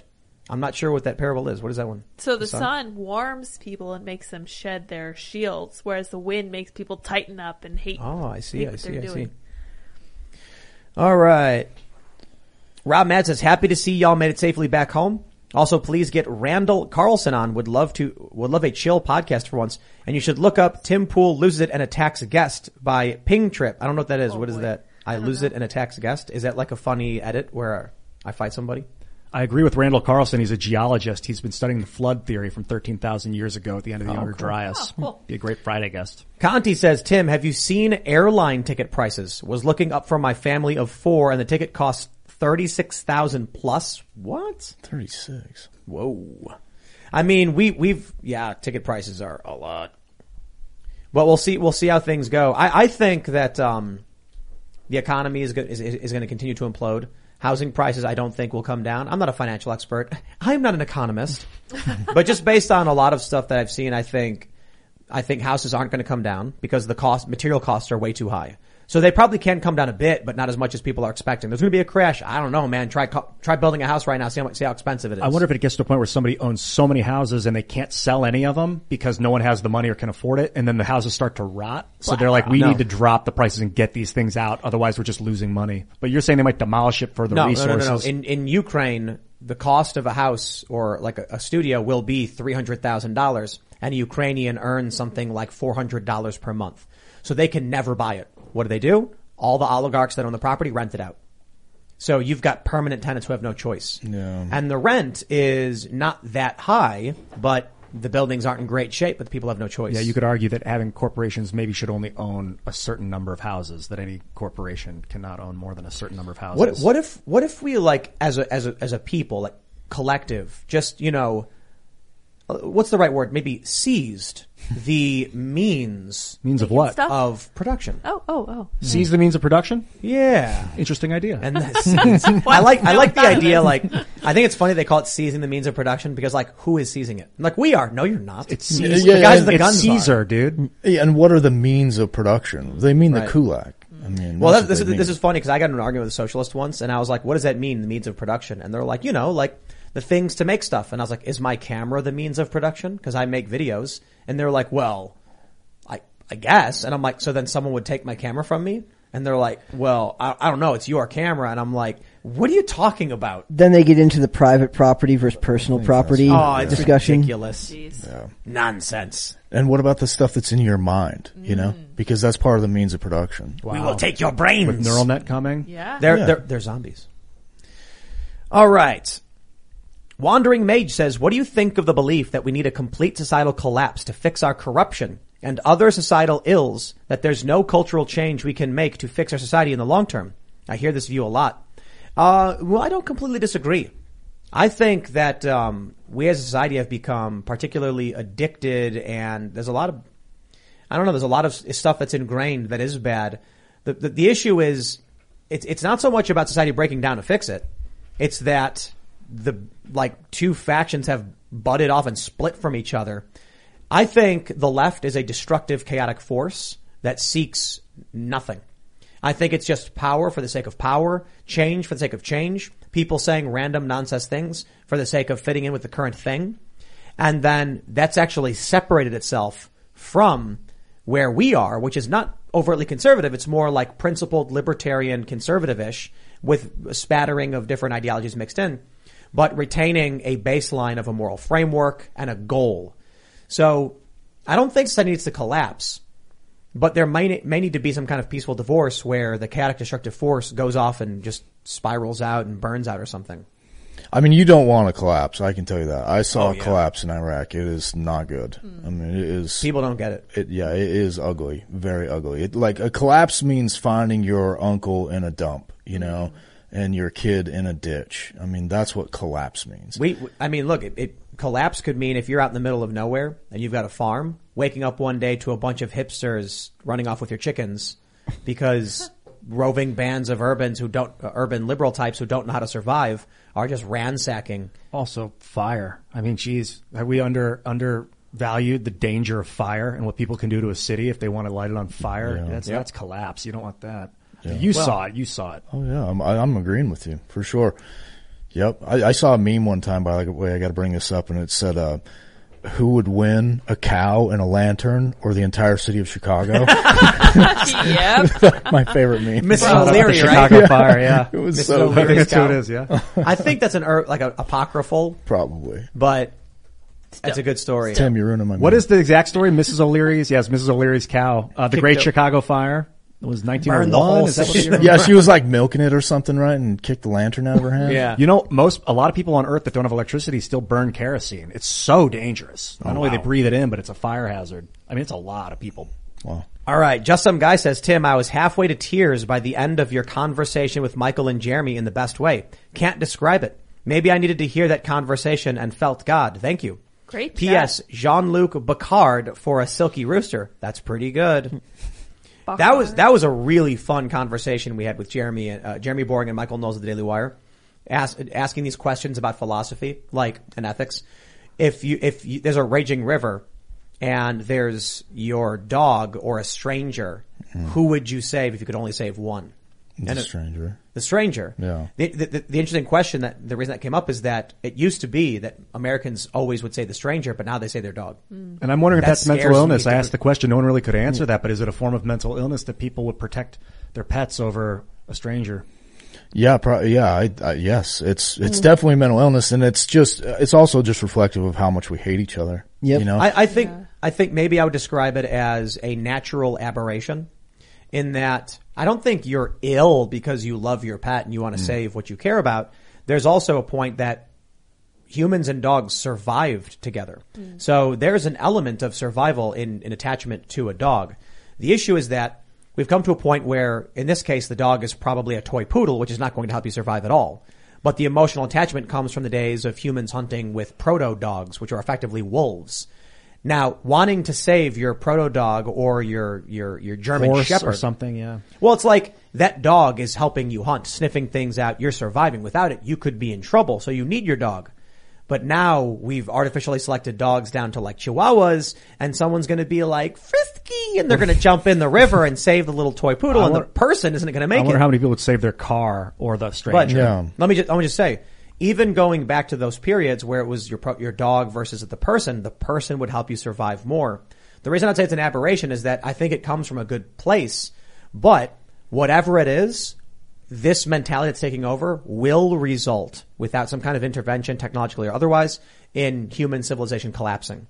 I'm not sure what that parable is. What is that one? So the sun warms people and makes them shed their shields, whereas the wind makes people tighten up and hate. Oh, I see, I see, I doing. see. All right. Rob Matt says, happy to see y'all made it safely back home. Also, please get Randall Carlson on. Would love to, would love a chill podcast for once. And you should look up Tim Pool loses it and attacks a guest by Ping Trip. I don't know what that is. What is that? I, lose it and attacks a guest. Is that like a funny edit where I fight somebody? I agree with Randall Carlson. He's a geologist. He's been studying the flood theory from 13,000 years ago at the end of the Oh, Younger cool. Dryas. Oh, cool. Be a great Friday guest. Conti says, Tim, have you seen airline ticket prices? Was looking up for my family of four and the ticket costs 36,000 plus. What? 36. Whoa. I mean, we, we've, yeah, ticket prices are a lot. But we'll see, we'll see how things go. I, I think that, um, the economy is, go- is, is going to continue to implode. Housing prices, I don't think will come down. I'm not a financial expert. I'm not an economist. but just based on a lot of stuff that I've seen, I think, I think houses aren't going to come down because the cost, material costs are way too high. So they probably can come down a bit, but not as much as people are expecting. There's going to be a crash. I don't know, man. Try try building a house right now. See how see how expensive it is. I wonder if it gets to a point where somebody owns so many houses and they can't sell any of them because no one has the money or can afford it, and then the houses start to rot. So they're like, we No. need to drop the prices and get these things out, otherwise we're just losing money. But you're saying they might demolish it for the no, no, resources. no, no, no. In in Ukraine, the cost of a house or like a, a studio will be three hundred thousand dollars, and a Ukrainian earns something like four hundred dollars per month. So they can never buy it. What do they do? All the oligarchs that own the property rent it out. So you've got permanent tenants who have no choice. Yeah. And the rent is not that high, but the buildings aren't in great shape, but the people have no choice. Yeah, you could argue that having corporations maybe should only own a certain number of houses. That any corporation cannot own more than a certain number of houses. What what if what if we like as a as a as a people like collective just you know Uh, what's the right word maybe seized the means means of what? stuff? of production Oh, oh, oh. Seize the means of production? yeah Interesting idea. and that's, I like I like the idea like I think it's funny they call it seizing the means of production because like who is seizing it like we are no you're not It's the Caesar. Yeah, guys yeah, with the it's guns are. Caesar, dude. Yeah, and what are the means of production? They mean Right. the kulak. I mean, Well, that's that, this, what is, they this mean. is funny because I got in an argument with a socialist once, and I was like, "What does that mean? The means of production?" And they're like, "You know, like the things to make stuff." And I was like, "Is my camera the means of production? Because I make videos." And they're like, "Well, I I guess." And I'm like, "So then someone would take my camera from me?" And they're like, "Well, I, I don't know. It's your camera." And I'm like, "What are you talking about?" Then they get into the private property versus personal property Oh, it's discussion. ridiculous. Jeez. Nonsense. And what about the stuff that's in your mind? You know, Mm. because that's part of the means of production. We will take your brains. With neural net coming. Yeah. They're, Yeah. they're, they're zombies. All right. Wandering Mage says, what do you think of the belief that we need a complete societal collapse to fix our corruption and other societal ills that there's no cultural change we can make to fix our society in the long term? I hear this view a lot. Uh, well, I don't completely disagree. I think that um, we as a society have become particularly addicted, and there's a lot of I don't know. There's a lot of stuff that's ingrained that is bad. The, the, the issue is, it's, it's not so much about society breaking down to fix it. It's that the, like, two factions have butted off and split from each other. I think the left is a destructive, chaotic force that seeks nothing. I think it's just power for the sake of power, change for the sake of change, people saying random nonsense things for the sake of fitting in with the current thing. And then that's actually separated itself from where we are, which is not overtly conservative. It's more like principled libertarian conservative-ish with a spattering of different ideologies mixed in, but retaining a baseline of a moral framework and a goal. So I don't think society needs to collapse, but there may, may need to be some kind of peaceful divorce where the chaotic destructive force goes off and just spirals out and burns out or something. I mean, you don't want to collapse. I can tell you that. I saw Oh, a yeah. collapse in Iraq. It is not good. Hmm. I mean, it is. People don't get it. It yeah, it is ugly, very ugly. It, like a collapse means finding your uncle in a dump, you know, hmm. And your kid in a ditch. I mean, that's what collapse means. We, I mean, look, it, it collapse could mean if you're out in the middle of nowhere and you've got a farm, waking up one day to a bunch of hipsters running off with your chickens because roving bands of urbans who don't, uh, urban liberal types who don't know how to survive are just ransacking. Also, fire. I mean, geez, have we under undervalued the danger of fire and what people can do to a city if they want to light it on fire? Yeah. That's Yep. that's collapse. You don't want that. Yeah. You Well- saw it. You saw it. Oh yeah, I'm, I- I'm agreeing with you for sure. Yep, I, I saw a meme one time. By the way, I got to bring this up, and it said, uh, "Who would win, a cow and a lantern, or the entire city of Chicago?" yep. My favorite meme. Mrs. Wow, that's O'Leary, the right? Chicago fire. Yeah, It was Mrs. so. I think O'Leary's that's who it cow. Yeah. I think that's an ur- like a apocryphal, Probably. but that's a good story. Tim, you're ruining my. What meme. is the exact story? Mrs. O'Leary's. Yes, Mrs. O'Leary's cow. Uh, the Kicked Great up- Chicago Fire. It was Burned the 1901. whole Is that what city. you're- Yeah, she was like milking it or something, right? And kicked the lantern out of her hand. Yeah. You know, most a lot of people on Earth that don't have electricity still burn kerosene. It's so dangerous. Not only oh, they breathe it in, but it's a fire hazard. I mean, it's a lot of people. Wow. All right. Just some guy says, Tim, I was halfway to tears by the end of your conversation with Michael and Jeremy in the best way. Can't describe it. Maybe I needed to hear that conversation and felt God. Thank you. Great P.S. Jean-Luc Bacard for a silky rooster. That's pretty good. That was that was a really fun conversation we had with Jeremy and uh, Jeremy Boreing and Michael Knowles of the Daily Wire, ask, asking these questions about philosophy, like and ethics. If you if you, there's a raging river, and there's your dog or a stranger, who would you save if you could only save one? The And it- stranger. the stranger. Yeah. The, the, the, the interesting question that the reason that came up is that it used to be that Americans always would say the stranger, but now they say their dog. And I'm wondering That if that's mental scares me illness. I asked the question. No one really could answer that, but is it a form of mental illness that people would protect their pets over a stranger? Yeah, pro- yeah, I, I, yes, it's it's Mm. definitely mental illness, and it's just it's also just reflective of how much we hate each other. Yep. You know, I, I think I think maybe I would describe it as a natural aberration, in that I don't think you're ill because you love your pet and you want to mm. save what you care about. There's also a point that humans and dogs survived together, mm. so there's an element of survival in, in attachment to a dog. The issue is that we've come to a point where, in this case, the dog is probably a toy poodle, which is not going to help you survive at all. But the emotional attachment comes from the days of humans hunting with proto dogs, which are effectively wolves. Now, wanting to save your proto dog or your your your German Horse Shepherd or something, yeah. Well, it's like that dog is helping you hunt, sniffing things out. You're surviving. Without it, you could be in trouble. So you need your dog. But now we've artificially selected dogs down to like Chihuahuas, and someone's going to be like frisky, and they're going to jump in the river and save the little toy poodle, I and the person isn't going to I make wonder it. how many people would save their car or the stranger. But stranger. let me just, let me just say, even going back to those periods where it was your your dog versus the person, the person would help you survive more. The reason I'd say it's an aberration is that I think it comes from a good place, but whatever it is, this mentality that's taking over will result without some kind of intervention, technologically or otherwise, in human civilization collapsing.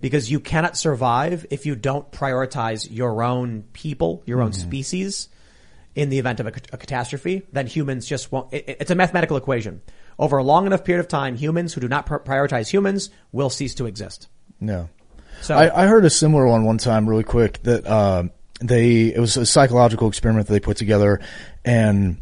Because you cannot survive if you don't prioritize your own people, your own mm-hmm. species in the event of a, a catastrophe, then humans just won't. It, it's a mathematical equation. Over a long enough period of time, humans who do not pr- prioritize humans will cease to exist. Yeah. So I, I heard a similar one one time, really quick. That uh, they it was a psychological experiment that they put together, and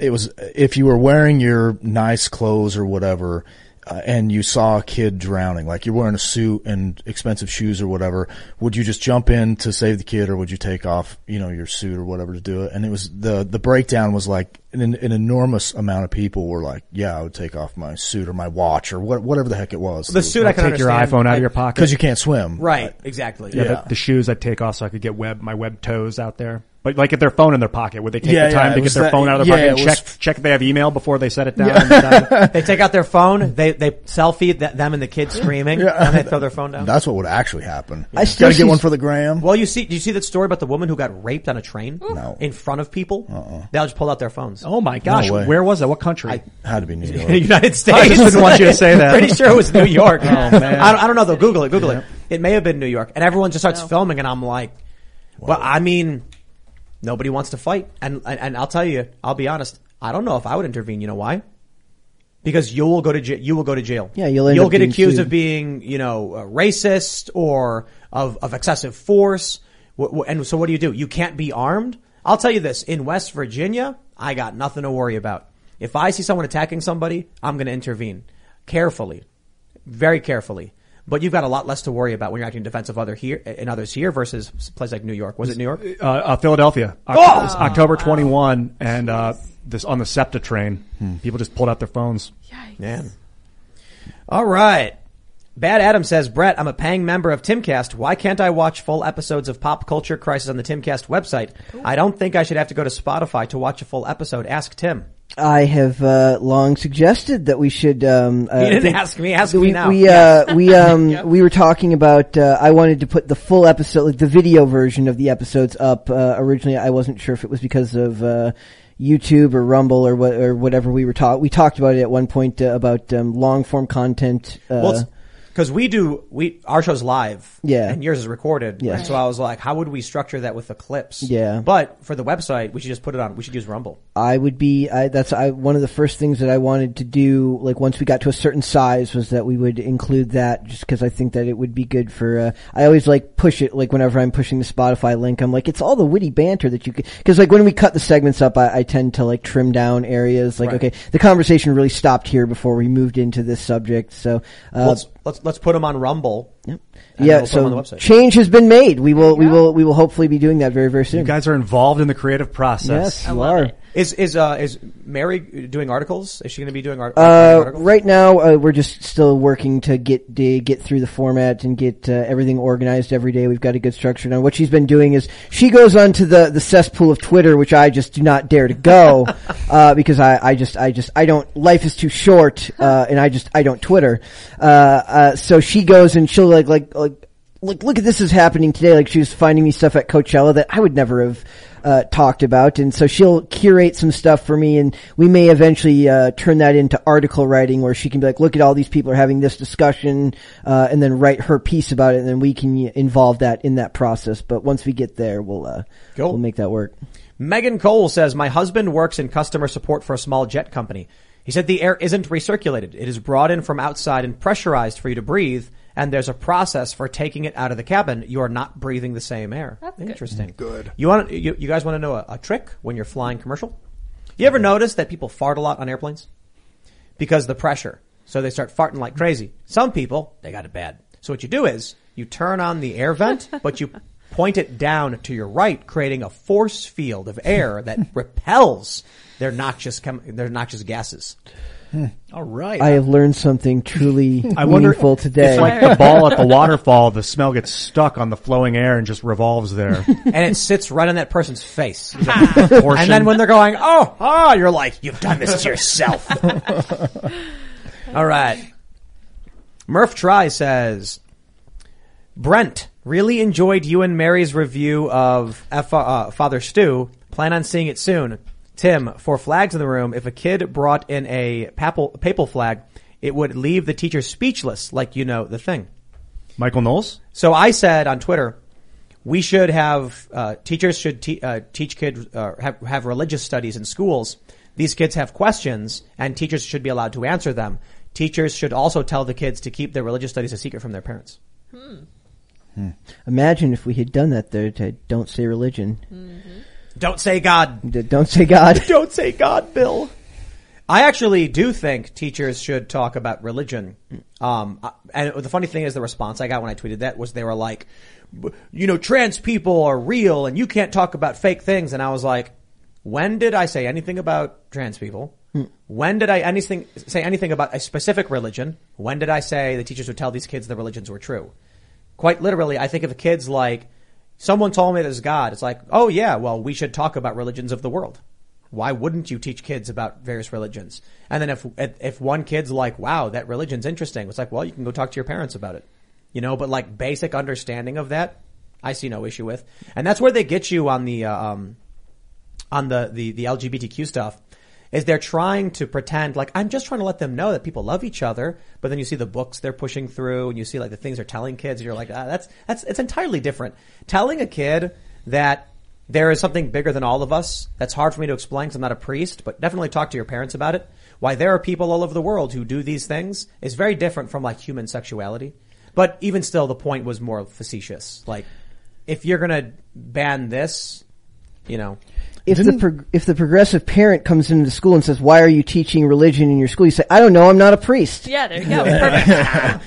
it was if you were wearing your nice clothes or whatever. Uh, and you saw a kid drowning, like you're wearing a suit and expensive shoes or whatever, would you just jump in to save the kid or would you take off, you know, your suit or whatever to do it? And it was the, the breakdown was like an, an enormous amount of people were like, yeah, I would take off my suit or my watch or what, whatever the heck it was. The suit I can Take your iPhone out I- of your pocket. Because you can't swim. Right, exactly. Yeah, Yeah. The, the shoes I'd take off so I could get web my web toes out there. But like, get their phone in their pocket. Would they take Yeah, the time yeah, to get was their that- phone out of their yeah, pocket and it was- check check if they have email before they set it down? and decide? they take out their phone, they they selfie th- them and the kids screaming, and they throw their phone down. That's what would actually happen. I still Gotta get see- one for the gram. Well, you see, did you see that story about the woman who got raped on a train? No. In front of people? Uh-uh. They all just pulled out their phones. oh my gosh, way. where was that? What country? Had to be New York. United States. I just didn't want you to say that. Pretty sure it was New York. Oh, man. I don't, I don't know though. Google it. Google it. It may have been New York. And everyone just starts filming, and I'm like, well, I mean, nobody wants to fight. And, and and I'll tell you, I'll be honest. I don't know if I would intervene. You know why? because you will go to jail. You will go to jail. Yeah, you'll you'll get accused sued. of being, you know, racist or of of excessive force. And so, what do you do? You can't be armed. I'll tell you this: in West Virginia, I got nothing to worry about. If I see someone attacking somebody, I'm going to intervene carefully, very carefully. But you've got a lot less to worry about when you're acting in defense of other here and others here versus a place like New York. Was it New York? Uh, uh, Philadelphia, Oct- Oh! it was October 21, and uh, this on the SEPTA train, people just pulled out their phones. Man. All right. Bad Adam says, Brett, I'm a paying member of Timcast. Why can't I watch full episodes of Pop Culture Crisis on the Timcast website? I don't think I should have to go to Spotify to watch a full episode. Ask Tim. I have uh, long suggested that we should. Um, uh, You didn't think- ask me, ask we, me now. We uh, we um, we were talking about. Uh, I wanted to put the full episode, like the video version of the episodes, up. Uh, originally, I wasn't sure if it was because of. Uh, YouTube or Rumble or what or whatever we were talk we talked about it at one point uh, about um, long form content. Uh, Well, because we do, we, our show's live. Yeah. And yours is recorded. Yeah. And so I was like, how would we structure that with the clips? Yeah. But for the website, we should just put it on, we should use Rumble. I would be. I, that's I, one of the first things that I wanted to do. Like once we got to a certain size, was that we would include that, just because I think that it would be good for. Uh, I always like push it. Like whenever I'm pushing the Spotify link, I'm like, it's all the witty banter that you could. Because like when we cut the segments up, I, I tend to like trim down areas. Like Right. okay, the conversation really stopped here before we moved into this subject. So uh, let's, let's, let's put them on Rumble. Yep. and yeah, we'll put 'em on the so change has been made. We will, we will, we will hopefully be doing that very, very soon. You guys are involved in the creative process. Yes, you are. Is, is, uh, is Mary doing articles? Is she going to be doing art- Uh, articles? right now, uh, we're just still working to get to get through the format and get uh, everything organized every day. We've got a good structure now. What she's been doing is she goes onto the the cesspool of Twitter, which I just do not dare to go uh, because I, I just I just I don't. Life is too short, uh, and I just I don't Twitter. Uh, uh, so she goes and she'll like like like look, look at this is happening today. Like she was finding me stuff at Coachella that I would never have uh, talked about, and so she'll curate some stuff for me, and we may eventually uh, turn that into article writing, where she can be like, look at all these people are having this discussion, uh, and then write her piece about it, and then we can involve that in that process. But once we get there, we'll uh, we'll make that work. Megan Cole says, my husband works in customer support for a small jet company. He said the air isn't recirculated. It is brought in from outside and pressurized for you to breathe. And there's a process for taking it out of the cabin. You are not breathing the same air. That's. Interesting. Good. You want you, you guys want to know a, a trick when you're flying commercial? You ever notice that people fart a lot on airplanes? Because the pressure. So they start farting like crazy. Some people, they got it bad. So what you do is you turn on the air vent, but you point it down to your right, creating a force field of air that repels their noxious chem- their noxious gases. All right. I have learned something truly I wonder meaningful today. if like the ball at the waterfall, the smell gets stuck on the flowing air and just revolves there. and it sits right on that person's face. And then when they're going, oh, oh, you're like, you've done this to yourself. All right. Murph Try says, Brent, really enjoyed you and Mary's review of F- uh, Father Stu. Plan on seeing it soon. Tim, for flags in the room, if a kid brought in a papal, papal flag, it would leave the teacher speechless, like you know the thing. Michael Knowles? So I said on Twitter, we should have uh, teachers should te- uh, teach kids uh, have have religious studies in schools. These kids have questions, and teachers should be allowed to answer them. Teachers should also tell the kids to keep their religious studies a secret from their parents. Imagine if we had done that there to don't say religion. Don't say God. D- Don't say God. Don't say God, Bill. I actually do think teachers should talk about religion. Um, and the funny thing is, the response I got when I tweeted that was they were like, you know, trans people are real and you can't talk about fake things. And I was like, when did I say anything about trans people? When did I anything say anything about a specific religion? When did I say the teachers would tell these kids the religions were true? Quite literally, I think of a kid's like, someone told me there's God, it's like, oh yeah, well, we should talk about religions of the world. Why wouldn't you teach kids about various religions? And then if, if one kid's like, wow, that religion's interesting, it's like, well, you can go talk to your parents about it. You know, but like basic understanding of that, I see no issue with. And that's where they get you on the, uh, um, on the, the, the LGBTQ stuff is they're trying to pretend like I'm just trying to let them know that people love each other, but then you see the books they're pushing through and you see like the things they're telling kids and you're like, ah, that's, that's, it's entirely different. Telling a kid that there is something bigger than all of us, that's hard for me to explain because I'm not a priest, but definitely talk to your parents about it. why there are people all over the world who do these things is very different from like human sexuality. But even still, the point was more facetious. Like, if you're gonna ban this, you know, if the prog- if the progressive parent comes into the school and says, "Why are you teaching religion in your school?" You say, "I don't know. I'm not a priest." Yeah, there you go. Perfect.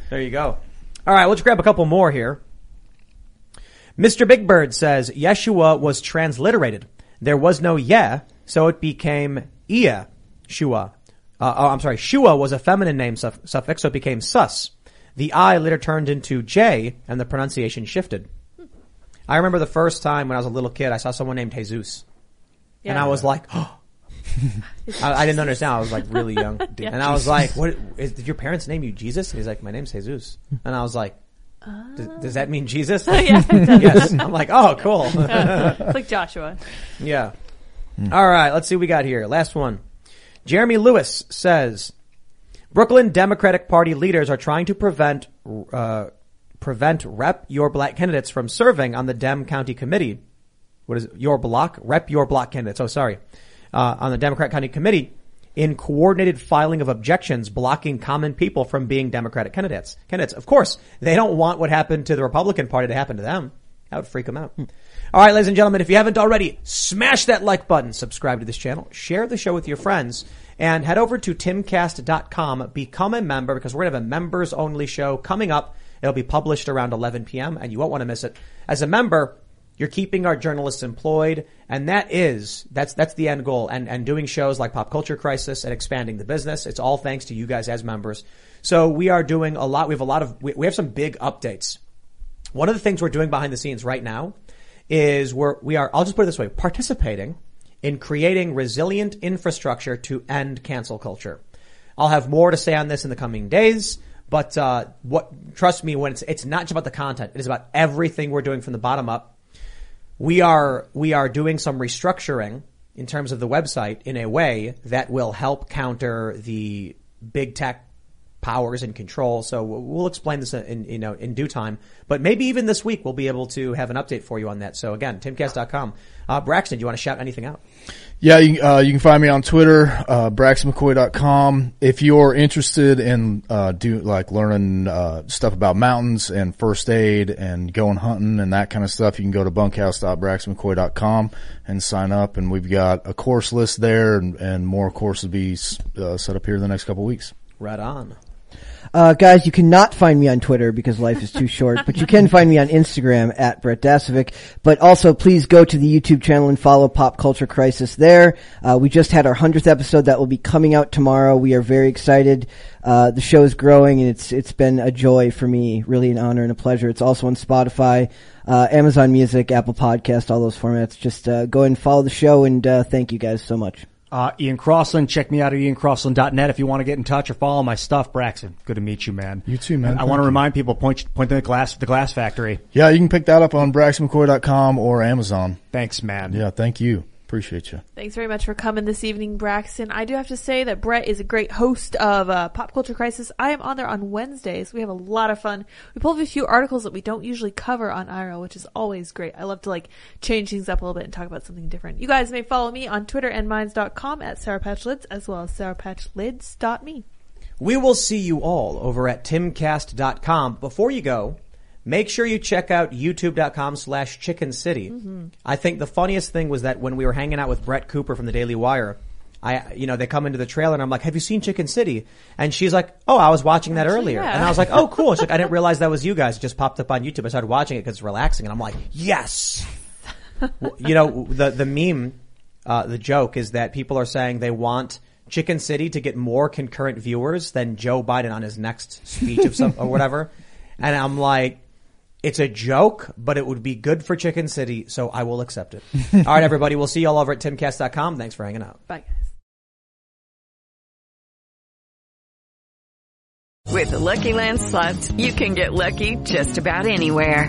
there you go. All right, let's grab a couple more here. Mr. Big Bird says Yeshua was transliterated. There was no yeah, so it became Ia, Shua. Uh, oh, I'm sorry, Shua was a feminine name suff- suffix, so it became sus. The I later turned into J, and the pronunciation shifted. I remember the first time when I was a little kid, I saw someone named Jesus. And I was like, oh. I, I didn't understand. I was like really young. Yeah. And I was like, what, is, did your parents name you Jesus? And he's like, my name's Jesus. And I was like, does, does that mean Jesus? Yeah, yes. I'm like, oh, cool. it's like Joshua. Yeah. All right, let's see what we got here. Last one. Jeremy Lewis says, Brooklyn Democratic Party leaders are trying to prevent, uh, prevent rep your black candidates from serving on the Dem County Committee. What is it? Your block? Rep your block candidates. Oh, sorry. Uh, on the Democrat County Committee in coordinated filing of objections blocking common people from being Democratic candidates. Candidates. Of course, they don't want what happened to the Republican Party to happen to them. That would freak them out. All right, ladies and gentlemen, if you haven't already, smash that like button, subscribe to this channel, share the show with your friends, and head over to timcast.com, become a member because we're going to have a members only show coming up. It'll be published around 11 p.m. and you won't want to miss it. As a member, you're keeping our journalists employed, and that is that's that's the end goal. And and doing shows like Pop Culture Crisis and expanding the business. It's all thanks to you guys as members. So we are doing a lot. We have a lot of we, we have some big updates. One of the things we're doing behind the scenes right now is we're we are I'll just put it this way, participating in creating resilient infrastructure to end cancel culture. I'll have more to say on this in the coming days. But uh, what trust me when it's it's not just about the content. It is about everything we're doing from the bottom up we are we are doing some restructuring in terms of the website in a way that will help counter the big tech powers and control. So we'll explain this in you know in due time. But maybe even this week we'll be able to have an update for you on that. So again, timcast.com. Uh, Braxton, do you want to shout anything out? Yeah, you, uh, you can find me on Twitter, uh, braxtonmccoy.com. If you're interested in, uh, do, like learning, uh, stuff about mountains and first aid and going hunting and that kind of stuff, you can go to bunkhouse.braxtonmccoy.com and sign up. And we've got a course list there and, and more courses will be, uh, set up here in the next couple of weeks. Right on. Uh, guys, you cannot find me on Twitter because life is too short, but you can find me on Instagram at Brett Dasovic. But also please go to the YouTube channel and follow Pop Culture Crisis there. Uh, we just had our hundredth episode that will be coming out tomorrow. We are very excited. Uh, the show is growing and it's, it's been a joy for me, really an honor and a pleasure. It's also on Spotify, uh, Amazon Music, Apple Podcast, all those formats. Just, uh, go and follow the show and, uh, thank you guys so much. Uh, Ian Crossland, check me out at iancrossland.net if you want to get in touch or follow my stuff. Braxton, good to meet you, man. You too, man. I want to remind people, point, point to the glass, the glass factory. Yeah, you can pick that up on braxtonmccoy.com or Amazon. Thanks, man. Yeah, thank you. Appreciate you. Thanks very much for coming this evening, Braxton. I do have to say that Brett is a great host of uh, Pop Culture Crisis. I am on there on Wednesdays. We have a lot of fun. We pull up a few articles that we don't usually cover on IRL, which is always great. I love to like change things up a little bit and talk about something different. You guys may follow me on Twitter and minds.com at Sarah Patch Lids as well as sarahpatchlids.me. We will see you all over at timcast.com. Before you go, make sure you check out youtube.com slash chicken city. I think the funniest thing was that when we were hanging out with Brett Cooper from the Daily Wire, I, you know, they come into the trailer and I'm like, have you seen Chicken City? And she's like, oh, I was watching that earlier. yeah. And I was like, oh, cool. She's like, I didn't realize that was you guys. It just popped up on YouTube. I started watching it because it's relaxing. And I'm like, yes. You know, the, the meme, uh, the joke is that people are saying they want Chicken City to get more concurrent viewers than Joe Biden on his next speech of some, or whatever. And I'm like, it's a joke, but it would be good for Chicken City, so I will accept it. all right, everybody. We'll see you all over at timcast.com. Thanks for hanging out. Bye, guys. With the Lucky Land slots, you can get lucky just about anywhere.